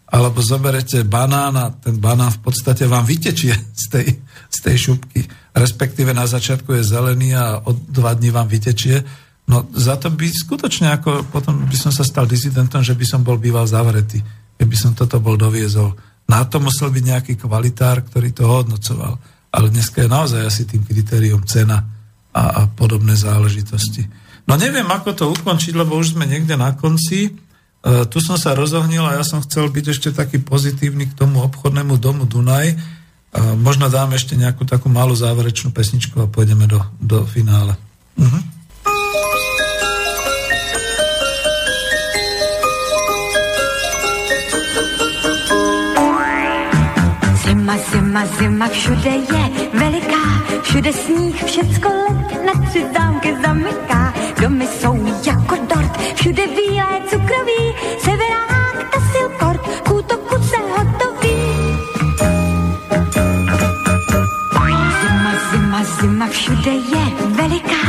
alebo zoberete a ten banán v podstate vám vytečie z tej, z tej šupky, respektíve na začiatku je zelený a od dva dní vám vytečie, no za to by skutočne ako potom by som sa stal disidentom, že by som bol býval zavretý, keby som toto bol doviezol. Na to musel byť nejaký kvalitár, ktorý to hodnocoval. Ale dneska je naozaj asi tým kritériom cena a, a podobné záležitosti. No neviem, ako to ukončiť, lebo už sme niekde na konci. E, tu som sa rozohnil a ja som chcel byť ešte taký pozitívny k tomu obchodnému domu Dunaj. E, možno dáme ešte nejakú takú malú záverečnú pesničku a pôjdeme do, do finále. Uh-huh. Zima, zima, zima, všude je veliká, všude sníh, všecko let na tři zámky zamyká. Domy jsou jako všude bílé cukroví, severák, tasilkort, k útoku se hotový. Zima, zima, zima, všude je veliká,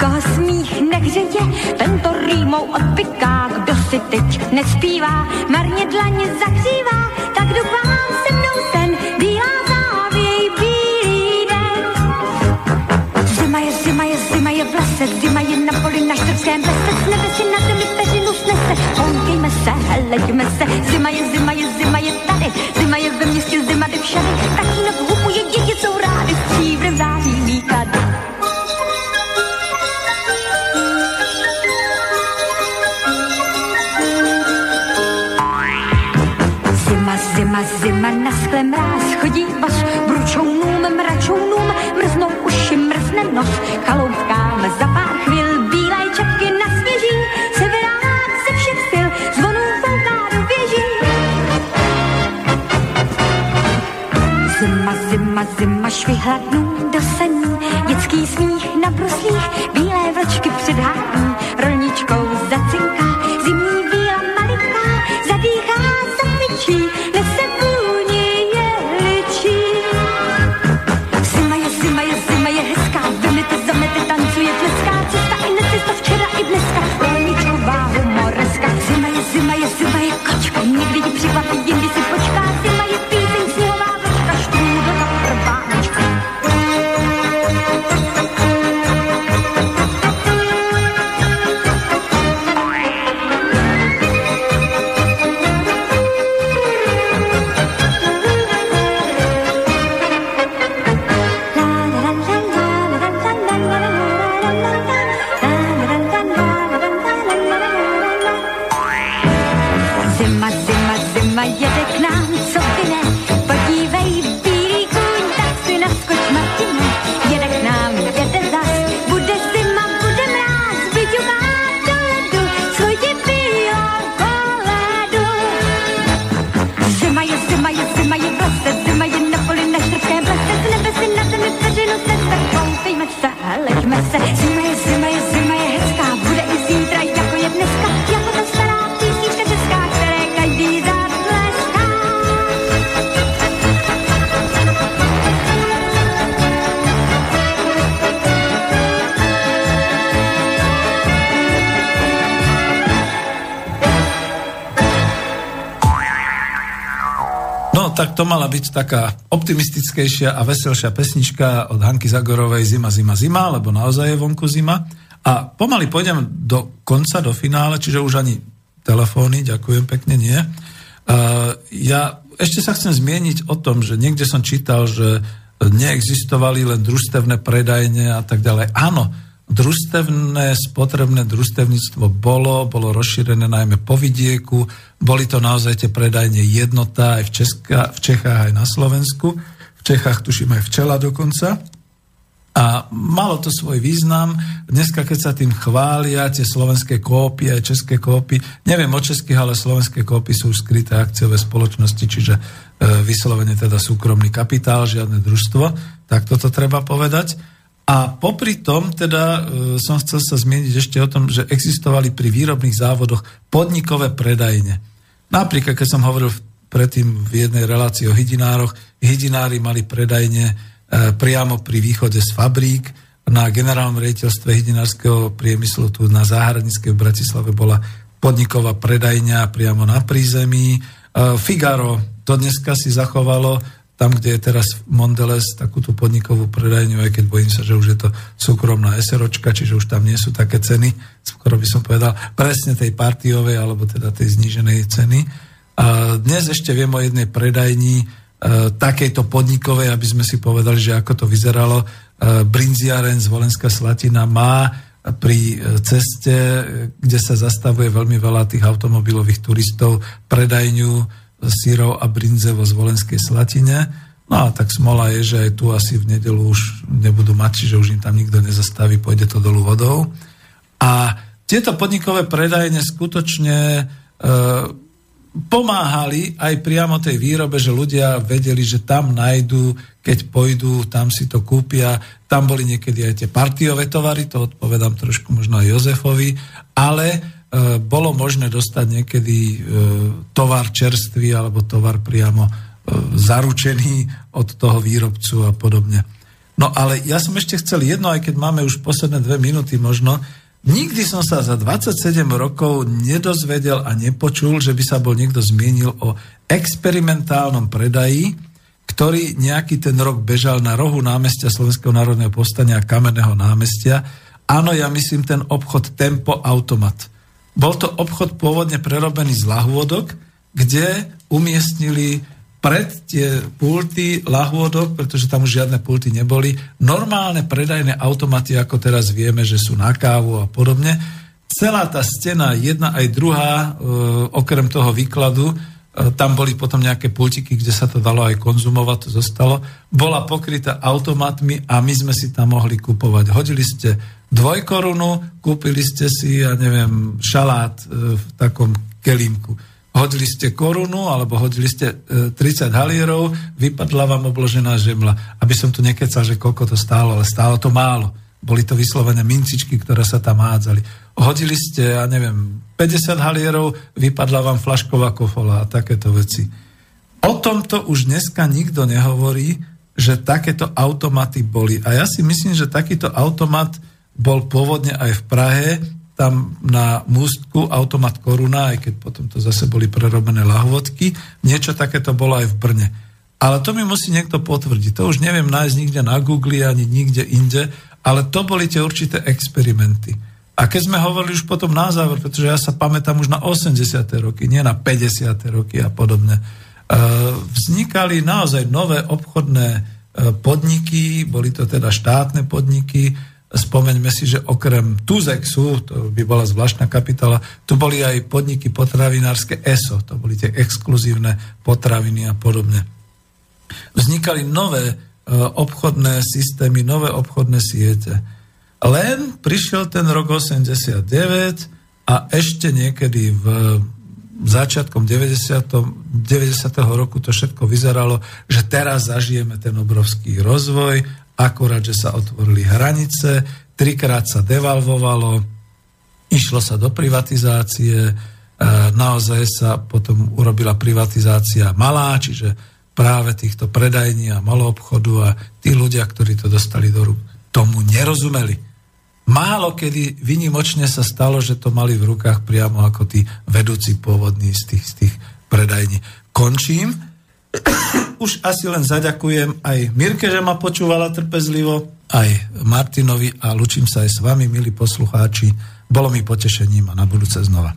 koho smích nehřeje, tento rýmou odpiká, kdo si teď nespívá, marně dlaně zahřívá, se, heleďme se, zima je, zima je, zima je tady, zima je ve městě, zima jde všade, tatínek hupuje, děti jsou rády, stříbrem září výklady. Zima, zima, zima, na skle mráz, chodí vaš bručounům, mračounům, mrznou uši, mrzne nos, chaloupkám za pár chvil, Zima, zima, švihla do saní, dětský smích na bruslích, to mala byť taká optimistickejšia a veselšia pesnička od Hanky Zagorovej Zima, zima, zima, lebo naozaj je vonku zima. A pomaly pôjdem do konca, do finále, čiže už ani telefóny, ďakujem pekne, nie. E, ja ešte sa chcem zmieniť o tom, že niekde som čítal, že neexistovali len družstevné predajne a tak ďalej. Áno, družstevné, spotrebné družstevníctvo bolo, bolo rozšírené najmä po vidieku, boli to naozaj tie predajne jednota aj v, Česka, v Čechách, aj na Slovensku. V Čechách tuším aj včela dokonca. A malo to svoj význam. Dneska, keď sa tým chvália tie slovenské kópy, aj české kópy, neviem o českých, ale slovenské kópy sú skryté akciové spoločnosti, čiže e, vyslovene teda súkromný kapitál, žiadne družstvo. Tak toto treba povedať. A popri tom teda e, som chcel sa zmieniť ešte o tom, že existovali pri výrobných závodoch podnikové predajne. Napríklad, keď som hovoril predtým v jednej relácii o hydinároch, hydinári mali predajne E, priamo pri východe z fabrík. Na generálnom riaditeľstve hydinárskeho priemyslu tu na Záhradnickej v Bratislave bola podniková predajňa priamo na prízemí. E, Figaro to dneska si zachovalo tam, kde je teraz Mondelez, takú tú podnikovú predajňu, aj keď bojím sa, že už je to súkromná SROčka, čiže už tam nie sú také ceny, skoro by som povedal, presne tej partiovej, alebo teda tej zníženej ceny. A dnes ešte viem o jednej predajni, E, takejto podnikovej, aby sme si povedali, že ako to vyzeralo. E, Brinziaren z Volenská Slatina má pri e, ceste, kde sa zastavuje veľmi veľa tých automobilových turistov, predajňu sírov a brinzevo z Volenskej Slatine. No a tak smola je, že aj tu asi v nedelu už nebudú mať, čiže už im tam nikto nezastaví, pôjde to dolu vodou. A tieto podnikové predajne skutočne e, pomáhali aj priamo tej výrobe, že ľudia vedeli, že tam nájdú, keď pôjdu, tam si to kúpia. Tam boli niekedy aj tie partiové tovary, to odpovedám trošku možno aj Jozefovi, ale bolo možné dostať niekedy e, tovar čerstvý alebo tovar priamo e, zaručený od toho výrobcu a podobne. No ale ja som ešte chcel jedno, aj keď máme už posledné dve minúty možno, Nikdy som sa za 27 rokov nedozvedel a nepočul, že by sa bol niekto zmienil o experimentálnom predaji, ktorý nejaký ten rok bežal na rohu námestia Slovenského národného povstania a Kamenného námestia. Áno, ja myslím ten obchod Tempo Automat. Bol to obchod pôvodne prerobený z lahôdok, kde umiestnili pred tie pulty lahôdok, pretože tam už žiadne pulty neboli, normálne predajné automaty, ako teraz vieme, že sú na kávu a podobne. Celá tá stena, jedna aj druhá, e, okrem toho výkladu, tam boli potom nejaké pultiky, kde sa to dalo aj konzumovať, to zostalo, bola pokrytá automatmi a my sme si tam mohli kupovať. Hodili ste dvojkorunu, kúpili ste si, ja neviem, šalát e, v takom kelímku hodili ste korunu alebo hodili ste 30 e, halierov, vypadla vám obložená žemla. Aby som tu nekecal, že koľko to stálo, ale stálo to málo. Boli to vyslovené mincičky, ktoré sa tam hádzali. Hodili ste, ja neviem, 50 halierov, vypadla vám flašková kofola a takéto veci. O tomto už dneska nikto nehovorí, že takéto automaty boli. A ja si myslím, že takýto automat bol pôvodne aj v Prahe, tam na mústku automat Koruna, aj keď potom to zase boli prerobené lahvodky. Niečo takéto bolo aj v Brne. Ale to mi musí niekto potvrdiť. To už neviem nájsť nikde na Google ani nikde inde, ale to boli tie určité experimenty. A keď sme hovorili už potom na záver, pretože ja sa pamätám už na 80. roky, nie na 50. roky a podobne, e, vznikali naozaj nové obchodné e, podniky, boli to teda štátne podniky, Spomeňme si, že okrem Tuzexu, to by bola zvláštna kapitola, tu boli aj podniky potravinárske ESO, to boli tie exkluzívne potraviny a podobne. Vznikali nové e, obchodné systémy, nové obchodné siete. Len prišiel ten rok 89 a ešte niekedy v začiatkom 90. 90. roku to všetko vyzeralo, že teraz zažijeme ten obrovský rozvoj akurát, že sa otvorili hranice, trikrát sa devalvovalo, išlo sa do privatizácie, e, naozaj sa potom urobila privatizácia malá, čiže práve týchto predajní a maloobchodu a tí ľudia, ktorí to dostali do rúk, tomu nerozumeli. Málo kedy vynimočne sa stalo, že to mali v rukách priamo ako tí vedúci pôvodní z tých, z tých predajní. Končím už asi len zaďakujem aj Mirke, že ma počúvala trpezlivo, aj Martinovi a lučím sa aj s vami, milí poslucháči. Bolo mi potešením a na budúce znova.